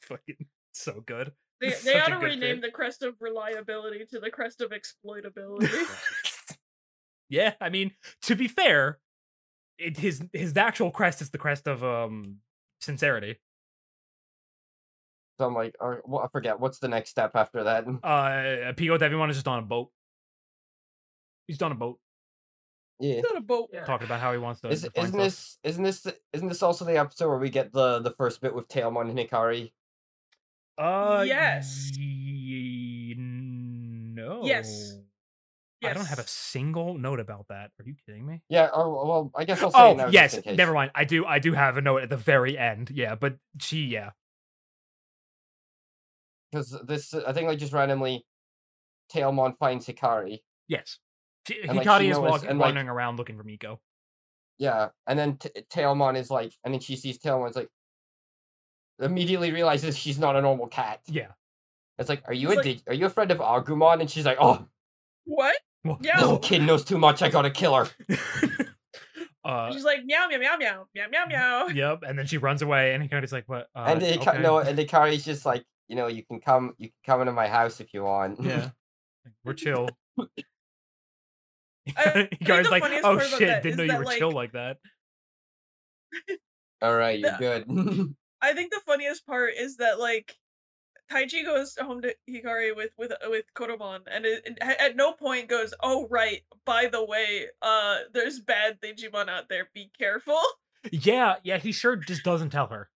Fucking so good. They, they ought to rename fit. the crest of reliability to the crest of exploitability. yeah, I mean, to be fair, it, his his actual crest is the crest of um sincerity. So I'm like, all right, well, I forget. What's the next step after that? Uh, Pico everyone is just on a boat. He's done a boat Yeah. It's not a boat. Yeah. talking about how he wants to. Is, isn't stuff. this isn't this isn't this also the episode where we get the the first bit with Tailmon and Hikari? Uh, Yes. ye- no. I don't have a single note about that. Are you kidding me? Yeah. Oh well, I guess I'll say it now Oh yes, never mind. I do. I do have a note at the very end. Yeah, but she. Yeah. Because this, I think, like just randomly, Tailmon finds Hikari. Yes. She, And, like, Hikari is knows- walking, and, like- wandering around looking for Miko. Yeah, and then t- Tailmon is like, and then she sees Tailmon's like, immediately realizes she's not a normal cat. Yeah. It's like, are you It's a like- dig- are you a friend of Agumon? And she's like, oh, What? Well, Yeah. this kid knows too much. I gotta kill her. uh, She's like meow meow meow meow meow meow meow. yep. And then she runs away, and Hikari's like, "What?" Uh, and Hika- okay. no, and Hikari's just like, you know, you can come, you can come into my house if you want. Yeah. We're chill. I think Hikari's like, "Oh shit! Didn't is know you that, were like- chill like that." All right, you're The- good. I think the funniest part is that like Taichi goes home to Hikari with with uh, with Koromon, and it, it- at- at no point goes, "Oh right, by the way, uh, there's bad Digimon out there. Be careful." Yeah, yeah. He sure just doesn't tell her.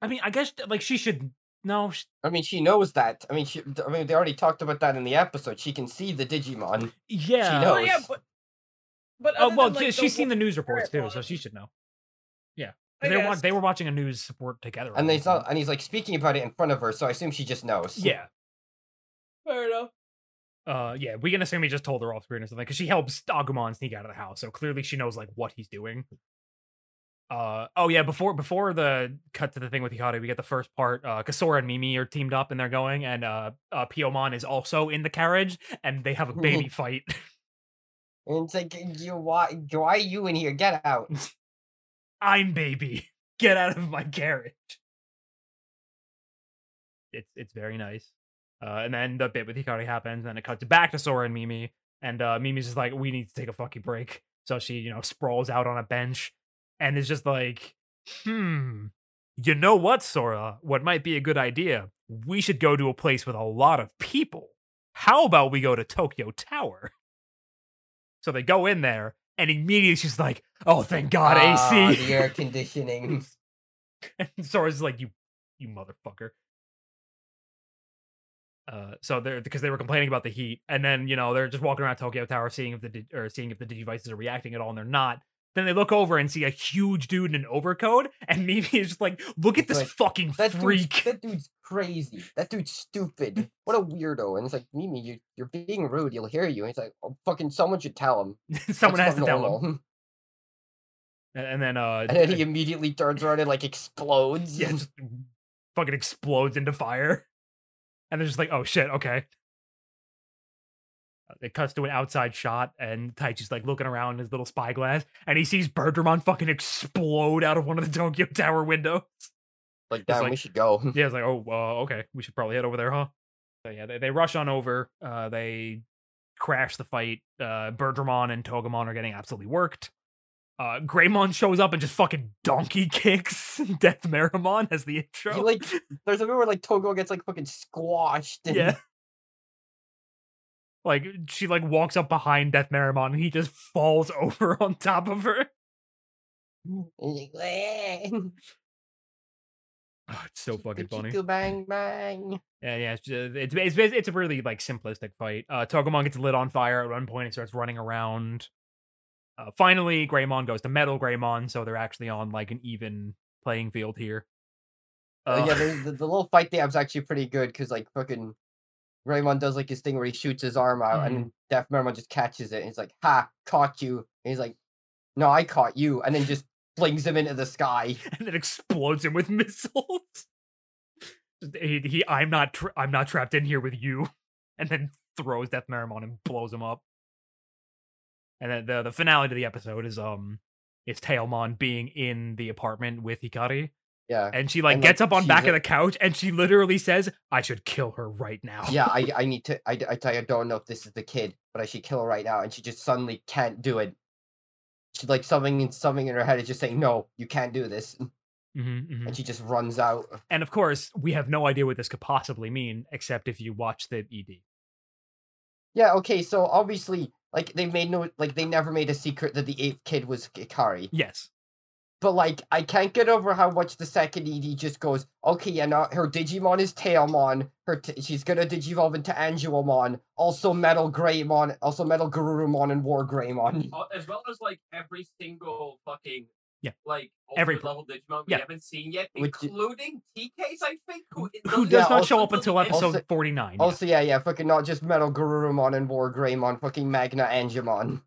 I mean, I guess like she should. No, sh- I mean, she knows that. I mean, she, I mean, they already talked about that in the episode. She can see the Digimon. yeah. She knows. Oh yeah, but but Oh well, than, like, yeah, she's seen the news reports too, so she should know. Yeah, I they were they were watching a news report together. And they saw, time. and he's like speaking about it in front of her, so I assume she just knows. Yeah, Fair enough. uh, yeah. We can assume he just told her off screen or something because she helps Agumon sneak out of the house, so clearly she knows like what he's doing. Uh oh yeah, before before the cut to the thing with Hikari, we get the first part. Uh Kasora and Mimi are teamed up and they're going, and uh, uh Piyomon is also in the carriage, and they have a baby fight. And it's like, you why, why are you in here? Get out. I'm baby. Get out of my carriage. It's it's very nice. Uh, and then the bit with Hikari happens, and it cuts back to Sora and Mimi, and uh, Mimi's just like, "We need to take a fucking break." So she, you know, sprawls out on a bench, and is just like, "Hmm, you know what, Sora? What might be a good idea? We should go to a place with a lot of people. How about we go to Tokyo Tower?" So they go in there, and immediately she's like, "Oh, thank God, Ah, AC." the air conditioning. and Sora's like, "You, you motherfucker." Uh, so they're because they were complaining about the heat, and then you know they're just walking around Tokyo Tower, seeing if the di- or seeing if the devices are reacting at all, and they're not. Then they look over and see a huge dude in an overcoat, and Mimi is just like, "Look at this like, fucking That dude's, freak!" that dude's crazy. That dude's stupid. What a weirdo. And it's like, Mimi, you, you're being rude. He'll hear you. And it's like, oh, fucking someone should tell him. Someone has to not tell him. And, and then, uh, And then he immediately turns around and like explodes. yeah, just fucking explodes into fire. And they're just like, oh shit, okay. It cuts to an outside shot, and Taichi's like looking around in his little spyglass, and he sees Birdramon fucking explode out of one of the Tokyo Tower windows. Like, damn, we like- should go. Yeah, it's like, oh, uh, okay, we should probably head over there, huh? So yeah, they, they rush on over. Uh, they crash the fight. Uh, Birdramon and Togemon are getting absolutely worked. Uh, Greymon shows up and just fucking donkey kicks Death Meramon as the intro. He, like, there's a bit where like Togo gets like fucking squashed. And, yeah. Like she like walks up behind Death Meramon and he just falls over on top of her. and he's like. Oh, it's so fucking funny. Bang bang. Yeah, yeah. It's, just, it's it's it's a really like simplistic fight. Uh, Togemon gets lit on fire at one point and starts running around. Uh, finally, Greymon goes to Metal Greymon, so they're actually on like an even playing field here. Uh, yeah, Uh, the, the little fight there was actually pretty good because like fucking Raymond does like his thing where he shoots his arm out Mm-hmm. and Death Meramon just catches it and he's like, "Ha, caught you." And he's like, "No, I caught you," and then just flings him into the sky. and then explodes him with missiles. He, he I'm not tra- I'm not trapped in here with you, and then throws Death Meramon and blows him up. And then the the finale to the episode is um it's Tailmon being in the apartment with Hikari, Yeah, and she like And, like, gets up on back of the couch and she literally says, "I should kill her right now." yeah. I I need to. I I I don't know if this is the kid, but I should kill her right now. And she just suddenly can't do it. She like something in something in her head is just saying, "No, you can't do this," Mhm, mhm. and she just runs out. And of course, we have no idea what this could possibly mean, except if you watch the ED. Yeah, okay, so obviously, like they made no, like they never made a secret that the eighth kid was Hikari. Yes. But like, I can't get over how much the second ED just goes. Okay, and now her Digimon is Tailmon. Her t- she's gonna digivolve into Angewomon. Also Metal Greymon. Also Metal Garurumon and War Greymon. Uh, as well as like every single fucking Yeah. like Every level Digimon we yeah. haven't seen yet, Which i- including TKs, I think, who, Who doesn't Yeah, not show up until episode also- 49. yeah. Also, yeah, yeah, fucking not just Metal Garurumon and War Greymon. Fucking Magna Angemon.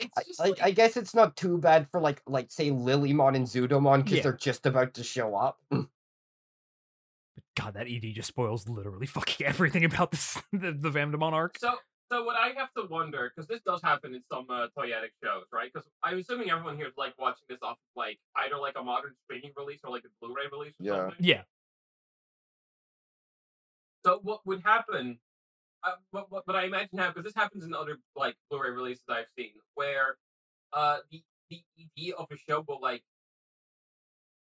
It's I, like, I guess it's not too bad for like, like say Lilymon and Zudomon because Yeah. they're just about to show up. God, that ED just spoils literally fucking everything about this the, the Vamdemon arc. So, so what I have to wonder, because this does happen in some uh, toyetic shows, right? Because I'm assuming everyone here is like watching this off like either like a modern streaming release or like a Blu-ray release or Yeah. something. Yeah. So what would happen? Uh, what, what, what I imagine happen because this happens in other like Blu-ray releases I've seen, where uh the the ED of a show will like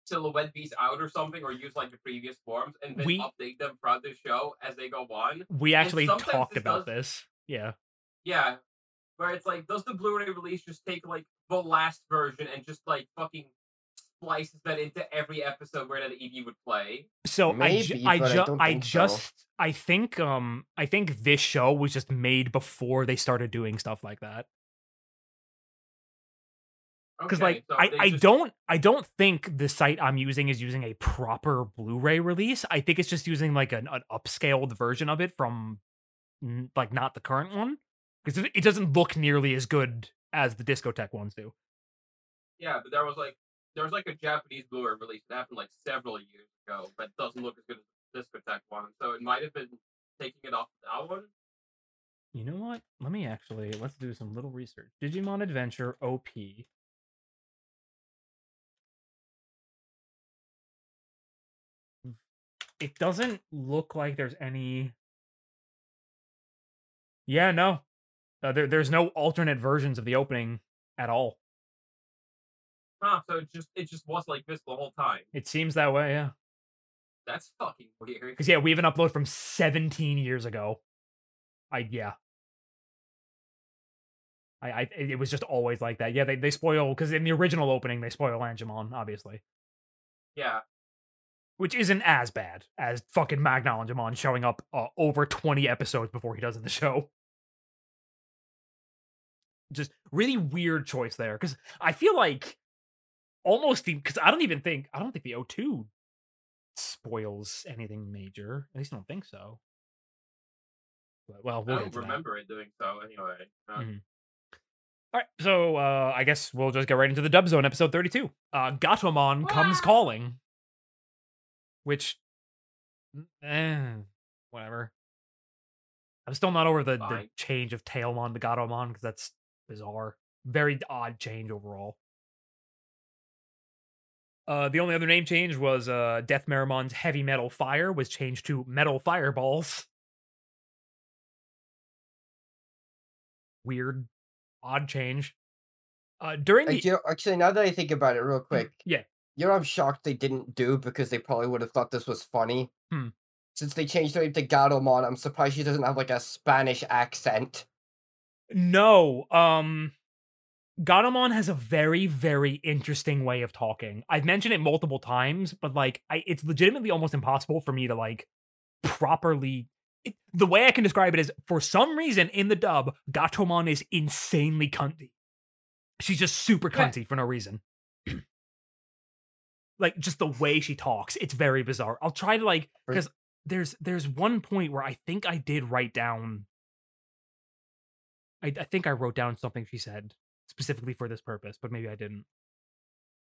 silhouette these out or something, or use like the previous forms, and then We- update them throughout the show as they go on. We actually talked this about does- this. Yeah. Yeah. Where it's like, does the Blu-ray release just take like the last version and just like fucking slices that into every episode where that ED would play? So I, ju- Maybe, I, but I ju- don't I think so. just I think um I think this show was just made before they started doing stuff like that. Because Okay, like so I, they I just- don't I don't think the site I'm using is using a proper Blu-ray release. I think it's just using like an, an upscaled version of it from like not the current one because it, it doesn't look nearly as good as the Discotek ones do. Yeah, but there was like there was like a Japanese Blu-ray release that happened like several years ago, but doesn't look as good as this Discotek one. So it might have been taking it off that one. You know what? Let me actually let's do some little research. Digimon Adventure OP. It doesn't look like there's any. Yeah, no. Uh, there, there's no alternate versions of the opening at all. Huh? So it just it just was like this the whole time. It seems that way, yeah. That's fucking weird. Because yeah, we have an upload from 17 years ago. I yeah. I, I it was just always like that. Yeah, they they spoil because in the original opening they spoil Angemon, obviously, Yeah. which isn't as bad as fucking Magna Angemon showing up uh, over 20 episodes before he does in the show. Just really weird choice there because I feel like almost because I don't even think I don't think the O2 spoils anything major. At least I don't think so. But, well, we'll I don't to that. remember it doing so anyway. Mhm. All right, so uh, I guess we'll just get right into the dub zone, episode thirty-two. Uh, Gatomon comes calling, which, eh, whatever. I'm still not over the, the change of Tailmon to Gatomon because that's bizarre. Very odd change overall. Uh, the only other name change was uh, Death Meramon's Heavy Metal Fire was changed to Metal Fireballs. Weird, odd change. Uh, during the you actually, now that I think about it, real quick, yeah. you know, I'm shocked they didn't do because they probably would have thought this was funny. Hmm. Since they changed her name to Gatomon, I'm surprised she doesn't have like a Spanish accent. No, um Gatomon has a very very interesting way of talking. I've mentioned it multiple times, but like I it's legitimately almost impossible for me to like properly it, the way I can describe it is for some reason in the dub Gatomon is insanely cunty. She's just super Yeah. cunty for no reason. like just the way she talks, it's very bizarre. I'll try to like cuz there's there's one point where I think I did write down I, I think I wrote down something she said specifically for this purpose, but maybe I didn't.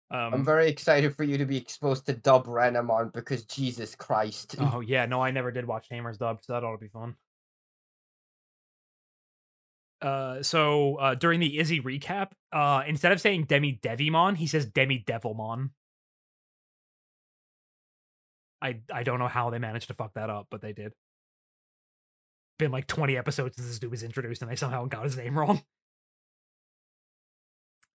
Um, I'm very excited for you to be exposed to Dub Renamon because Jesus Christ. oh yeah, no, I never did watch Tamers dub, so that ought to be fun. Uh, so uh, during the Izzy recap, uh, instead of saying Demi Devimon, he says Demi Devilmon. I I don't know how they managed to fuck that up, but they did. Been like 20 episodes since this dude was introduced, and they somehow got his name wrong.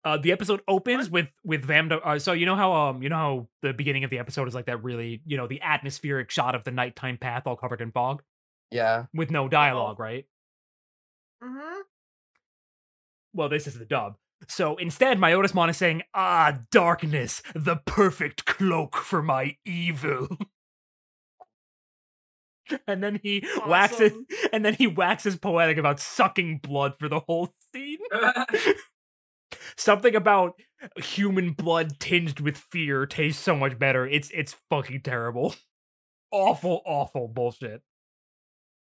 Uh, the episode opens with with Vamda. Uh, so you know how um you know how the beginning of the episode is like that really you know the atmospheric shot of the nighttime path all covered in fog Yeah. with no dialogue, right? Mm-hmm. Well, this is the dub. So instead, Myotismon is saying, "Ah, darkness, the perfect cloak for my evil." and then he waxes, and then he waxes poetic about sucking blood for the whole scene. Something about human blood tinged with fear tastes so much better. It's it's fucking terrible. Awful, awful bullshit.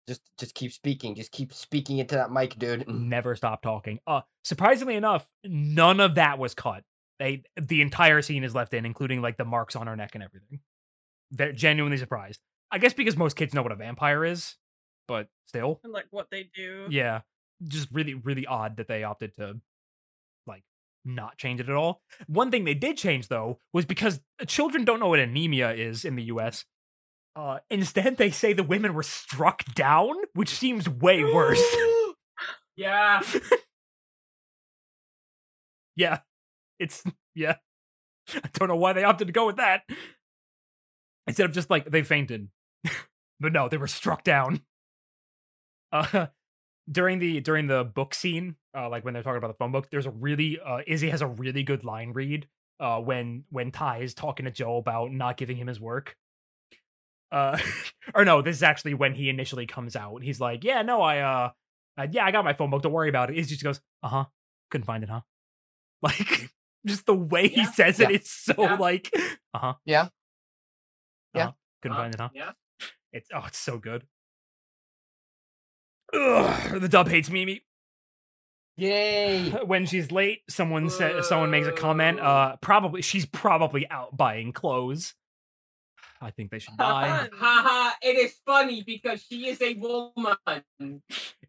Just just keep speaking. Just keep speaking into that mic, dude. never stop talking. Uh surprisingly enough, none of that was cut. They the entire scene is left in, including like the marks on her neck and everything. They're genuinely surprised. I guess because most kids know what a vampire is, but still. And like what they do. Yeah. Just really, really odd that they opted to like not change it at all. One thing they did change though was because children don't know what anemia is in the US. Uh instead they say the women were struck down, which seems way worse. yeah. Yeah. It's yeah. I don't know why they opted to go with that. Instead of just like they fainted. but no, they were struck down. Uh during the during the book scene, uh like when they're talking about the phone book, there's a really uh Izzy has a really good line read uh when when Tai is talking to Joe about not giving him his work. Uh or no, this is actually when he initially comes out. He's like, "Yeah, no, I uh, uh yeah, I got my phone book. Don't worry about it." Izzy just goes, "Uh-huh. Couldn't find it, huh?" Like just the way he Yeah. says it, it's so Yeah. like, uh huh, Yeah. Yeah. uh-huh, couldn't Uh, find it, huh? Yeah. It's oh, it's so good. Ugh, the dub hates Mimi. Yay! When she's late, someone said someone makes a comment. Uh, probably she's probably out buying clothes. I think they should die. Fun. Haha, it is funny because she is a woman.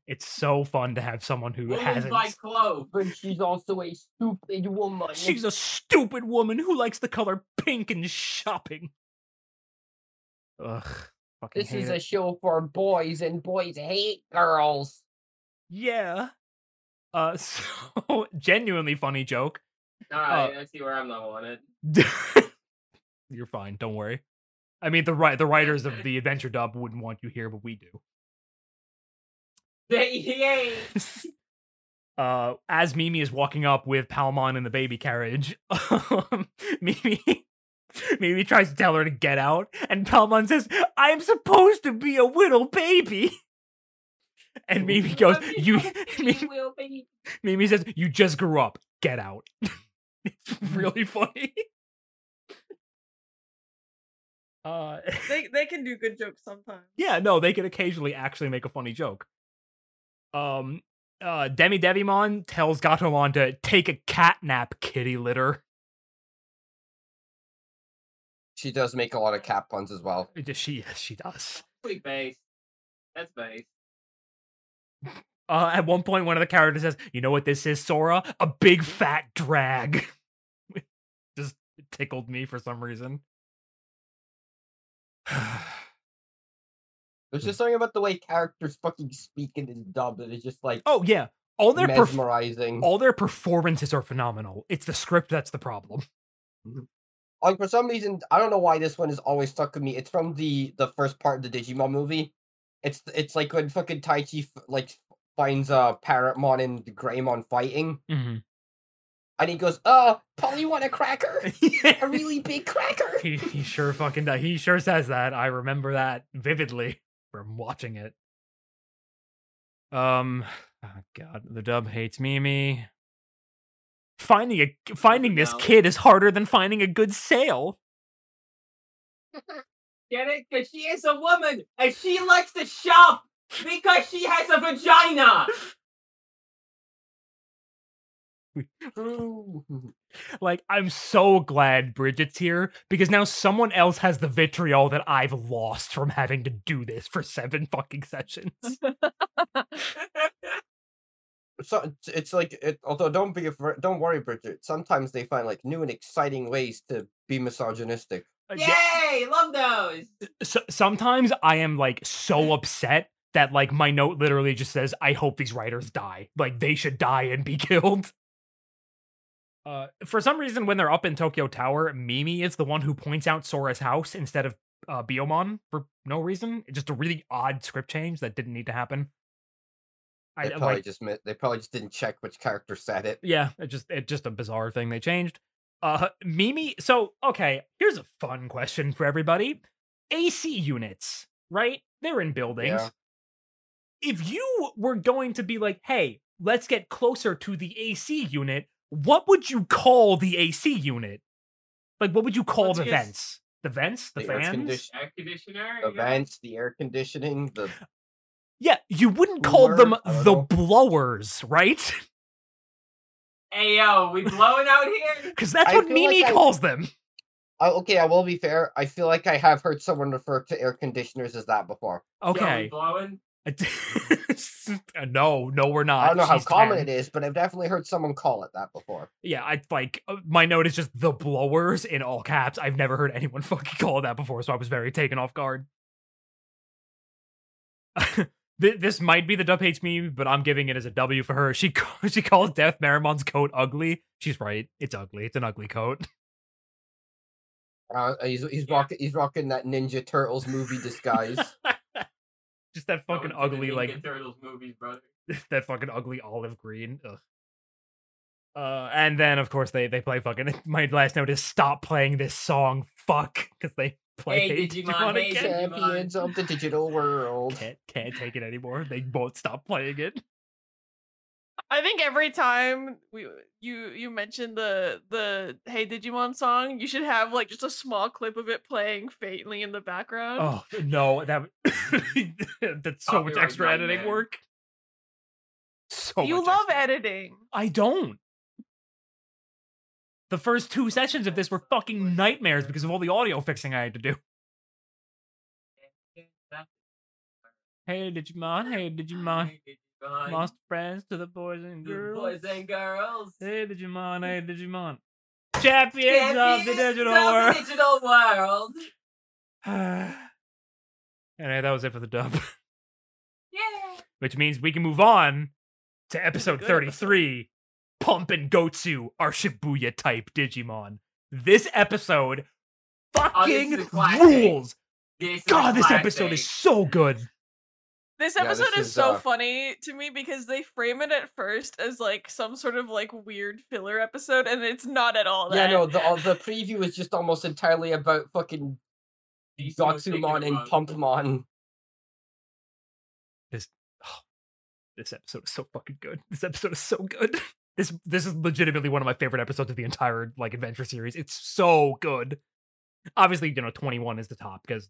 it's so fun to have someone who Women hasn't. buy clothes. But she's also a stupid woman. She's a stupid woman who likes the color pink and shopping. Ugh. Fucking This is it. a show for boys, and boys hate girls. Yeah. Uh, so genuinely funny joke. Alright, I see where I'm not wanted. You're fine. Don't worry. I mean, the right the writers of the adventure dub wouldn't want you here, but we do. Yay! uh, as Mimi is walking up with Palmon in the baby carriage, um, Mimi Mimi tries to tell her to get out, and Palmon says, "I'm supposed to be a little baby." And Mimi goes, "You." Mimi, will be. Mimi says, "You just grew up. Get out." it's really funny. Uh, They they can do good jokes sometimes. yeah, no, they can occasionally actually make a funny joke. Um, uh, Demi Devimon tells Gatomon to take a cat nap, kitty litter. She does make a lot of cap puns as well. She, yes, she does. Sweet base. That's base. Uh, at one point, one of the characters says, "You know what this is, Sora? A big fat drag." Just tickled me for some reason. There's just something about the way characters fucking speak in this dub that is just like oh yeah, all their perf- mesmerizing. all their performances are phenomenal. It's the script that's the problem. Like for some reason, I don't know why this one has always stuck with me. It's from the the first part of the Digimon movie. It's it's like when fucking Taichi f- like finds uh Parrotmon and Greymon fighting, Mm-hmm. and he goes, "Uh, Polly want a cracker, a really big cracker." he he sure fucking does. He sure says that. I remember that vividly from watching it. Um, oh God, the dub hates Mimi. Finding a finding this kid is harder than finding a good sale. Get it? Because she is a woman and she likes to shop because she has a vagina. Like, I'm so glad Bridget's here because now someone else has the vitriol that I've lost from having to do this for seven fucking sessions. so it's, it's like it, although don't be afraid, don't worry, Bridget. Sometimes they find like new and exciting ways to be misogynistic. Uh, yeah, Yay! Love those. so, sometimes I am like so upset that like my note literally just says, "I hope these writers die. Like they should die and be killed." Uh, for some reason, when they're up in Tokyo Tower, Mimi is the one who points out Sora's house instead of uh, Biyomon for no reason. Just a really odd script change that didn't need to happen. I They probably like, just mi- they probably just didn't check which character said it. yeah, it just it just a bizarre thing they changed. Uh, Mimi. So okay, here's a fun question for everybody: AC units, right? They're in buildings. Yeah. If you were going to be like, hey, let's get closer to the AC unit, what would you call the AC unit? Like, what would you call Let's the guess- vents? The vents, the, The air fans. condition- Air conditioner. The you know? vents, the air conditioning, the Yeah, you wouldn't call them Cooler? I don't the know. blowers, right? Hey yo, we blowing out here? Because that's I what feel like Mimi I- calls them. Okay, I will be fair. I feel like I have heard someone refer to air conditioners as that before. Yo, we Okay. blowing. no, no, we're not. I don't know how common 10. it is, but I've definitely heard someone call it that before. Yeah, I like uh, my note is just the blowers in all caps. I've never heard anyone fucking call it that before, so I was very taken off guard. Th- this might be the dub hates me, but I'm giving it as a W for her. She ca- she calls Death Meramon's coat ugly. She's right. It's ugly. It's an ugly coat. Uh, he's he's rocking he's rocking that Ninja Turtles movie disguise. Just that fucking Going to the ugly Ninja like Turtles movies, brother. that fucking ugly olive green. Ugh. Uh, and then of course they they play fucking. My last note is stop playing this song. Fuck, because they play Hey, Hey Digimon, hey, again. Champions of the digital world. Can't can't take it anymore. They won't stop playing it. I think every time we you you mention the the Hey Digimon song, you should have like just a small clip of it playing faintly in the background. Oh no, that that's so much Copyright extra editing nightmare. work. So you love editing. I don't. The first two sessions of this were fucking nightmares because of all the audio fixing I had to do. Hey Digimon, hey Digimon, Hey, Digimon. lost friends to the boys and girls. boys and girls. Hey Digimon, hey Digimon. Champions of the Champions digital of the world. digital world. anyway, that was it for the dub. Yeah. Which means we can move on to episode Good 33 Pump and Gotsu are Shibuya type Digimon. This episode fucking Oh, is rules. This God, this classic. episode is so good. This Yeah, episode this is, is, so uh, funny to me because they frame it at first as like some sort of like weird filler episode, and it's not at all Yeah, no, the uh, the preview is just almost entirely about fucking These two are taking Gotsumon and a run. Pumpmon. This episode is so fucking good. This episode is so good. This this is legitimately one of my favorite episodes of the entire like adventure series. It's so good. Obviously, you know, 21 is the top because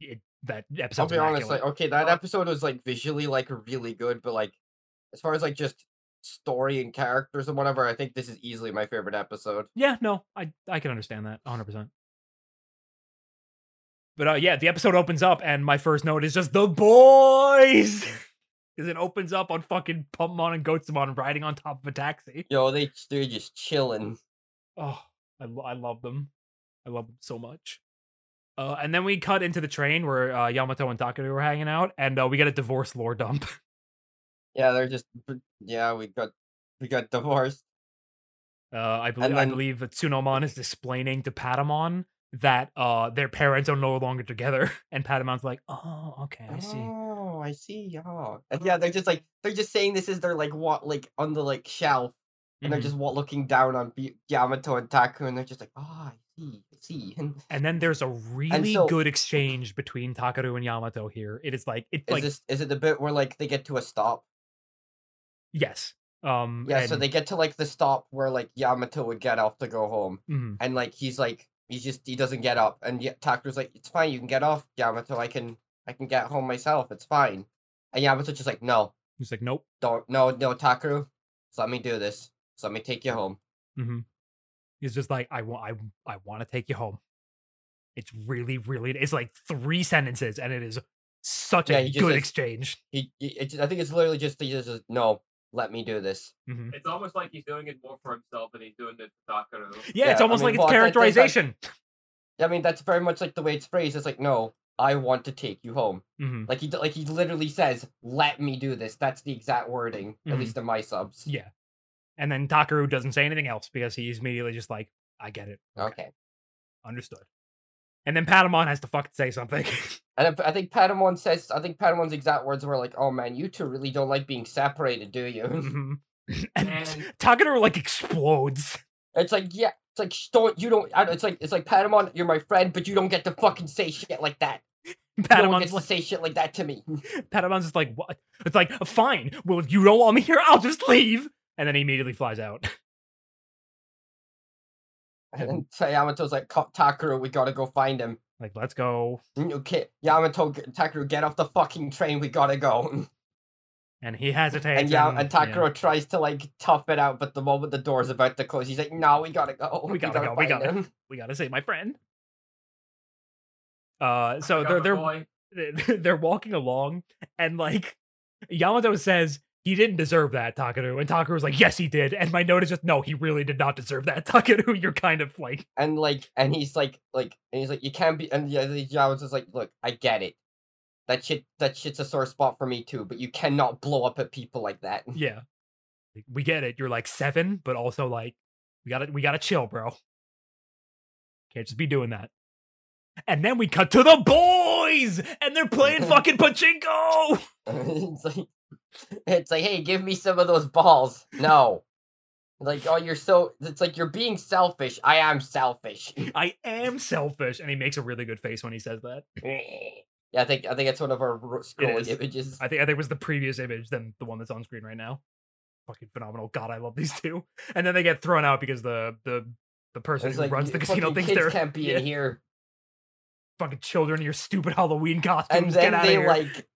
it, that episode. I'll be honest, like okay, that episode was like visually like really good, but like as far as like just story and characters and whatever, I think this is easily my favorite episode. Yeah, no, I I can understand that 100%. But uh yeah, the episode opens up and my first note is just the boys. Because it opens up on fucking Pumpmon and Gotsumon riding on top of a taxi. Yo, they they're just chilling. Oh, I, I love them. I love them so much. Uh, and then we cut into the train where uh, Yamato and Takaru were hanging out, and uh, we get a divorce lore dump. Yeah, they're just yeah. We got we got divorced. Uh, I believe I believe that Tsunomon is explaining to Patamon that uh, their parents are no longer together, and Patamon's like, "Oh, okay, I see." Oh, I see. Oh, and yeah, they're just like they're just saying this is their like what like on the like shelf, and they're Mhm. just wa- looking down on B- Yamato and Taku, and they're just like, oh, I see, I see. And And then there's a really so- good exchange between Takaru and Yamato here. It is like it's is like this is it the bit where like they get to a stop? yes, um, Yeah, so they get to like the stop where like Yamato would get off to go home, mhm. and like he's like he's just he doesn't get up, and yet Taku's like, it's fine, you can get off, Yamato. I can I can get home myself. It's fine. And Yamato's just like, no, he's like, "Nope." don't, no, no, Takaru, just let me do this. Just let me take you home. Mm-hmm. He's just like, "I want, I, I want to take you home." It's really, really. It's like three sentences, and it is such Yeah, a good says- exchange. He, he it's, I think it's literally just he just says, no, let me do this. hmm It's almost like he's doing it more for himself than he's doing it for Takaru. Yeah, it's Yeah, I almost mean, like well, it's that- that's like- characterization. I mean, that's very much like the way it's phrased. It's like, no, I want to take you home. hmm Like he, like he literally says, "Let me do this." That's the exact wording, Mhm. at least in my subs. Yeah, and then Takaru doesn't say anything else because he's immediately just like, "I get it, Okay. understood." And then Patamon has to fucking say something. And I I think Patamon says, I think Patamon's exact words were like, "Oh man, you two really don't like being separated, do you?" Mhm. and And- Takaru like explodes. it's like, yeah, it's like, don't you don't. I- It's like, it's like Patamon, you're my friend, but you don't get to fucking say shit like that. No one Patamon's gets to like, say shit like that to me. Patamon's just like, what? It's like, fine. Well, if you don't want me here, I'll just leave. And then he immediately flies out. And then so like, "Ka- Takaru, we gotta go find him. Like, let's go. Okay, Yamato, g- Takaru, get off the fucking train. We gotta go. And he hesitates. And yeah, and yeah. Tries to like tough it out, but the moment the door's about to close, he's like, "No, we gotta go. We gotta go, we gotta- him." we gotta save my friend. Uh, so they're the they're boy. they're walking along, and like Yamato says he didn't deserve that, Takaru, and Takaru's like, yes, he did. And my note is just, no, he really did not deserve that, Takaru. You're kind of like, And like, and he's like, like, and he's like, you can't be. And yeah, the just like, look, I get it. That shit, that shit's a sore spot for me too. But you cannot blow up at people like that. yeah, we get it. You're like seven, but also like, we gotta we gotta chill, bro. Can't just be doing that. And then we cut to the boys, and they're playing fucking pachinko. it's like, it's like, hey, give me some of those balls. No. Like, oh, you're so. It's like you're being selfish. I am selfish. I am selfish, and he makes a really good face when he says that. yeah, I think I think it's one of our ro- scrolling images. I think I think it was the previous image than the one that's on screen right now. Fucking phenomenal. God, I love these two. And then they get thrown out because the the the person who like runs the casino thinks kids they're can't be yeah, in here. fucking children in your stupid Halloween costumes. and get then out they of here. like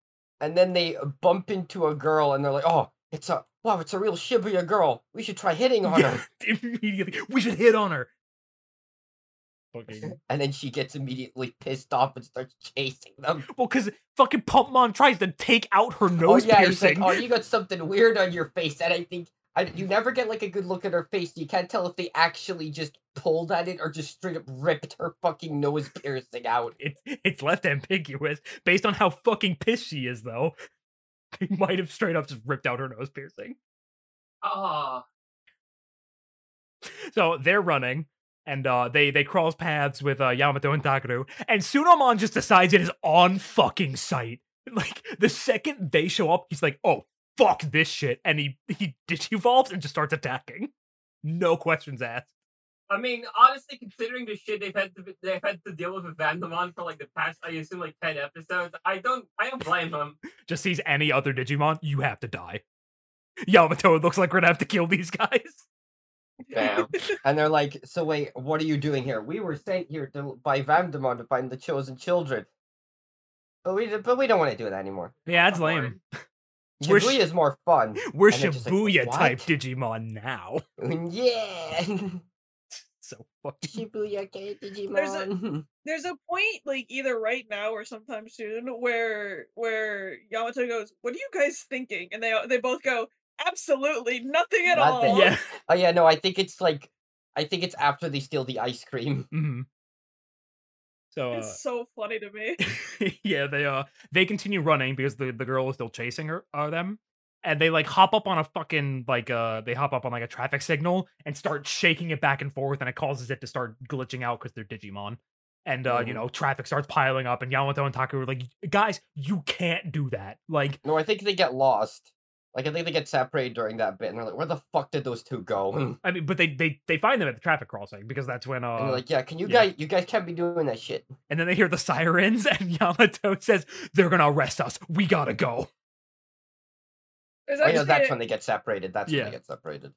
and then they bump into a girl and they're like oh it's a wow it's a real shibuya girl we should try hitting on Yeah, her immediately. We should hit on her. Fucking and then she gets immediately pissed off and starts chasing them well, because fucking Pumpmon tries to take out her oh nose yeah he's like piercing. oh you got something weird on your face and i think I, you never get like a good look at her face you can't tell if they actually just pulled at it or just straight up ripped her fucking nose piercing out It's it's left ambiguous based on how fucking pissed she is, though. They might have straight up just ripped out her nose piercing. Ah, So they're running, and uh, they they cross paths with uh, Yamato and Takaru, and Tsunomon just decides it is on fucking sight. Like the second they show up, he's like, "Oh fuck this shit," and he he digivolves and just starts attacking. No questions asked. I mean, honestly, considering the shit they've had to they've had to deal with with Vandemon for like the past, I assume, like ten episodes, I don't, I don't blame them. Just sees any other Digimon, you have to die. Yamato, it looks like we're gonna have to kill these guys. Damn. and they're like so wait what are you doing here we were sent here to, by Vamdemon to find the chosen children but we but we don't want to do that anymore yeah, that's I'm lame. Bored. We're, Shibuya sh- is more fun we're and like, Shibuya type Digimon now. yeah so fucking. Shibuya Gate Digimon. There's a there's a point, like either right now or sometime soon, where where Yamato goes, "What are you guys thinking?" And they they both go, "Absolutely nothing at Nothing. all." Yeah. oh yeah, no, I think it's like I think it's after they steal the ice cream. hmm So uh, It's so funny to me. yeah, they uh they continue running because the the girl is still chasing her uh, them, and they like hop up on a fucking like uh they hop up on like a traffic signal and start shaking it back and forth, and it causes it to start glitching out because they're Digimon. And uh, you Mhm. know, traffic starts piling up, and Yamato and Taku are like, "Guys, you can't do that!" Like, No, I think they get lost. Like I think they get separated during that bit, and they're like, "Where the fuck did those two go?" I mean, but they they they find them at the traffic crossing because that's when uh, they're like, "Yeah, can you yeah. guys, you guys can't be doing that shit." and then they hear the sirens, and Yamato says, "They're gonna arrest us. We gotta go." There's Oh yeah, that's a- when they get separated. That's when they get separated.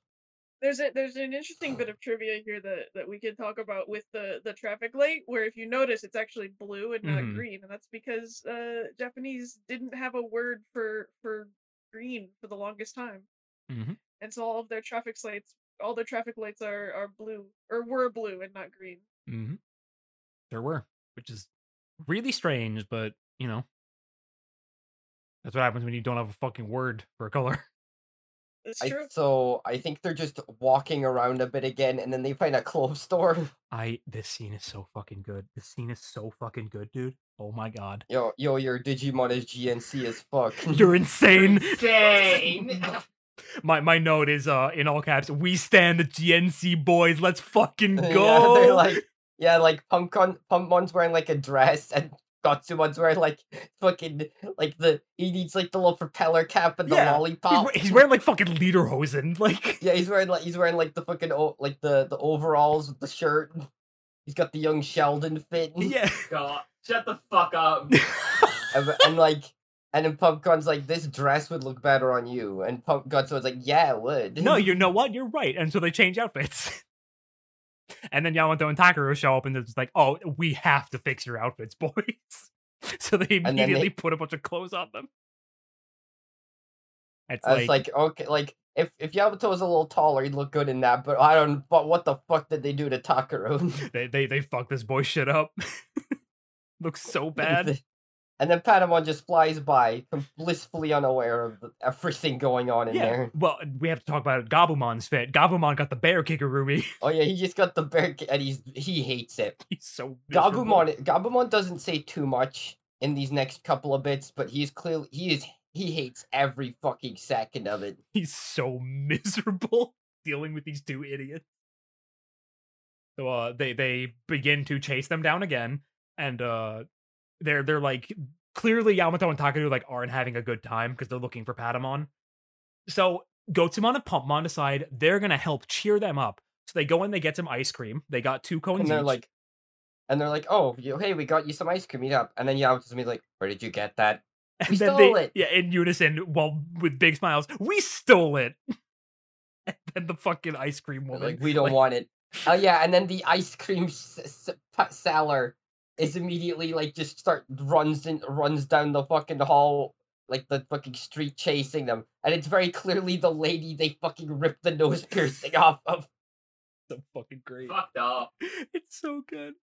there's a there's an interesting bit of trivia here that that we can talk about with the the traffic light where if you notice it's actually blue and not Mhm. green and that's because uh japanese didn't have a word for for green for the longest time Mhm. and so all of their traffic lights all their traffic lights are are blue or were blue and not green Mm-hmm. There were, which is really strange, but you know, that's what happens when you don't have a fucking word for a color. it's I, true so I think they're just walking around a bit again, and then they find a clothes store. I this scene is so fucking good. This scene is so fucking good, dude. Oh my god, Yo, yo, your Digimon is GNC as fuck. you're insane. Insane. my my note is uh in all caps. We stand the GNC boys. Let's fucking yeah, go. they're like, yeah, like Pumpkon, Pumpmon's wearing like a dress, and Gotsumon's wearing like fucking like the he needs like the little propeller cap and the Yeah, lollipop. we- he's wearing like fucking lederhosen. Like Yeah, he's wearing like he's wearing like the fucking o- like the the overalls with the shirt. He's got the young Sheldon fit. yeah. God, shut the fuck up. and, and like and then Pumpkin's like this dress would look better on you, and Pump Gotsumon's like yeah it would. no, you know what? You're right. And so they change outfits. and then Yamato and Takaro show up and they're just like, oh, we have to fix your outfits, boys. so they then they- immediately put a bunch of clothes on them. It's like, like okay, like if if Yamato was a little taller, he'd look good in that. But I don't. But what the fuck did they do to Takaro? they, they they fucked this boy shit up. Looks so bad. And then Patamon just flies by, blissfully unaware of everything going on in yeah. there. Well, we have to talk about Gabumon's fit. Gabumon got the bear Kigurumi. Oh yeah, he just got the bear, and he's he hates it. He's so miserable. Gabumon, Gabumon doesn't say too much in these next couple of bits, but he's clearly he is he hates every fucking second of it. He's so miserable dealing with these two idiots. So uh they they begin to chase them down again and uh they're they're like clearly Yamato and Takaru like aren't having a good time because they're looking for Patamon. So Gotsumon and Pumpmon decide they're gonna help cheer them up. So they go in, they get some ice cream. They got two cones And they're each. like, and they're like, oh, you, hey, we got you some ice cream. Eat up. And then Yamato's me like, where did you get that? and we then stole they, it. Yeah, in unison, while with big smiles, we stole it. and then the fucking ice cream woman. like, we don't like, want it. Oh yeah, and then the ice cream s- s- seller is immediately like just start runs in runs down the fucking hall like the fucking street chasing them, and it's very clearly the lady they fucking ripped the nose piercing off of. so fucking great. Fucked up. it's so good.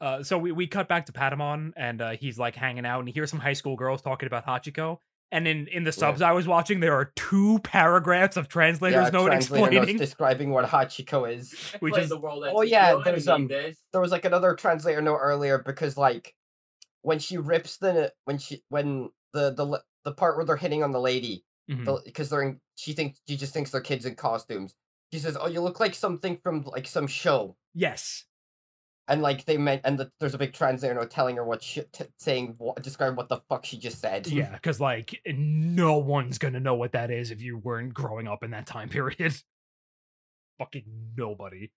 Uh, so we, we cut back to Patamon, and uh, he's like hanging out, and he hears some high school girls talking about Hachiko. And in, in the subs I was watching, there are two paragraphs of translators Yeah, note translator notes explaining. describing what Hachiko is. I Which is- the world Oh, yeah, You know, I there's, um, this. There was like another translator note earlier because like when she rips the when she when the the the part where they're hitting on the lady because they're in she thinks she just thinks they're kids in costumes. She says, "Oh, you look like something from like some show." Yes. And like they meant, and the, there's a big translator telling her what she t- saying, what, describing what the fuck she just said. Yeah, because like no one's gonna know what that is if you weren't growing up in that time period. Fucking nobody.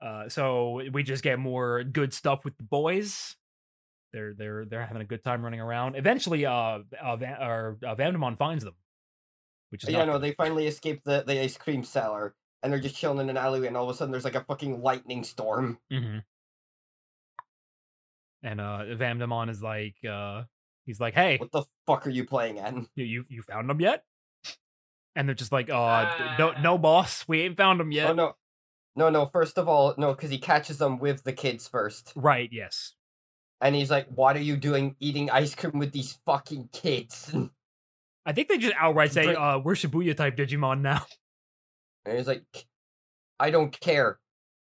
Uh, so we just get more good stuff with the boys. They're they're they're having a good time running around. Eventually, uh, uh, Van, or, uh Vandemon finds them, which is yeah, no, good. they finally escape the the ice cream seller, and they're just chilling in an alleyway, and all of a sudden there's like a fucking lightning storm. Mhm. And uh, Vandemon is like, uh, he's like, hey, What the fuck are you playing at? you you, you found them yet? And they're just like, uh, d- no, no, boss, we ain't found them yet. Oh no. No, no. First of all, no, because he catches them with the kids first, Right, yes. and he's like, "What are you doing, eating ice cream with these fucking kids?" I think they just outright say, uh, we're Shibuya type Digimon now. he's like, "I don't care.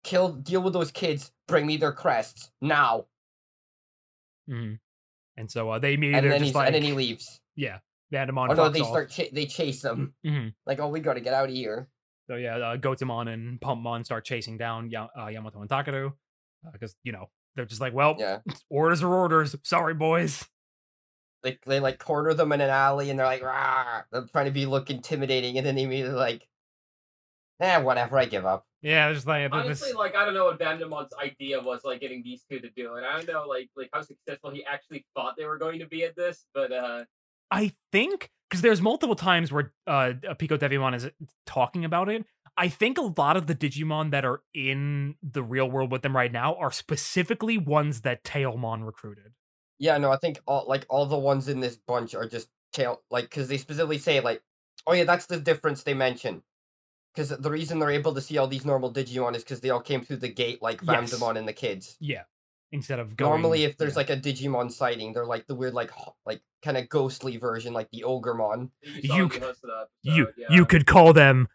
Kill, deal with those kids. Bring me their crests now." hmm And so uh, they And immediately are then just like, and then he leaves. yeah, Vandamon Oh no, they off. start. Cha- they chase them. Mhm. Like, oh, we gotta get out of here. So yeah, uh, Gotsumon and Pumpmon start chasing down ya- uh, Yamato and Takaru because you know they're just like, well, Yeah. orders are orders. Sorry, boys. They they like corner them in an alley, and they're like, Rah! they're trying to be look intimidating, and then they immediately like, eh, whatever. I give up. Yeah, they're just like this- Honestly, like I don't know what Vandemon's idea was, like getting these two to do it. I don't know, like like how successful he actually thought they were going to be at this, but uh, I think because there's multiple times where uh Pico Devimon is talking about it. I think a lot of the Digimon that are in the real world with them right now are specifically ones that Tailmon recruited. Yeah, no, I think all like all the ones in this bunch are just tail like because they specifically say like, oh yeah, that's the difference they mention. Because the reason they're able to see all these normal Digimon is because they all came through the gate like Yes. Vandemon and the kids. Yeah, instead of going. Normally, if there's yeah. like a Digimon sighting, they're like the weird like like kind of ghostly version, like the Ogremon. you, You in c- you episode, you could call them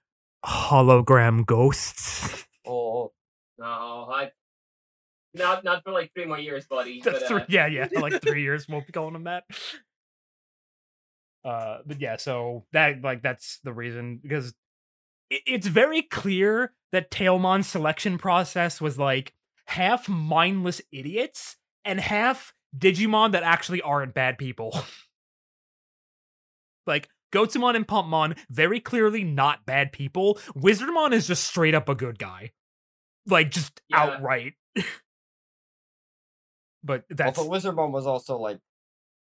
hologram ghosts. Oh, no, I not not for like three more years, buddy. That's but, three, uh, yeah, yeah. Like three years, we'll be calling them that. Uh, but yeah, so that like that's the reason because it, it's very clear that Tailmon's selection process was like half mindless idiots and half Digimon that actually aren't bad people. like Gotsumon and Pumpmon, very clearly not bad people. Wizardmon is just straight up a good guy, like just Yeah. outright. but that's well, the Wizardmon was also like,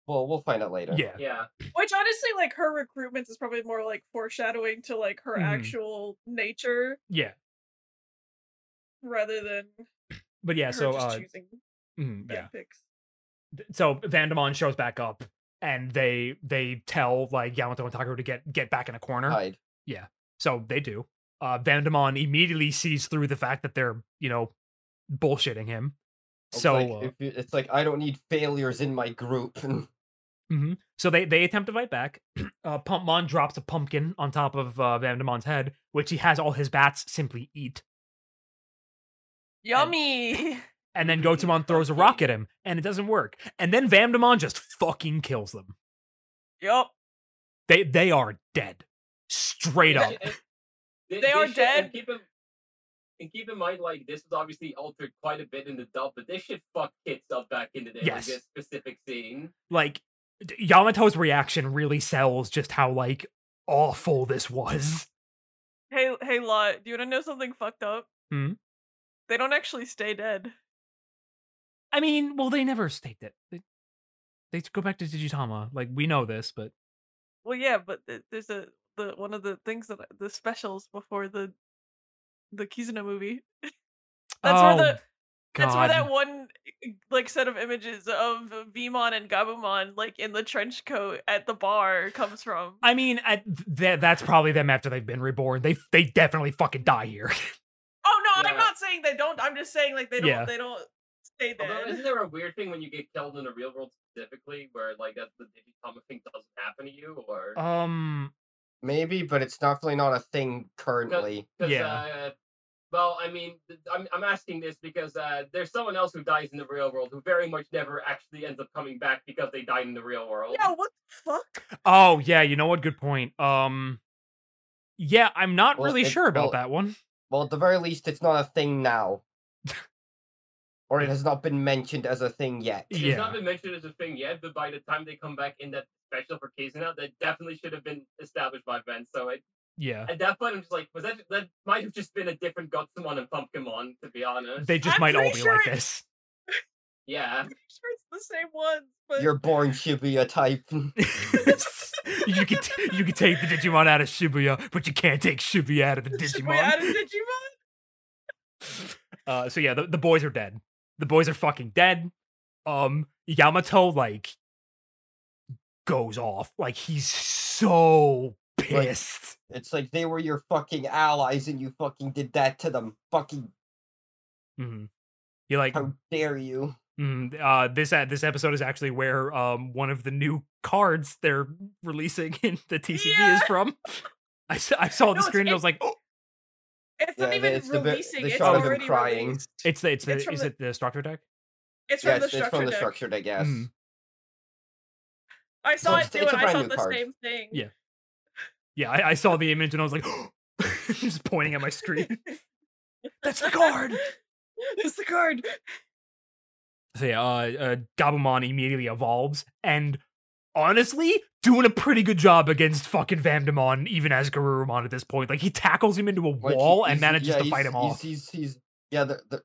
well, we'll find out later. yeah. yeah. Which honestly, like her recruitment is probably more like foreshadowing to like her Mhm. actual nature Yeah, rather than but yeah. her So just uh, choosing bad yeah. picks. So Vandemon shows back up, and they they tell like Yamato and Takaru to get get back in a corner. Hide. Yeah. So they do. Uh, Vandemon immediately sees through the fact that they're you know bullshitting him. It's So like, uh, if it's like I don't need failures in my group. mhm. so they they attempt to fight back. Uh, Pumpmon drops a pumpkin on top of uh, Vandemon's head, which he has all his bats simply eat. Yummy. And then Gotsumon throws a rock at him, and it doesn't work. And then Vandemon just fucking kills them. yup. They they are dead, straight up. And- and They are should- dead. And keep in, and keep in mind, like this was obviously altered quite a bit in the dub, but this shit fucked kids up back in the day. Yes. Like this specific scene. like d- Yamato's reaction really sells just how like awful this was. Hey, hey, lot. Do you want to know something fucked up? Hmm? They don't actually stay dead. I mean, well, they never staked it. They, they go back to Digitama. Like we know this, but Well, yeah, but th- there's a the one of the things that the specials before the the Kizuna movie. That's where oh, the that's where that one eh, like set of images of Vimon and Gabumon like in the trench coat at the bar comes from. I mean, at, th- that's probably them after they've been reborn. They they definitely fucking die here. Oh no, Yeah. I'm not saying they don't. I'm just saying like they don't Yeah. they don't stay Although, dead. isn't there a weird thing when you get killed in the real world specifically, where like that the Digitama thing doesn't happen to you, or um, Maybe, but it's definitely not a thing currently. 'cause, yeah. Uh, well, I mean, I'm I'm asking this because uh, there's someone else who dies in the real world who very much never actually ends up coming back because they died in the real world. Yeah, what the fuck? oh yeah, you know what? Good point. Um, yeah, I'm not Well, really it- sure about well, that one. Well, at the very least, it's not a thing now. or it has not been mentioned as a thing yet. It's Yeah. not been mentioned as a thing yet, but by the time they come back in that special for Kizuna, that definitely should have been established by Ben. So it, Yeah, at that point, I'm just like, was that that might have just been a different Gotsumon and Pumpkinmon, to be honest. they just I'm might all be sure like it- this. yeah. I'm pretty sure it's the same ones, but You're born Shibuya type. you can t- you can take the Digimon out of Shibuya, but you can't take Shibuya out of the Should we Digimon. add a Digimon? Uh, so yeah, the, the boys are dead. The boys are fucking dead. Um, Yamato like goes off. Like he's so pissed. It's like they were your fucking allies and you fucking did that to them. Fucking hmm You like how dare you? mm, uh this uh, this episode is actually where um one of the new cards they're releasing in the TCG Yeah. is from. I saw the No, screen and I was like, oh, It's not even it's releasing. the it's shot of him already crying. released. it's the it's the It's is the- it the structure deck? It's Yeah, from the it's, it's structure from the structure deck, yes. Mhm. I saw it's- it too, it's a and I saw new the card. same thing. Yeah. Yeah, I, I saw the image and I was like, just pointing at my screen. That's the card. It's the card. So yeah, uh, uh, Gabumon immediately evolves, and honestly, doing a pretty good job against fucking Vamdemon, even as Garurumon at this point. Like he tackles him into a Like, he- wall and manages yeah, to fight he's- him off. He's, he's, he's yeah, the, the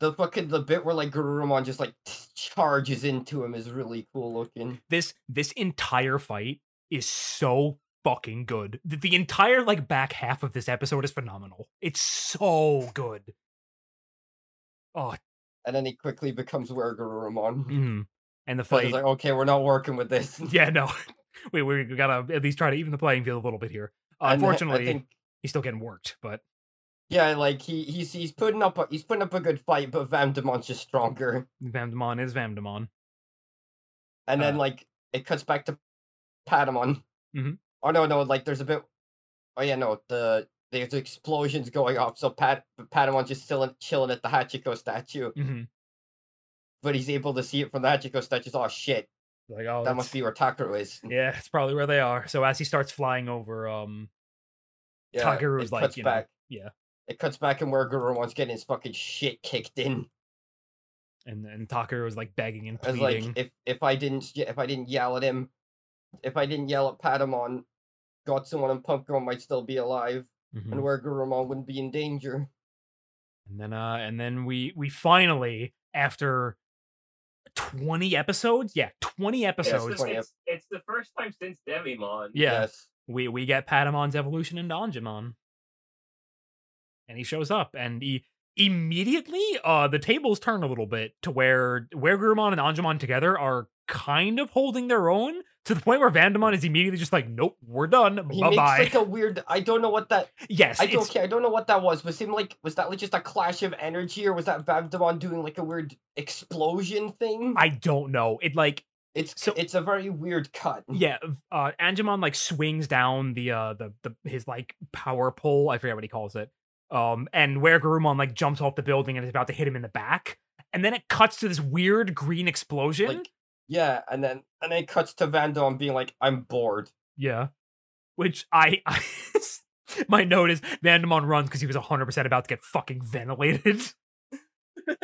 the fucking the bit where like Garurumon just like charges into him is really cool looking. This this entire fight is so fucking good. The, the entire like back half of this episode is phenomenal. It's so good. Oh, And then he quickly becomes Were Garurumon. mhm. and the fight. he's like, okay, we're not working with this. yeah, no, we we gotta at least try to even the playing field a little bit here. Uh, unfortunately, I think he's still getting worked, but yeah, like he he's he's putting up a he's putting up a good fight, but Vamdemon's just stronger. Vamdemon is Vamdemon. And then Uh, like it cuts back to Patamon. Mhm. Oh no, no, like there's a bit. Oh yeah, no, the there's explosions going off. So Pat Patamon's just still chilling at the Hachiko statue, hmm but he's able to see it from the Hachiko statue. Oh shit, Like, oh, that must be where Takaru is. Yeah, it's probably where they are. So as he starts flying over, um, Yeah, Takaru's like, you know, back. yeah. It cuts back and Were Garurumon's getting his fucking shit kicked in. and and Takaru was like begging and pleading. like, if if I didn't if I didn't yell at him, if I didn't yell at Patamon, Gotsumon and Pumpkin might still be alive, Mhm. and Were Garurumon wouldn't be in danger. And then uh and then we we finally after 20 episodes, yeah, 20 It's episodes. the, 20 it's, it's the first time since Devimon. Yeah. Yes. We we get Patamon's evolution into Angemon. And he shows up and he immediately uh the tables turn a little bit to where Were Garurumon and Angemon together are kind of holding their own to the point where Vandemon is immediately just like, nope, we're done. He Bye makes bye. like a weird. I don't know what that. yes, I don't. Okay, I don't know what that was. Was him like? Was that like just a clash of energy, or was that Vamdemon doing like a weird explosion thing? I don't know. It like it's so- it's a very weird cut. yeah, uh Angemon like swings down the uh the the his like power pole, I forget what he calls it. Um and Were Garurumon like jumps off the building and is about to hit him in the back. And then it cuts to this weird green explosion. Like yeah, and then and then it cuts to Vandemon being like, "I'm bored." yeah. Which I, I my note is Vandemon runs because he was 100% about to get fucking ventilated.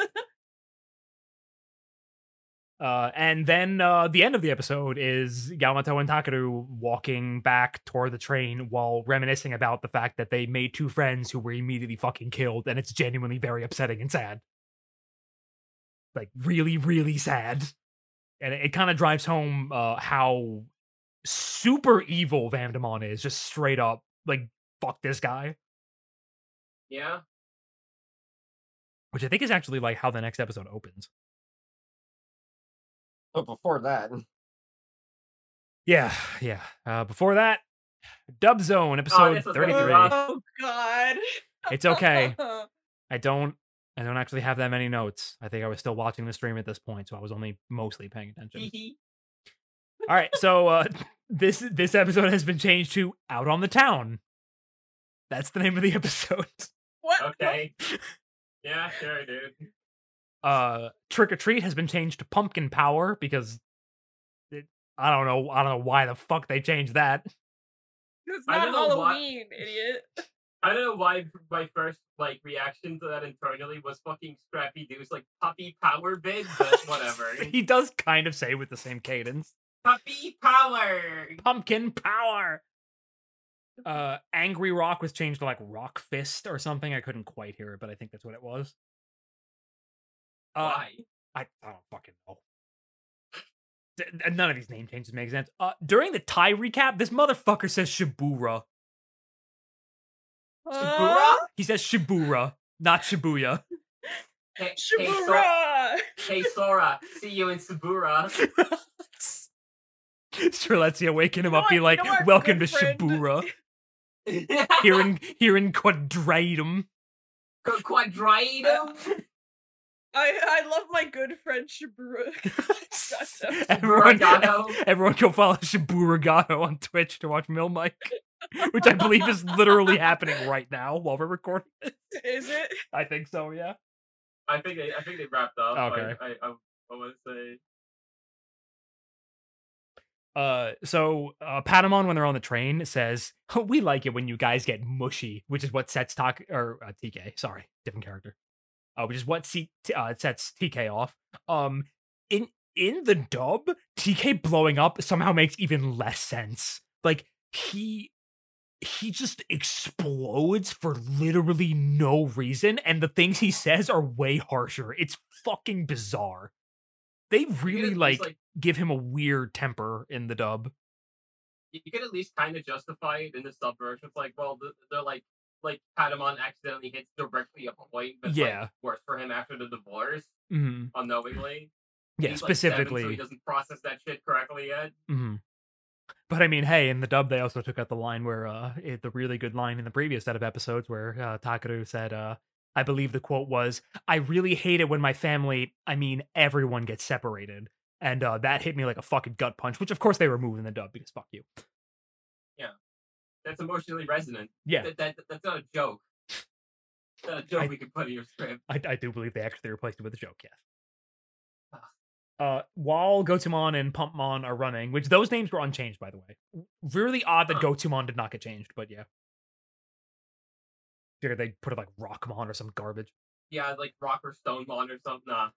Uh, and then uh, the end of the episode is Yamato and Takaru walking back toward the train while reminiscing about the fact that they made two friends who were immediately fucking killed, and it's genuinely very upsetting and sad. Like really, really sad. And it, it kind of drives home uh, how super evil Vamdemon is, just straight up like fuck this guy. Yeah. Which I think is actually like how the next episode opens. But before that, Yeah, yeah. Uh, before that, Dub Zone episode this was thirty gonna be three. rough. Oh God. It's okay. I don't. I don't actually have that many notes. I think I was still watching the stream at this point, so I was only mostly paying attention. All right, so uh, this this episode has been changed to "Out on the Town." That's the name of the episode. what? Okay. yeah, sure, dude. Uh, Trick or Treat has been changed to Pumpkin Power because it, I don't know. I don't know why the fuck they changed that. It's not don't why- Halloween, idiot. I don't know why my first like reaction to that internally was fucking Scrappy Doo's like puppy power bid, but whatever. he does kind of say with the same cadence. puppy power. Pumpkin Power. Uh, Angry Rock was changed to like Rock Fist or something. I couldn't quite hear it, but I think that's what it was. Uh, Why? I, I don't fucking know. None of these name changes make sense. Uh, during the Tai recap, this motherfucker says Shibura. Huh? He says Shibura, not Shibuya. Hey, hey, Sora, Shibura! hey, Sora, see you in Sabura. Streletsia waking him You know up, be like, you "Welcome to good friend- Shabura." Here in here in Quadratum. Quadratum. I I love my good friend Shibura. Gotcha. everyone, Buragato. everyone go follow Shiburagato on Twitch to watch Mill Mike, which I believe is literally happening right now while we're recording. Is it? I think so. Yeah. I think they, I think they wrapped up. Okay. I, I, I, I want to say. Uh, so uh, Patamon, when they're on the train, says, "We like it when you guys get mushy," which is what sets Tak or uh, TK. Sorry, different character. Uh, which is what C- t- uh, sets TK off. Um, in in the dub, TK blowing up somehow makes even less sense. Like he he just explodes for literally no reason, and the things he says are way harsher. It's fucking bizarre. They really like like give him a weird temper in the dub. you could at least kind of justify it in the sub version. It's like, well, they're like, like Patamon accidentally hits directly a point, but it's, like, Yeah. worse for him after the divorce, hmm unknowingly. Yeah, He's, like, seven, specifically. so he doesn't process that shit correctly yet. hmm But I mean, hey, in the dub, they also took out the line where uh, it, the really good line in the previous set of episodes where uh, Takeru said, uh, I believe the quote was, "I really hate it when my family, I mean, everyone gets separated." And uh, that hit me like a fucking gut punch, which of course they removed in the dub because fuck you. Yeah. That's emotionally resonant. Yeah, That, that that's not a joke. It's not a joke I- we can put in your script. I, I do believe they actually replaced it with a joke, yes. Uh, while Gotsumon and Pumpmon are running, which those names were unchanged, by the way. Really odd that. Gotsumon did not get changed, but yeah. Figured they put it like Rockmon or some garbage. Yeah, like Rock or Stone Mon or something. Nah.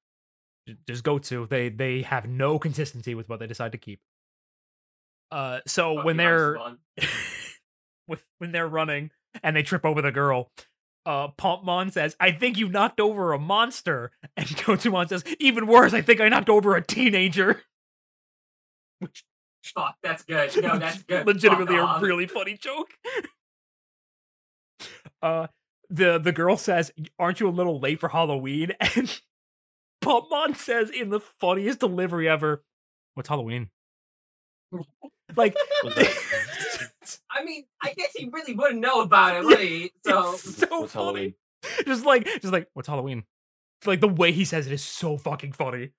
Just Gotu. They they have no consistency with what they decide to keep. Uh, so when they're with when they're running and they trip over the girl, uh, Pumpmon says, "I think you knocked over a monster," and Gotsumon says, "Even worse, I think I knocked over a teenager." Which Fuck, that's good. No, that's good. legitimately a really funny joke. uh, the the girl says, "Aren't you a little late for Halloween?" And Pumpmon says, in the funniest delivery ever, "What's Halloween?" Like. I mean, I guess he really wouldn't know about it, would he? So It's so What's funny. Halloween? Just like, just like, what's Halloween? Like the way he says it is so fucking funny.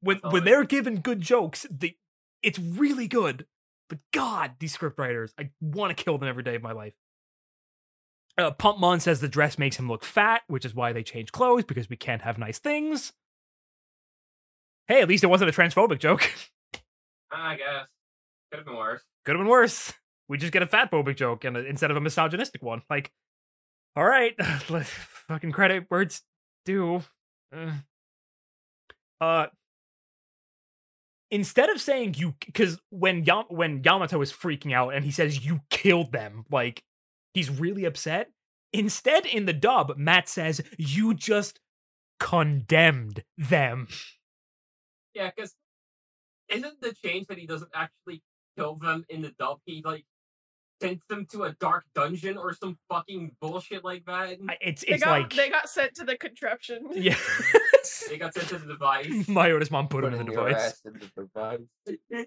When What's when Halloween? they're given good jokes, they it's really good. But God, these script writers, I want to kill them every day of my life. Uh, Pumpmon says the dress makes him look fat, which is why they change clothes because we can't have nice things. Hey, at least it wasn't a transphobic joke. I guess could have been worse. Could have been worse. We just get a fat phobic joke and instead of a misogynistic one. Like, all right, let's fucking credit where it's due. Uh, uh, instead of saying you, because when Yam- when Yamato is freaking out and he says you killed them, like he's really upset. Instead, in the dub, Matt says you just condemned them. Yeah, because isn't the change that he doesn't actually kill them in the dub? He like sent them to a dark dungeon or some fucking bullshit like that. I- It's They got like they got sent to the contraption. yeah. They got sent to the device. Myotismon put him in the Putting your device. ass in the device.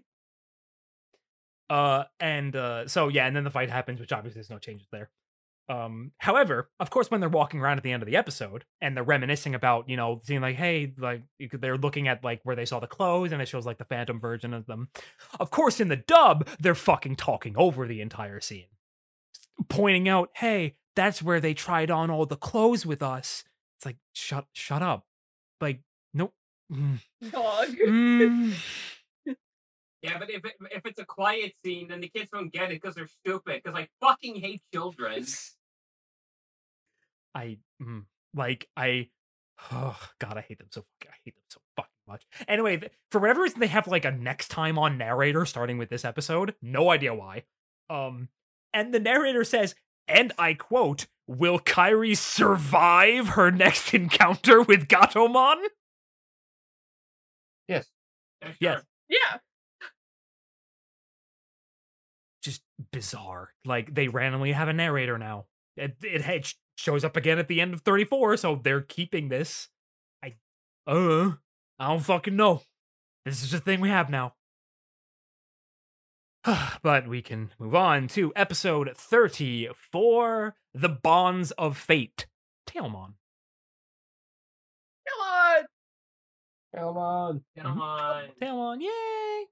Uh, and uh, so yeah, and then the fight happens, which obviously there's no changes there. Um, however, of course, when they're walking around at the end of the episode and they're reminiscing about, you know, seeing like, hey, like you could- they're looking at like where they saw the clothes and it shows like the phantom version of them. Of course, in the dub, they're fucking talking over the entire scene, pointing out, hey, that's where they tried on all the clothes with us. It's like, shut, shut up, like, nope. Mm, Dog. mm. Yeah, but if it, if it's a quiet scene, then the kids don't get it because they're stupid. Because I fucking hate children. I mm, like I oh god, I hate them so fucking I hate them so fucking much. Anyway, th- for whatever reason they have like a next time on narrator starting with this episode. No idea why. Um and the narrator says, and I quote, Will Kari survive her next encounter with Gatomon? Yes. Sure. Yes. Yeah. Just bizarre. Like they randomly have a narrator now. It, it, it sh- shows up again at the end of 34, so they're keeping this. I uh I don't fucking know. This is the thing we have now. but we can move on to episode 34 The Bonds of Fate. Tailmon. Come on. Come on. Come on. Tailmon, yay!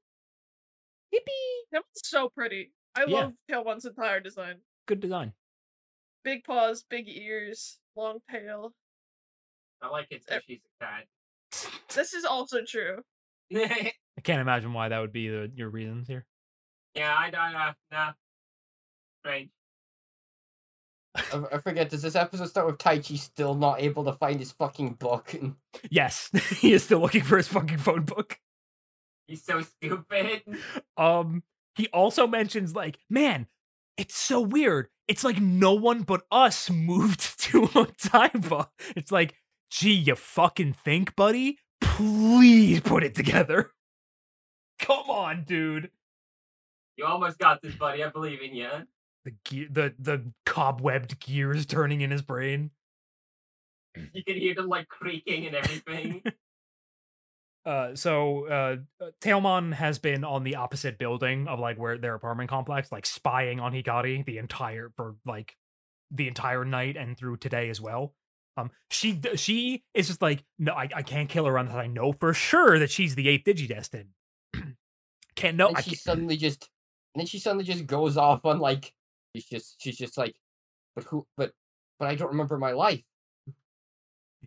Yippee! That one's so pretty. I Yeah. love Tailmon's entire design. Good design. Big paws, big ears, long tail. I like it that she's a cat. This is also true. I can't imagine why that would be the, your reasons here. yeah, I don't know. Nah. Strange. I, I forget. Does this episode start with Taichi still not able to find his fucking book? Yes, he is still looking for his fucking phone book. He's so stupid. Um, he also mentions like, man, it's so weird. It's like no one but us moved to Odaiba. It's like, gee, you fucking think, buddy? Please put it together. Come on, dude. You almost got this, buddy. I believe in you. The gear, the the cobwebbed gears turning in his brain. You can hear them like creaking and everything. Uh, so uh, uh, Tailmon has been on the opposite building of like where their apartment complex, like spying on Hikari the entire for like the entire night and through today as well. Um, she she is just like, no, I, I can't kill her unless I know for sure that she's the eighth Digidestin. can't no, and I she can't, suddenly just, and then she suddenly just goes off on like, she's just, she's just like, but who, but, but I don't remember my life.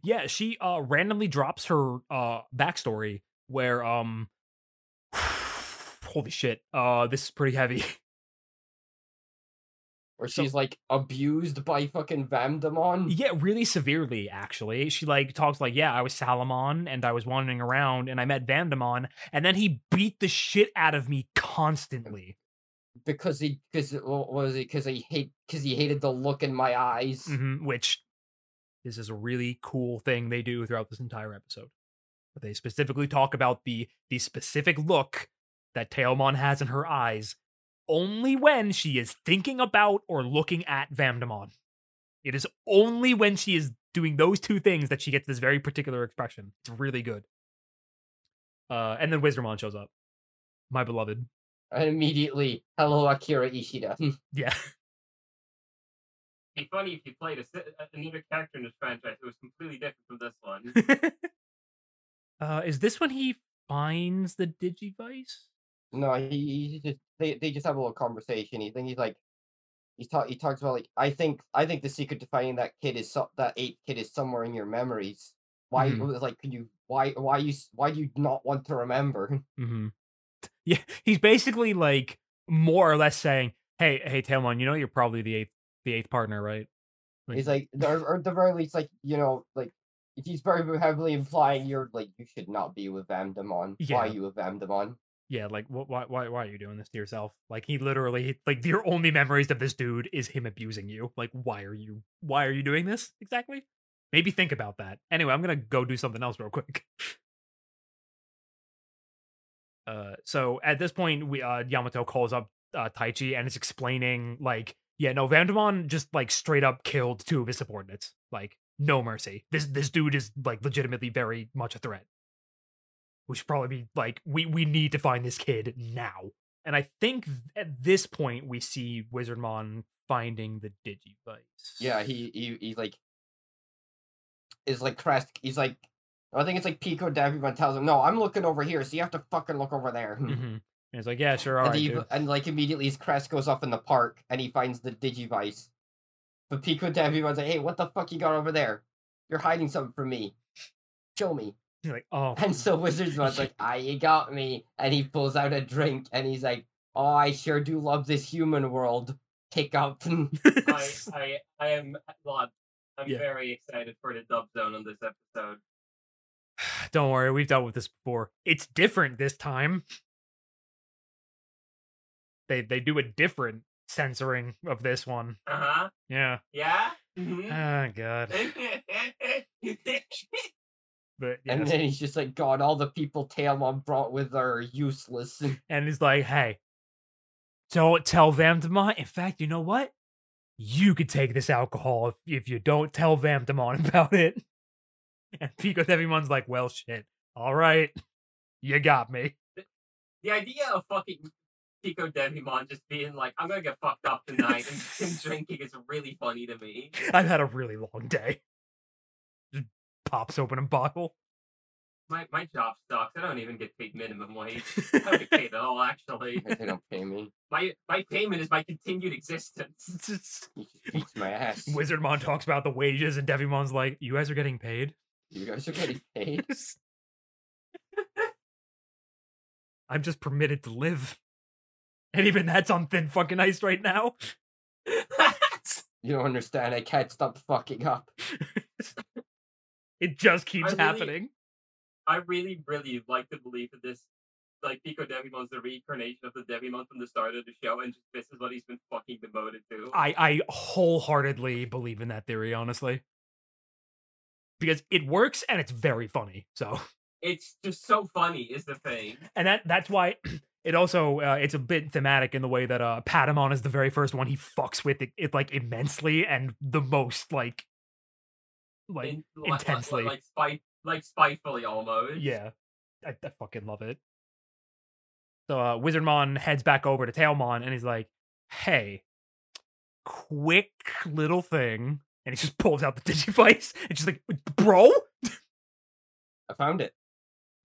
Yeah, she uh randomly drops her uh backstory where um, holy shit, uh, this is pretty heavy. Where So- she's like abused by fucking Vamdemon. Yeah, really severely, actually. She like talks like, yeah, I was Salamon and I was wandering around and I met Vandemon, and then he beat the shit out of me constantly. because he because what was it because he hate because he hated the look in my eyes Mhm, which this is a really cool thing they do throughout this entire episode. But they specifically talk about the the specific look that Tailmon has in her eyes only when she is thinking about or looking at Vamdemon. It is only when she is doing those two things that she gets this very particular expression. It's really good. Uh, and then Wizardmon shows up. My beloved. and immediately hello akira ishida Yeah. It'd be funny if you played a, si- a- another character in this franchise who was completely different from this one. uh, is this when he finds the Digivice? no he, he just they, they just have a little conversation he think he's like he's talk he talks about like i think i think the secret to finding that kid is so, that eighth kid is somewhere in your memories why Mhm. was like could you why why you why do you not want to remember Mm-hmm. Yeah, he's basically like more or less saying, "Hey, hey, Tailmon, you know you're probably the eighth, the eighth partner, right?" he's like or, or at the very least like you know like if he's very heavily implying you're like you should not be with Vamdemon. Yeah. Why are you with Vamdemon? "Yeah, like, wh- why, why, why are you doing this to yourself?" Like, he literally, like, your only memories of this dude is him abusing you. Like, why are you, why are you doing this exactly? Maybe think about that. Anyway, I'm gonna go do something else real quick. Uh, so at this point, we uh Yamato calls up uh Taichi and is explaining like, yeah, no, Vandemon just like straight up killed two of his subordinates. Like, no mercy. This this dude is like legitimately very much a threat. We should probably be like, we we need to find this kid now. And I think th- at this point we see Wizardmon finding the Digivice. Yeah, he he he's like is like crest. He's like I think it's like Pico Devimon tells him, "No, I'm looking over here, so you have to fucking look over there." hmm And it's like, yeah, sure, all and, right, he- dude. and like immediately his crest goes off in the park, and he finds the Digivice. But Pico Devimon's like, "Hey, what the fuck you got over there? You're hiding something from me. Show me." You're like, oh, And so Wizardmon's like, "Ah, you got me," and he pulls out a drink, and he's like, "Oh, I sure do love this human world." Hiccup. I, I, I am well, I'm Yeah. very excited for the dub zone on this episode. Don't worry, we've dealt with this before. It's different this time. They they do a different censoring of this one. Uh huh. Yeah. Yeah. Mhm. Oh god. But And then he's just like, God, all the people Tailmon brought with her are useless. and he's like, "Hey, don't tell Vamdemon. In fact, you know what? You could take this alcohol if, if you don't tell Vamdemon about it." And Pico everyone's like, "Well, shit. All right, you got me." the idea of fucking Pico Devimon just being like, I'm gonna get fucked up tonight, and him drinking is really funny to me. I've had a really long day. Just pops open a bottle. My my job sucks. I don't even get paid minimum wage. I don't get paid at all, actually. They don't pay me. My my payment is my continued existence. It's just- just beats my ass. Wizardmon talks about the wages, and Devimon's like, "You guys are getting paid." You guys are getting paid. I'm just permitted to live, and even that's on thin fucking ice right now. You don't understand. I can't stop fucking up. It just keeps really- happening. I really, really like to believe that this, like Pico Devimon's the reincarnation of the Devimon from the start of the show, and just this is what he's been fucking demoted to. I I wholeheartedly believe in that theory, honestly, because it works and it's very funny. So, It's just so funny, is the thing. and that that's why it also uh, it's a bit thematic in the way that uh Patamon is the very first one he fucks with it, it like immensely and the most like like In- intensely. like spite, like spitefully almost. Yeah, I, I fucking love it. So uh, Wizardmon heads back over to Tailmon and he's like, "Hey, quick little thing," and he just pulls out the Digivice and she's like, "Bro." I found it.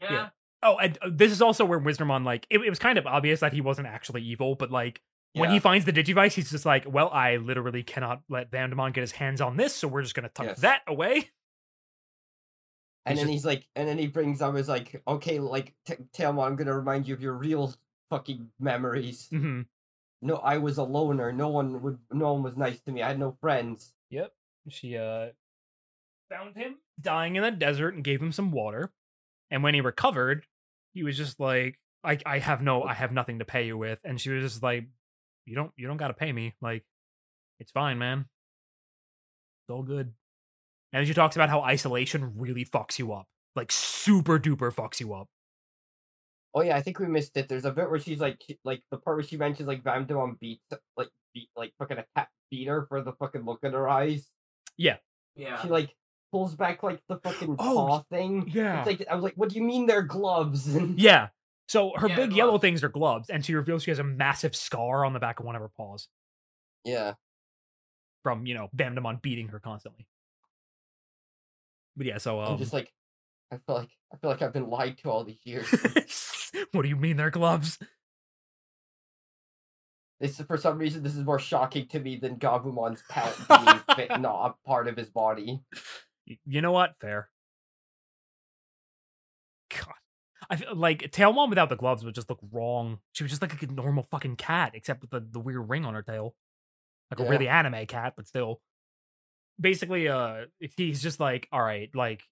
Yeah. Yeah. Oh, and uh, this is also where Wizardmon like it, it was kind of obvious that he wasn't actually evil, but like when he finds the Digivice, he's just like, "Well, I literally cannot let Vandemon get his hands on this, so we're just gonna tuck Yes. that away." And He's then just- he's like, and then he brings up, is like, okay, like, t- Tailmon, I'm gonna remind you of your real fucking memories. hmm No, I was a loner. No one would, no one was nice to me. I had no friends. Yep. She uh found him dying in the desert and gave him some water. And when he recovered, he was just like, I I have no I have nothing to pay you with. And she was just like, You don't you don't gotta pay me. Like, it's fine, man. It's all good. And she talks about how isolation really fucks you up. Like super duper fucks you up. Oh yeah, I think we missed it. There's a bit where she's like, like the part where she mentions like Vamdemon beats, like beat, like fucking a beat her for the fucking look in her eyes. Yeah, yeah. She like pulls back like the fucking Oh, paw thing. Yeah. It's like I was like, what do you mean they're gloves? Yeah. So her Yeah, big yellow things are gloves, and she reveals she has a massive scar on the back of one of her paws yeah. from, you know, Vamdemon beating her constantly. But yeah, so um I'm just like, I feel like I feel like I've been lied to all these years. what do you mean they're gloves? this for some reason this is more shocking to me than Gabumon's pet being fit, not a part of his body. You know what? Fair. God. I feel like Tailmon without the gloves would just look wrong. She was just like a normal fucking cat, except with the, the weird ring on her tail. Like a really anime cat, but still. Basically, uh he's just like, all right, like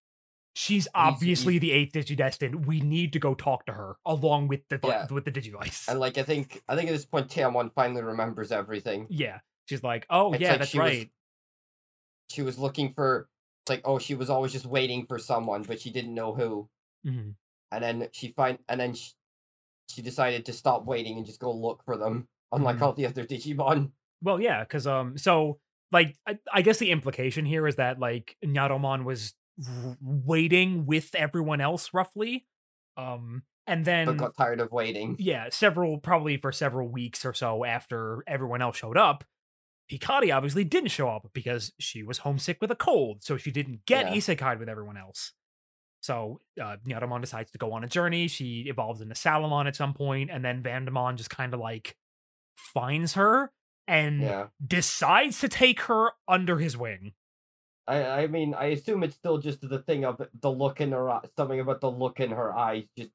she's obviously the eighth Digidestined. We need to go talk to her along with the Yeah. with the Digivice. And like I think I think at this point Tailmon finally remembers everything. yeah. She's like, oh It's yeah, like that's she was- right. She was looking for like oh she was always just waiting for someone but she didn't know who. Mhm. And then she find and then she, she decided to stop waiting and just go look for them. Unlike Mhm. all the other Digimon. Well, yeah, because um, so like I, I guess the implication here is that like Nyaromon was r- waiting with everyone else roughly, um, and then but got tired of waiting. yeah, several probably for several weeks or so after everyone else showed up. Hikari obviously didn't show up because she was homesick with a cold, so she didn't get Yeah. isekai with everyone else. So uh, decides to go on a journey. She evolves into Salamon at some point, and then Vandemon just kind of like finds her and Yeah. decides to take her under his wing. I I mean I assume it's still just the thing of the look in her eye something about the look in her eyes just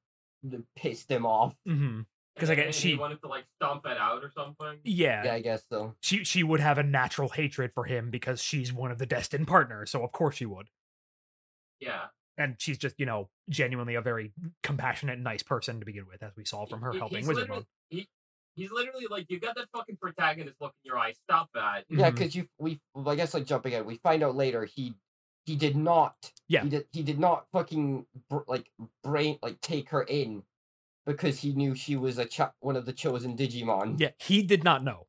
pissed him off. Mm-hmm. 'Cause I guess she- wanted to like stomp that out or something. Yeah, Yeah, I guess so. she she would have a natural hatred for him because she's one of the destined partners. So of course she would. Yeah. and she's just you know genuinely a very compassionate nice person to begin with as we saw from her He- helping he's wizard literally, he, he's literally like, you got that fucking protagonist look in your eye. Stop that. Yeah, mm-hmm. because you we I guess like jumping ahead, we find out later he he did not Yeah. he did he did not fucking br- like brain like take her in because he knew she was a cho- one of the chosen Digimon. yeah he did not know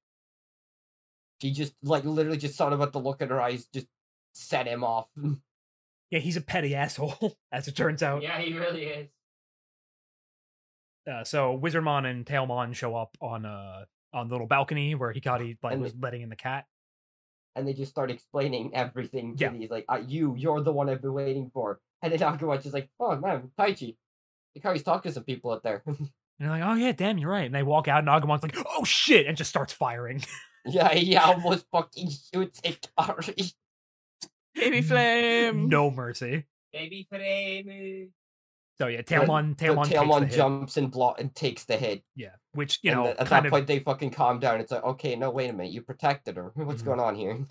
He just like literally just thought about the look in her eyes just set him off. yeah he's a petty asshole as it turns out Yeah, he really is. Uh, so Wizardmon and Tailmon show up on uh on the little balcony where Hikari like And was letting in the cat. and they just start explaining everything to Yeah. these like uh, you you're the one i've been waiting for and then Agumon just like oh man taichi Hikari's talking to some people out there And they're like, "Oh yeah, damn, you're right." And they walk out, and Agumon's like, "Oh shit!" and just starts firing. yeah he almost fucking shoots Hikari Baby flame. no mercy. Baby frame. So yeah, But- Tailmon, So Tailmon, takes Tailmon hit. jumps and block and takes the hit Yeah, which you and know, th- at kind that of. point they fucking calm down it's like okay no wait a minute you protected her what's Mhm. going on here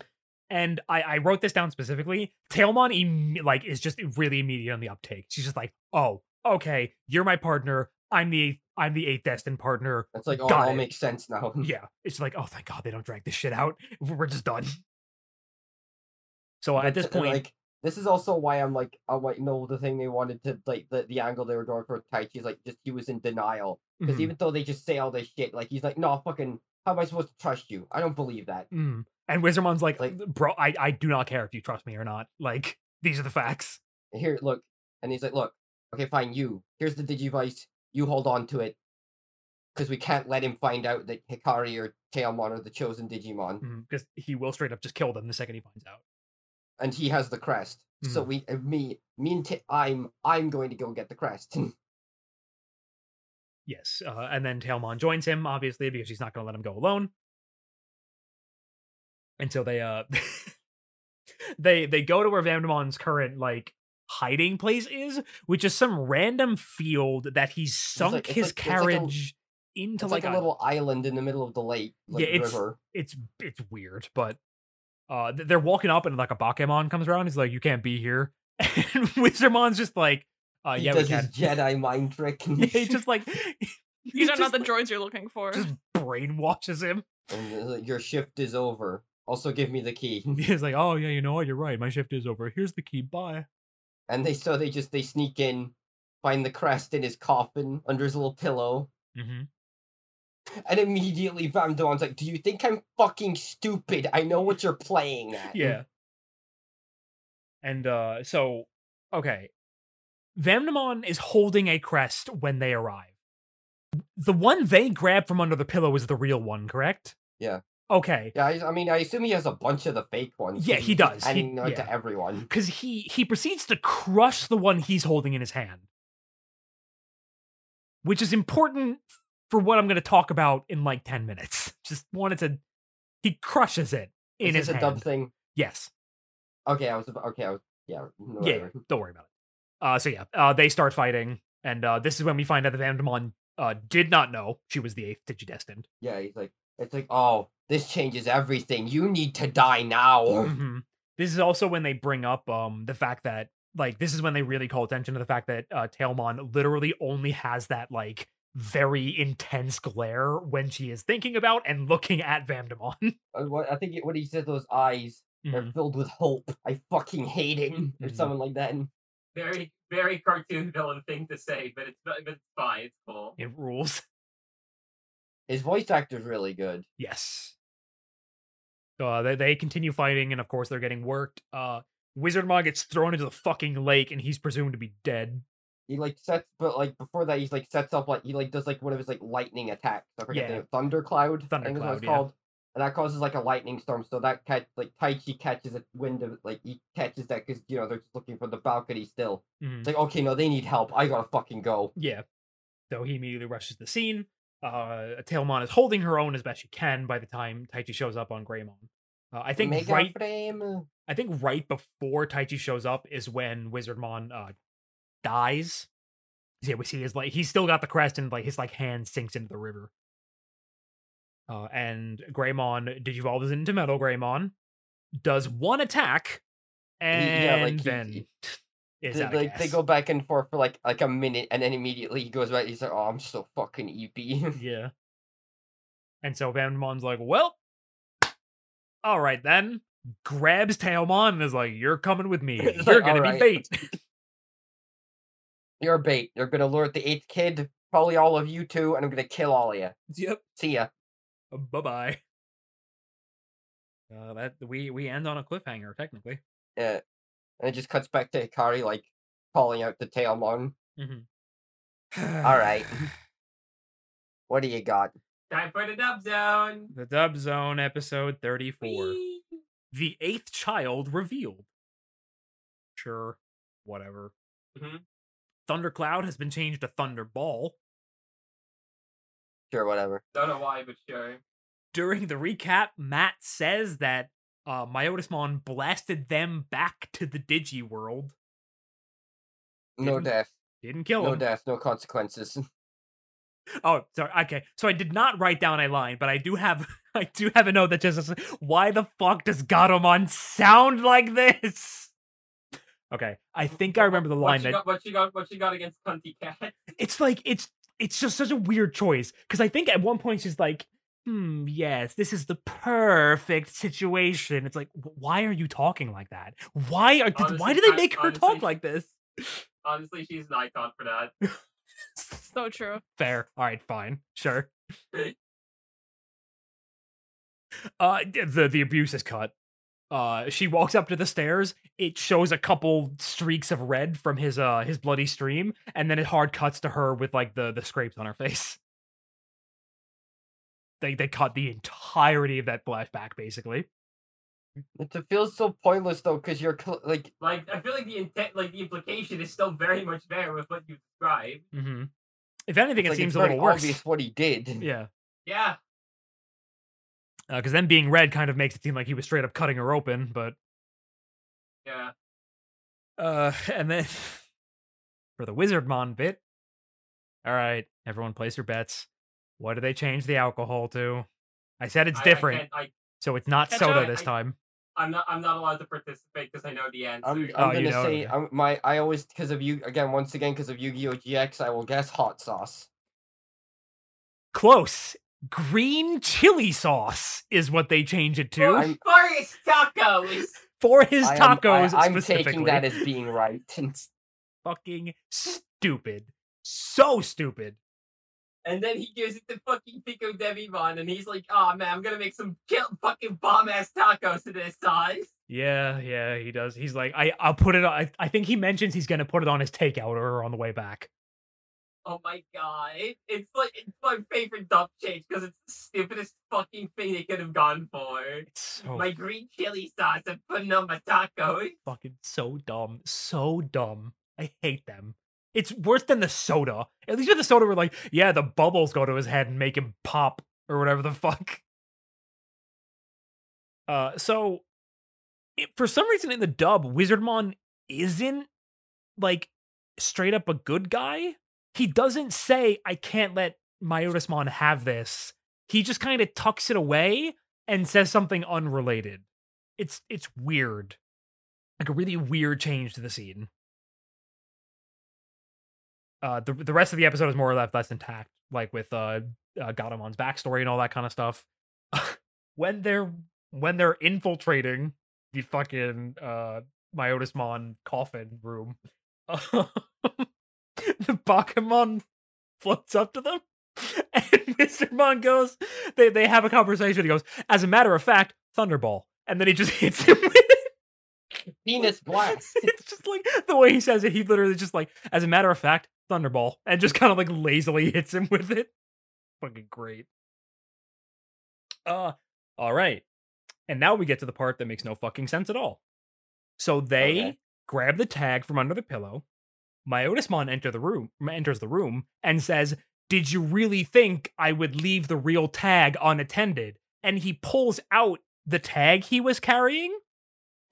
And I, I wrote this down specifically. Tailmon, imme- like, is just really immediate on the uptake. She's just like, "Oh, okay, you're my partner. I'm the eighth, I'm the eighth destined partner. That's like oh Got it all it. makes sense now Yeah, it's like, oh, thank God they don't drag this shit out. We're just done. So at this point, like this is also why I'm like I'm like no the thing they wanted to like the, the angle they were going for Taichi is like just he was in denial because mhm, even though they just say all this shit like he's like no fucking how am I supposed to trust you I don't believe that mm. and Wizardmon's like, Like- bro, I, I do not care if you trust me or not. Like, these are the facts. here look and he's like look okay fine you here's the digivice you hold on to it because we can't let him find out that Hikari or Tailmon are the chosen Digimon Because he will straight up just kill them the second he finds out. and he has the crest so Mhm. we uh, me me and Ta- I'm I'm going to go get the crest Yes, uh, and then Tailmon joins him, obviously, because she's not going to let him go alone. And so they uh they they go to where Vandemon's current like hiding place is, which is some random field that he's sunk like- it's his like- it's like a- carriage into it's like, like, a, little island in the middle of the lake like Yeah, it's- river it's it's weird, but uh they're walking up and like a Bakemon comes around. He's like, "You can't be here," and Wizardmon's just like, uh, he "Yeah, we does his can." Jedi mind trick Yeah, he just like These are not the just, droids you're looking for. just brainwashes him. And your shift is over. Also, give me the key. He's like, "Oh yeah, you know what? You're right. My shift is over. Here's the key. Bye." And they so they just they sneak in, find the crest in his coffin under his little pillow, Mm-hmm. and immediately Van Dawn's like, "Do you think I'm fucking stupid? I know what you're playing at." Yeah. And uh so okay. Vamdemon is holding a crest when they arrive. The one they grab from under the pillow is the real one, correct? Yeah. Okay. Yeah, I, I mean, I assume he has a bunch of the fake ones. Yeah, he does. He- Handing them yeah. to everyone. Because he he proceeds to crush the one he's holding in his hand. Which is important for what I'm gonna talk about in like 10 minutes. Just wanted to he crushes it in Is his this a dub thing? Yes. Okay, I was okay. I was yeah. Yeah, Whatever. don't worry about it. Uh, so yeah, uh, they start fighting, and uh, this is when we find out that Vandemon uh, did not know she was the eighth Digidestined. Yeah, he's like, it's like, oh, this changes everything. You need to die now. hmm This is also when they bring up um the fact that like this is when they really call attention to the fact that uh, Tailmon literally only has that like very intense glare when she is thinking about and looking at Vandemon. Uh, I think it, what he said, those eyes they're Mhm. filled with hope. I fucking hate it, or Mhm. something like that. Very, very cartoon villain thing to say, but it's but it's fine. It's cool. It rules. His voice actor's really good. Yes. So uh, they they continue fighting, and of course they're getting worked. Uh, Wizard Wizardmon gets thrown into the fucking lake, and he's presumed to be dead. He like sets, but like before that, he's like sets up like he like does like one of his like lightning attacks. I forget Yeah. the thundercloud. I think is Thundercloud, it's yeah. called. And that causes like a lightning storm. So that catch like Taichi catches a wind of like he catches that because you know they're just looking for the balcony still. Mhm. It's like okay, no, they need help. I gotta fucking go. Yeah. So he immediately rushes the scene. Uh, Tailmon is holding her own as best she can by the time Taichi shows up on Greymon. Uh, I think Mega right. frame. I think right before Taichi shows up is when Wizardmon uh dies. Yeah, we see his like he's still got the crest and like his like hand sinks into the river. Uh, and Greymon digivolves into Metal Greymon, does one attack, and yeah, like, he- then he- is They, like they go back and forth for like like a minute, and then immediately he goes back. He's like, "Oh, I'm so fucking EP." Yeah. And so Vandemon's like, well, all right then. Grabs Tailmon and is like, you're coming with me. You're like, gonna "All be right." bait. You're bait. You're gonna lure the eighth kid, probably all of you too, and I'm gonna kill all of you. yep. See ya. Bye bye. Uh, that we we end on a cliffhanger technically. Yeah. And it just cuts back to Hikari like calling out to Tailmon. Mhm. All right. What do you got? Time for the dub zone. The Dub Zone episode 34. Whee! The eighth child revealed. Sure, whatever. Mhm. Thundercloud has been changed to Thunderball. Sure, whatever. Don't know why, but sure. During the recap, Matt says that uh, Myotismon blasted them back to the Digi world. No Didn't- death. Didn't kill No him. death. No consequences. Oh, sorry. Okay, so I did not write down a line, but I do have I do have a note that just says, "Why the fuck does Gatomon sound like this?" Okay, I think I remember the What line you that got? What you got? What you got against Cunty Cat? it's like it's it's just such a weird choice because I think at one point she's like, "Hmm, yes, this is the perfect situation." It's like, why are you talking like that? Why are did, why do they I- make her honestly- talk like this? Honestly, she's an icon for that. So true. Fair. All right, fine. Sure. Uh the the abuse is cut. Uh she walks up to the stairs, it shows a couple streaks of red from his uh his bloody stream, and then it hard cuts to her with like the the scrapes on her face. They they cut the entirety of that flashback basically. It feels so pointless though, because you're cl- like, Like, I feel like the intent, like the implication, is still very much there with what you described. Mm-hmm. If anything, it's it like, seems it's a little very worse. obvious what he did. Yeah. Yeah. Because then being red kind of makes it seem like he was straight up cutting her open, but Yeah. Uh, and then for the wizard mon bit, all right, everyone place your bets. What do they change the alcohol to? I said it's I- I different, can't- I, so it's not Ketchup? soda this I- time. I'm not. I'm not allowed to participate because I know the answer. I'm, Oh, I'm you gonna know, say. I'm, my I always because of you again once again because of Yu-Gi-Oh GX I will guess hot sauce. Close. Green chili sauce is what they change it to I'm- Forest tacos. for his I am- tacos I, am specifically. taking that as being right. fucking stupid. So stupid. And then he gives it to fucking Pico Devimon, and he's like, "Oh man, I'm gonna make some kill fucking bomb ass tacos to this size." Yeah, yeah, he does. He's like, I, I'll put it. on I, I think he mentions he's gonna put it on his takeout or on the way back. Oh my god, it's like it's my favorite dub change because it's the stupidest fucking thing they could have gone for. So My green chili sauce and putting on my tacos. fucking so dumb, so dumb. I hate them. It's worse than the soda. At least with the soda, we're like, yeah, the bubbles go to his head and make him pop or whatever the fuck. Uh, so it, for some reason in the dub, Wizardmon isn't like straight up a good guy. He doesn't say, "I can't let Myotismon have this." He just kind of tucks it away and says something unrelated. It's it's weird like a really weird change to the scene. Uh, the the rest of the episode is more or less less intact, like with uh, uh backstory and all that kind of stuff. when they're when they're infiltrating the fucking uh Myotismon coffin room, the Bakemon floats up to them, and Mr. Mon goes. They they have a conversation. He goes, "As a matter of fact, Thunderball," and then he just hits him with Penis blast. it's just like the way he says it. He literally just like, as a matter of fact, Thunderball, and just kind of like lazily hits him with it. Fucking great. Uh, all right, and now we get to the part that makes no fucking sense at all. So they Okay. grab the tag from under the pillow. Myotismon enter the room, enters the room, and says, "Did you really think I would leave the real tag unattended?" And he pulls out the tag he was carrying,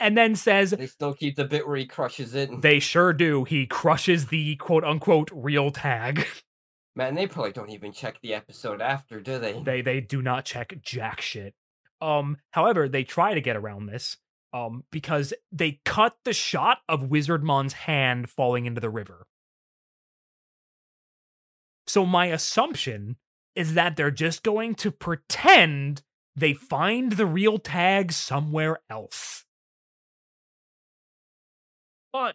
and then says, they still keep the bit where he crushes it. they sure do. He crushes the quote unquote real tag. Man, they probably don't even check the episode after, do they? they they do not check jack shit. Um, however, they try to get around this. Um, because they cut the shot of Wizardmon's hand falling into the river. So my assumption is that they're just going to pretend they find the real tag somewhere else. Fun.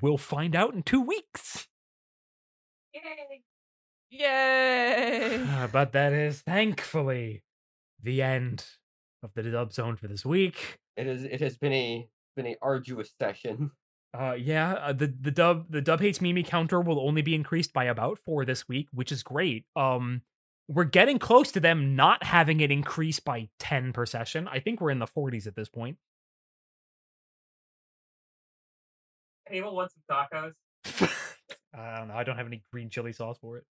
We'll find out in two weeks. Yay. Yay! Uh, but that is thankfully the end of the dub zone for this week. It is. It has been a been a arduous session. Uh, yeah, uh, the the dub the dub hates Mimi counter will only be increased by about four this week, which is great. Um, we're getting close to them not having it increase by ten per session. I think we're in the forties at this point. Anyone want some tacos? I don't know. I don't have any green chili sauce for it.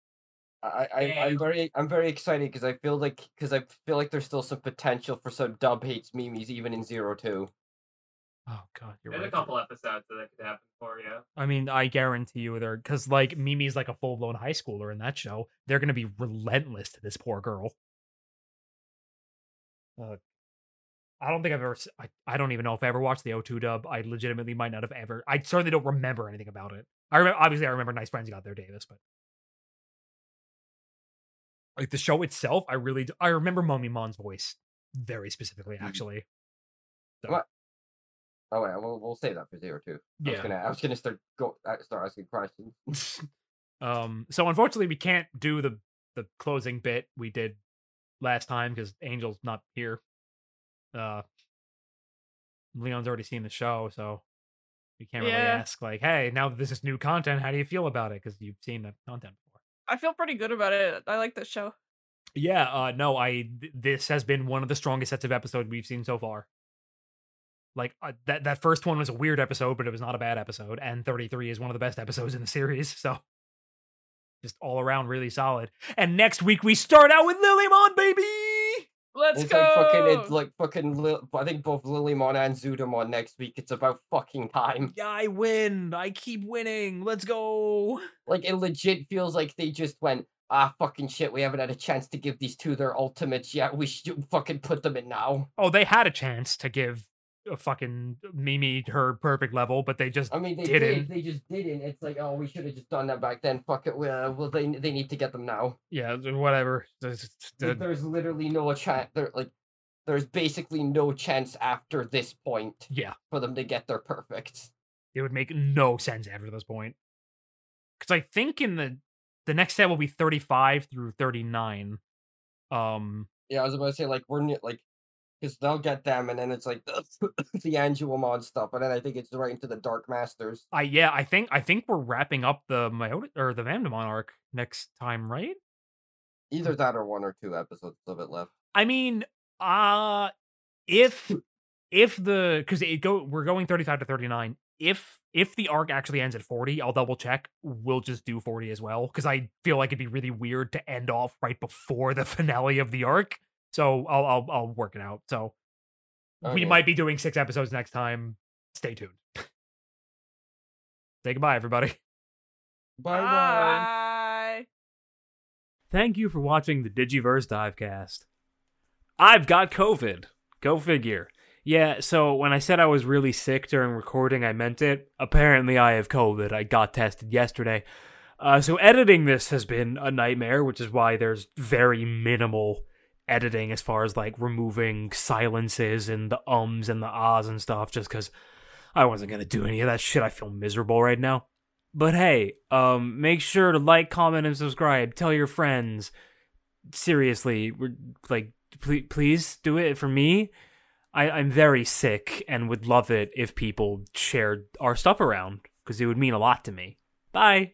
I, I, I'm very I'm very excited because I feel like because I feel like there's still some potential for some dub hates memes even in zero two. Oh god, you're There's right. a couple episodes that that could happen for you. I mean, I guarantee you they're because like Mimi's like a full blown high schooler in that show. They're gonna be relentless to this poor girl. Uh, I don't think I've ever. I, I don't even know if I ever watched the O2 dub. I legitimately might not have ever. I certainly don't remember anything about it. I remember obviously I remember Nice Friends got there, Davis, but like the show itself, I really do, I remember Mummymon's voice very specifically. Mhm. Actually, So- What? Oh wait, we'll we'll save that for zero two. I was gonna I was gonna start go uh, start asking questions. um so unfortunately we can't do the the closing bit we did last time because angel's not here uh leon's already seen the show so we can't really Yeah. ask like hey now that this is new content how do you feel about it because you've seen the content before I feel pretty good about it. I like this show. yeah uh no i th- this has been one of the strongest sets of episodes we've seen so far like uh, that that first one was a weird episode but it was not a bad episode and 33 is one of the best episodes in the series so just all around really solid and next week we start out with lilymon baby Let's it's go. like fucking it's like fucking Lil, I think both Lilymon and Zudamon next week. It's about fucking time. yeah i win i keep winning let's go Like it legit feels like they just went, ah fucking shit, we haven't had a chance to give these two their ultimates yet. We should fucking put them in now. oh they had a chance to give a fucking mimi her perfect level but they just I mean they Didn't. did, they just didn't. It's like, oh we should have just done that back then. Fuck it. Well, well they they need to get them now. yeah whatever just- there's literally no chance there like there's basically no chance after this point yeah for them to get their perfect. it would make no sense after this point because i think in the the next set will be 35 through 39 um Yeah, I was about to say like we're like because they'll get them and then it's like the, the Angewomon stuff, and then I think it's right into the Dark Masters. i yeah i think i think we're wrapping up the Myota, or the Vandemon arc next time right Either that or one or two episodes of it left. i mean uh if if the because it go we're going 35 to 39 if if the arc actually ends at 40 i'll double check we'll just do 40 as well because i feel like it'd be really weird to end off right before the finale of the arc so i'll i'll, I'll work it out so we might be doing six episodes next time stay tuned say goodbye everybody Bye bye. Bye. Thank you for watching the Digiverse Divecast. I've got COVID. Go figure. Yeah, so when I said I was really sick during recording, I meant it. Apparently, I have COVID. I got tested yesterday. Uh, so editing this has been a nightmare, which is why there's very minimal editing as far as like removing silences and the ums and the ahs and stuff, just because I wasn't gonna do any of that shit. I feel miserable right now. But hey, um, make sure to like, comment, and subscribe. Tell your friends. Seriously, we're like, please, please do it for me. I, I'm very sick and would love it if people shared our stuff around because it would mean a lot to me. Bye.